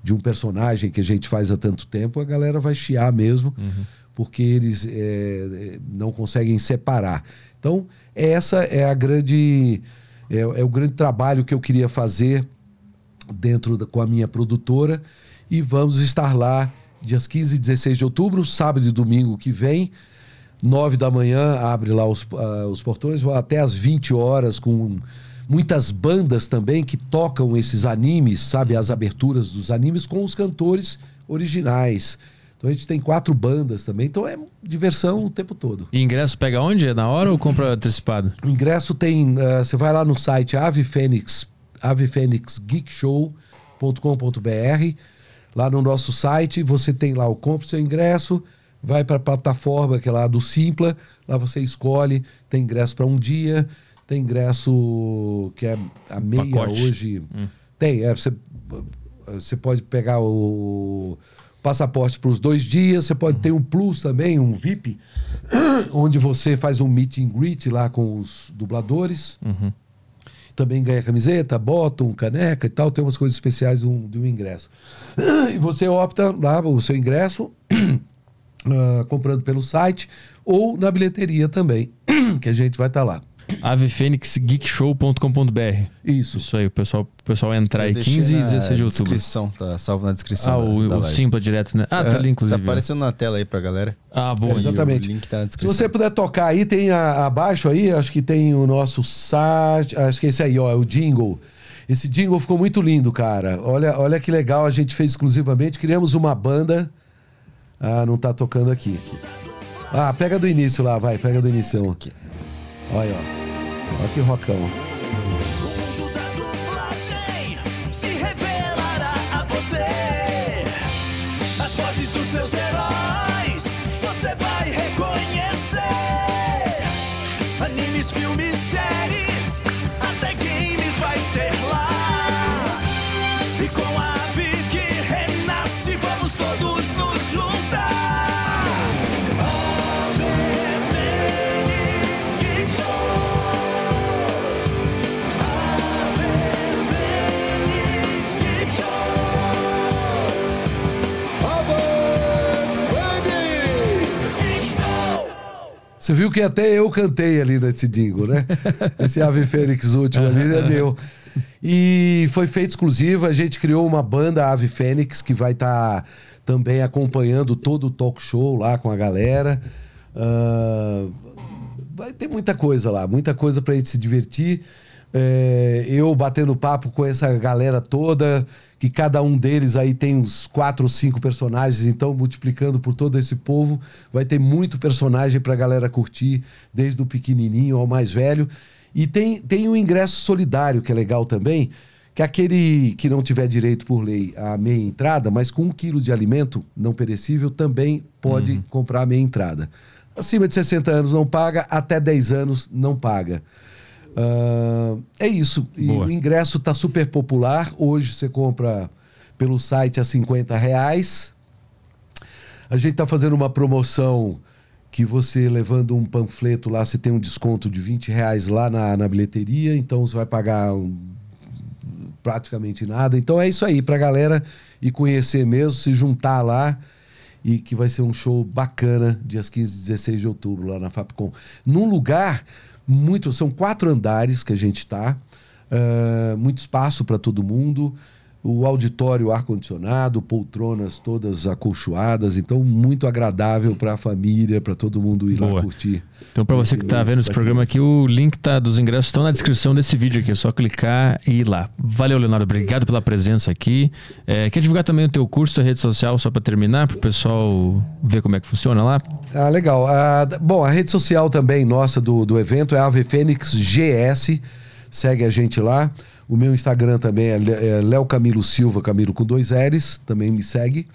de um personagem que a gente faz há tanto tempo, a galera vai chiar mesmo, uhum. porque eles é, é, não conseguem separar. Então, essa é a grande. É, é, o grande trabalho que eu queria fazer dentro da, com a minha produtora. E vamos estar lá dias 15 e 16 de outubro, sábado e domingo que vem. 9 da manhã abre lá os, uh, os portões, vão até às 20 horas com muitas bandas também que tocam esses animes, sabe, as aberturas dos animes com os cantores originais. Então a gente tem quatro bandas também, então é diversão o tempo todo. E ingresso pega onde? É na hora ou compra antecipado? Ingresso tem, uh, você vai lá no site Ave Fênix, avefenixgeekshow.com.br. Lá no nosso site você tem lá o compra seu ingresso, vai para a plataforma que é lá do Simpla, lá você escolhe, tem ingresso para um dia, tem ingresso que é a meia Pacote. hoje. Hum. Tem, é, você, você pode pegar o passaporte para os dois dias, você pode uhum. ter um plus também, um VIP, [COUGHS] onde você faz um meet and greet lá com os dubladores. Uhum. Também ganha camiseta, bottom, caneca e tal. Tem umas coisas especiais do, do ingresso. [CLEARS THROAT] E você opta lá o seu ingresso, uh, [CLEARS THROAT] comprando pelo site ou na bilheteria também, [CLEARS THROAT] que a gente vai estar tá lá. avefenixgeekshow.com.br. Isso. Isso aí, o pessoal, o pessoal entrar aí deixei 15 e na 16 de outubro. Descrição, tá salvo na descrição. Ah, da- o, da o. Simpla direto, né? Ah, tá É, ali, inclusive. Tá aparecendo na tela aí pra galera. Ah, bom. É, exatamente. O link tá na Se descrição. você puder tocar aí, tem a- abaixo aí, acho que tem o nosso site. Acho que é esse aí, ó, é o jingle. Esse jingle ficou muito lindo, cara. Olha, olha que legal, a gente fez exclusivamente. Criamos uma banda. Ah, não tá tocando aqui. Ah, pega do início lá, vai, pega do início. Olha ó. Olha que rocão. se revelará a você. As vozes dos seus heróis você vai reconhecer. Animes, filmes, Você viu que até eu cantei ali nesse jingle, né? [LAUGHS] Esse Ave Fênix último ali é [LAUGHS] meu. E foi feito exclusivo, a gente criou uma banda Ave Fênix que vai estar também acompanhando todo o talk show lá com a galera. Ah, vai ter muita coisa lá, muita coisa pra gente se divertir. É, eu batendo papo com essa galera toda, que cada um deles aí tem uns quatro ou cinco personagens, então multiplicando por todo esse povo, vai ter muito personagem pra galera curtir, desde o pequenininho ao mais velho. E tem, tem um ingresso solidário que é legal também, que aquele que não tiver direito por lei a meia entrada, mas com um quilo de alimento não perecível também pode comprar a meia entrada. Acima de 60 anos não paga, até 10 anos não paga. Ah, é isso. E o ingresso está super popular. Hoje você compra pelo site a 50 reais. A gente está fazendo uma promoção que você levando um panfleto lá, você tem um desconto de 20 reais lá na, na bilheteria, então você vai pagar um- praticamente nada. Então é isso aí, pra galera ir conhecer mesmo, se juntar lá e que vai ser um show bacana, dias 15 e 16 de outubro, lá na Fapcom. Num lugar muito. São quatro andares que a gente está, muito espaço para todo mundo. O auditório ar-condicionado, poltronas todas acolchoadas, então muito agradável para a família, para todo mundo ir lá Boa. curtir. Então, pra você que tá vendo esse programa aqui, o link tá, dos ingressos estão na descrição desse vídeo aqui. É só clicar e ir lá. Valeu, Leonardo. Obrigado pela presença aqui. É, quer divulgar também o teu curso, a rede social, só para terminar, pro pessoal ver como é que funciona lá? Ah, legal. Ah, bom, a rede social também nossa do, do evento é Ave Fênix GS. Segue a gente lá. O meu Instagram também é é Léo Camilo Silva, Camilo com dois L's, também me segue.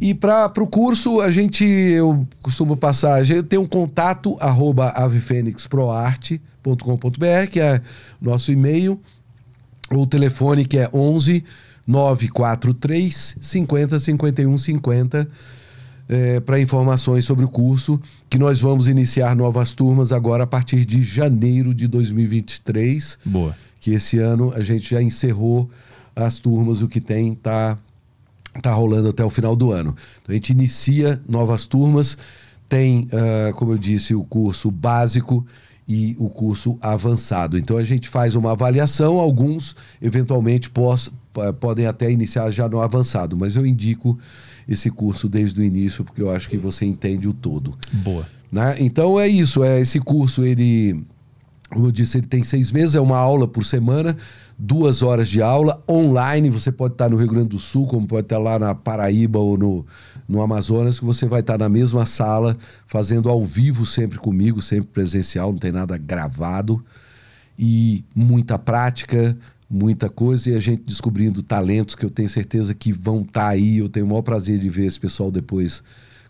E para o curso, a gente, eu costumo passar, a gente tem um contato, arroba avefenixproarte.com.br, que é nosso e-mail, ou telefone que é 11 943 50 51 50 para informações sobre o curso, que nós vamos iniciar novas turmas agora a partir de janeiro de 2023. Boa. Que esse ano a gente já encerrou as turmas, o que tem tá tá rolando até o final do ano. Então a gente inicia novas turmas, tem, ah, como eu disse, o curso básico e o curso avançado. Então a gente faz uma avaliação, alguns eventualmente pos- p- podem até iniciar já no avançado, mas eu indico esse curso desde o início porque eu acho que você entende o todo. Boa. Né? Então é isso, é esse curso ele, como eu disse, ele tem seis meses, é uma aula por semana, duas horas de aula online. Você pode estar no Rio Grande do Sul, como pode estar lá na Paraíba ou no, no Amazonas, que você vai estar na mesma sala, fazendo ao vivo sempre comigo, sempre presencial, não tem nada gravado e muita prática, muita coisa e a gente descobrindo talentos que eu tenho certeza que vão estar aí. Eu tenho o maior prazer de ver esse pessoal depois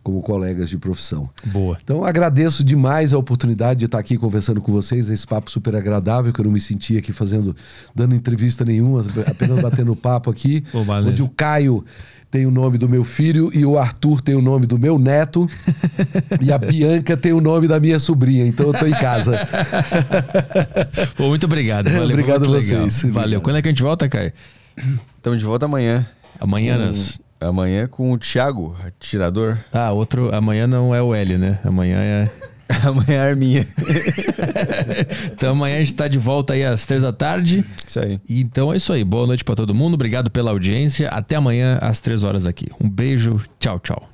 como colegas de profissão. Boa. Então agradeço demais a oportunidade de estar aqui conversando com vocês, esse papo super agradável, que eu não me sentia aqui fazendo, dando entrevista nenhuma, apenas batendo [LAUGHS] papo aqui, Pô, onde o Caio tem o nome do meu filho e o Arthur tem o nome do meu neto [LAUGHS] e a Bianca tem o nome da minha sobrinha, então eu tô em casa. [LAUGHS] Pô, muito obrigado. Valeu, Obrigado a legal. vocês. Valeu. Quando é que a gente volta, Caio? Estamos de volta amanhã. Amanhã, nós- Amanhã com o Thiago, atirador. Ah, outro. Amanhã não é o L, né? Amanhã é. [LAUGHS] Amanhã é a Arminha. [LAUGHS] então amanhã a gente tá de volta aí às três da tarde. Isso aí. Então é isso aí. Boa noite pra todo mundo. Obrigado pela audiência. Até amanhã às três horas aqui. Um beijo. Tchau, tchau.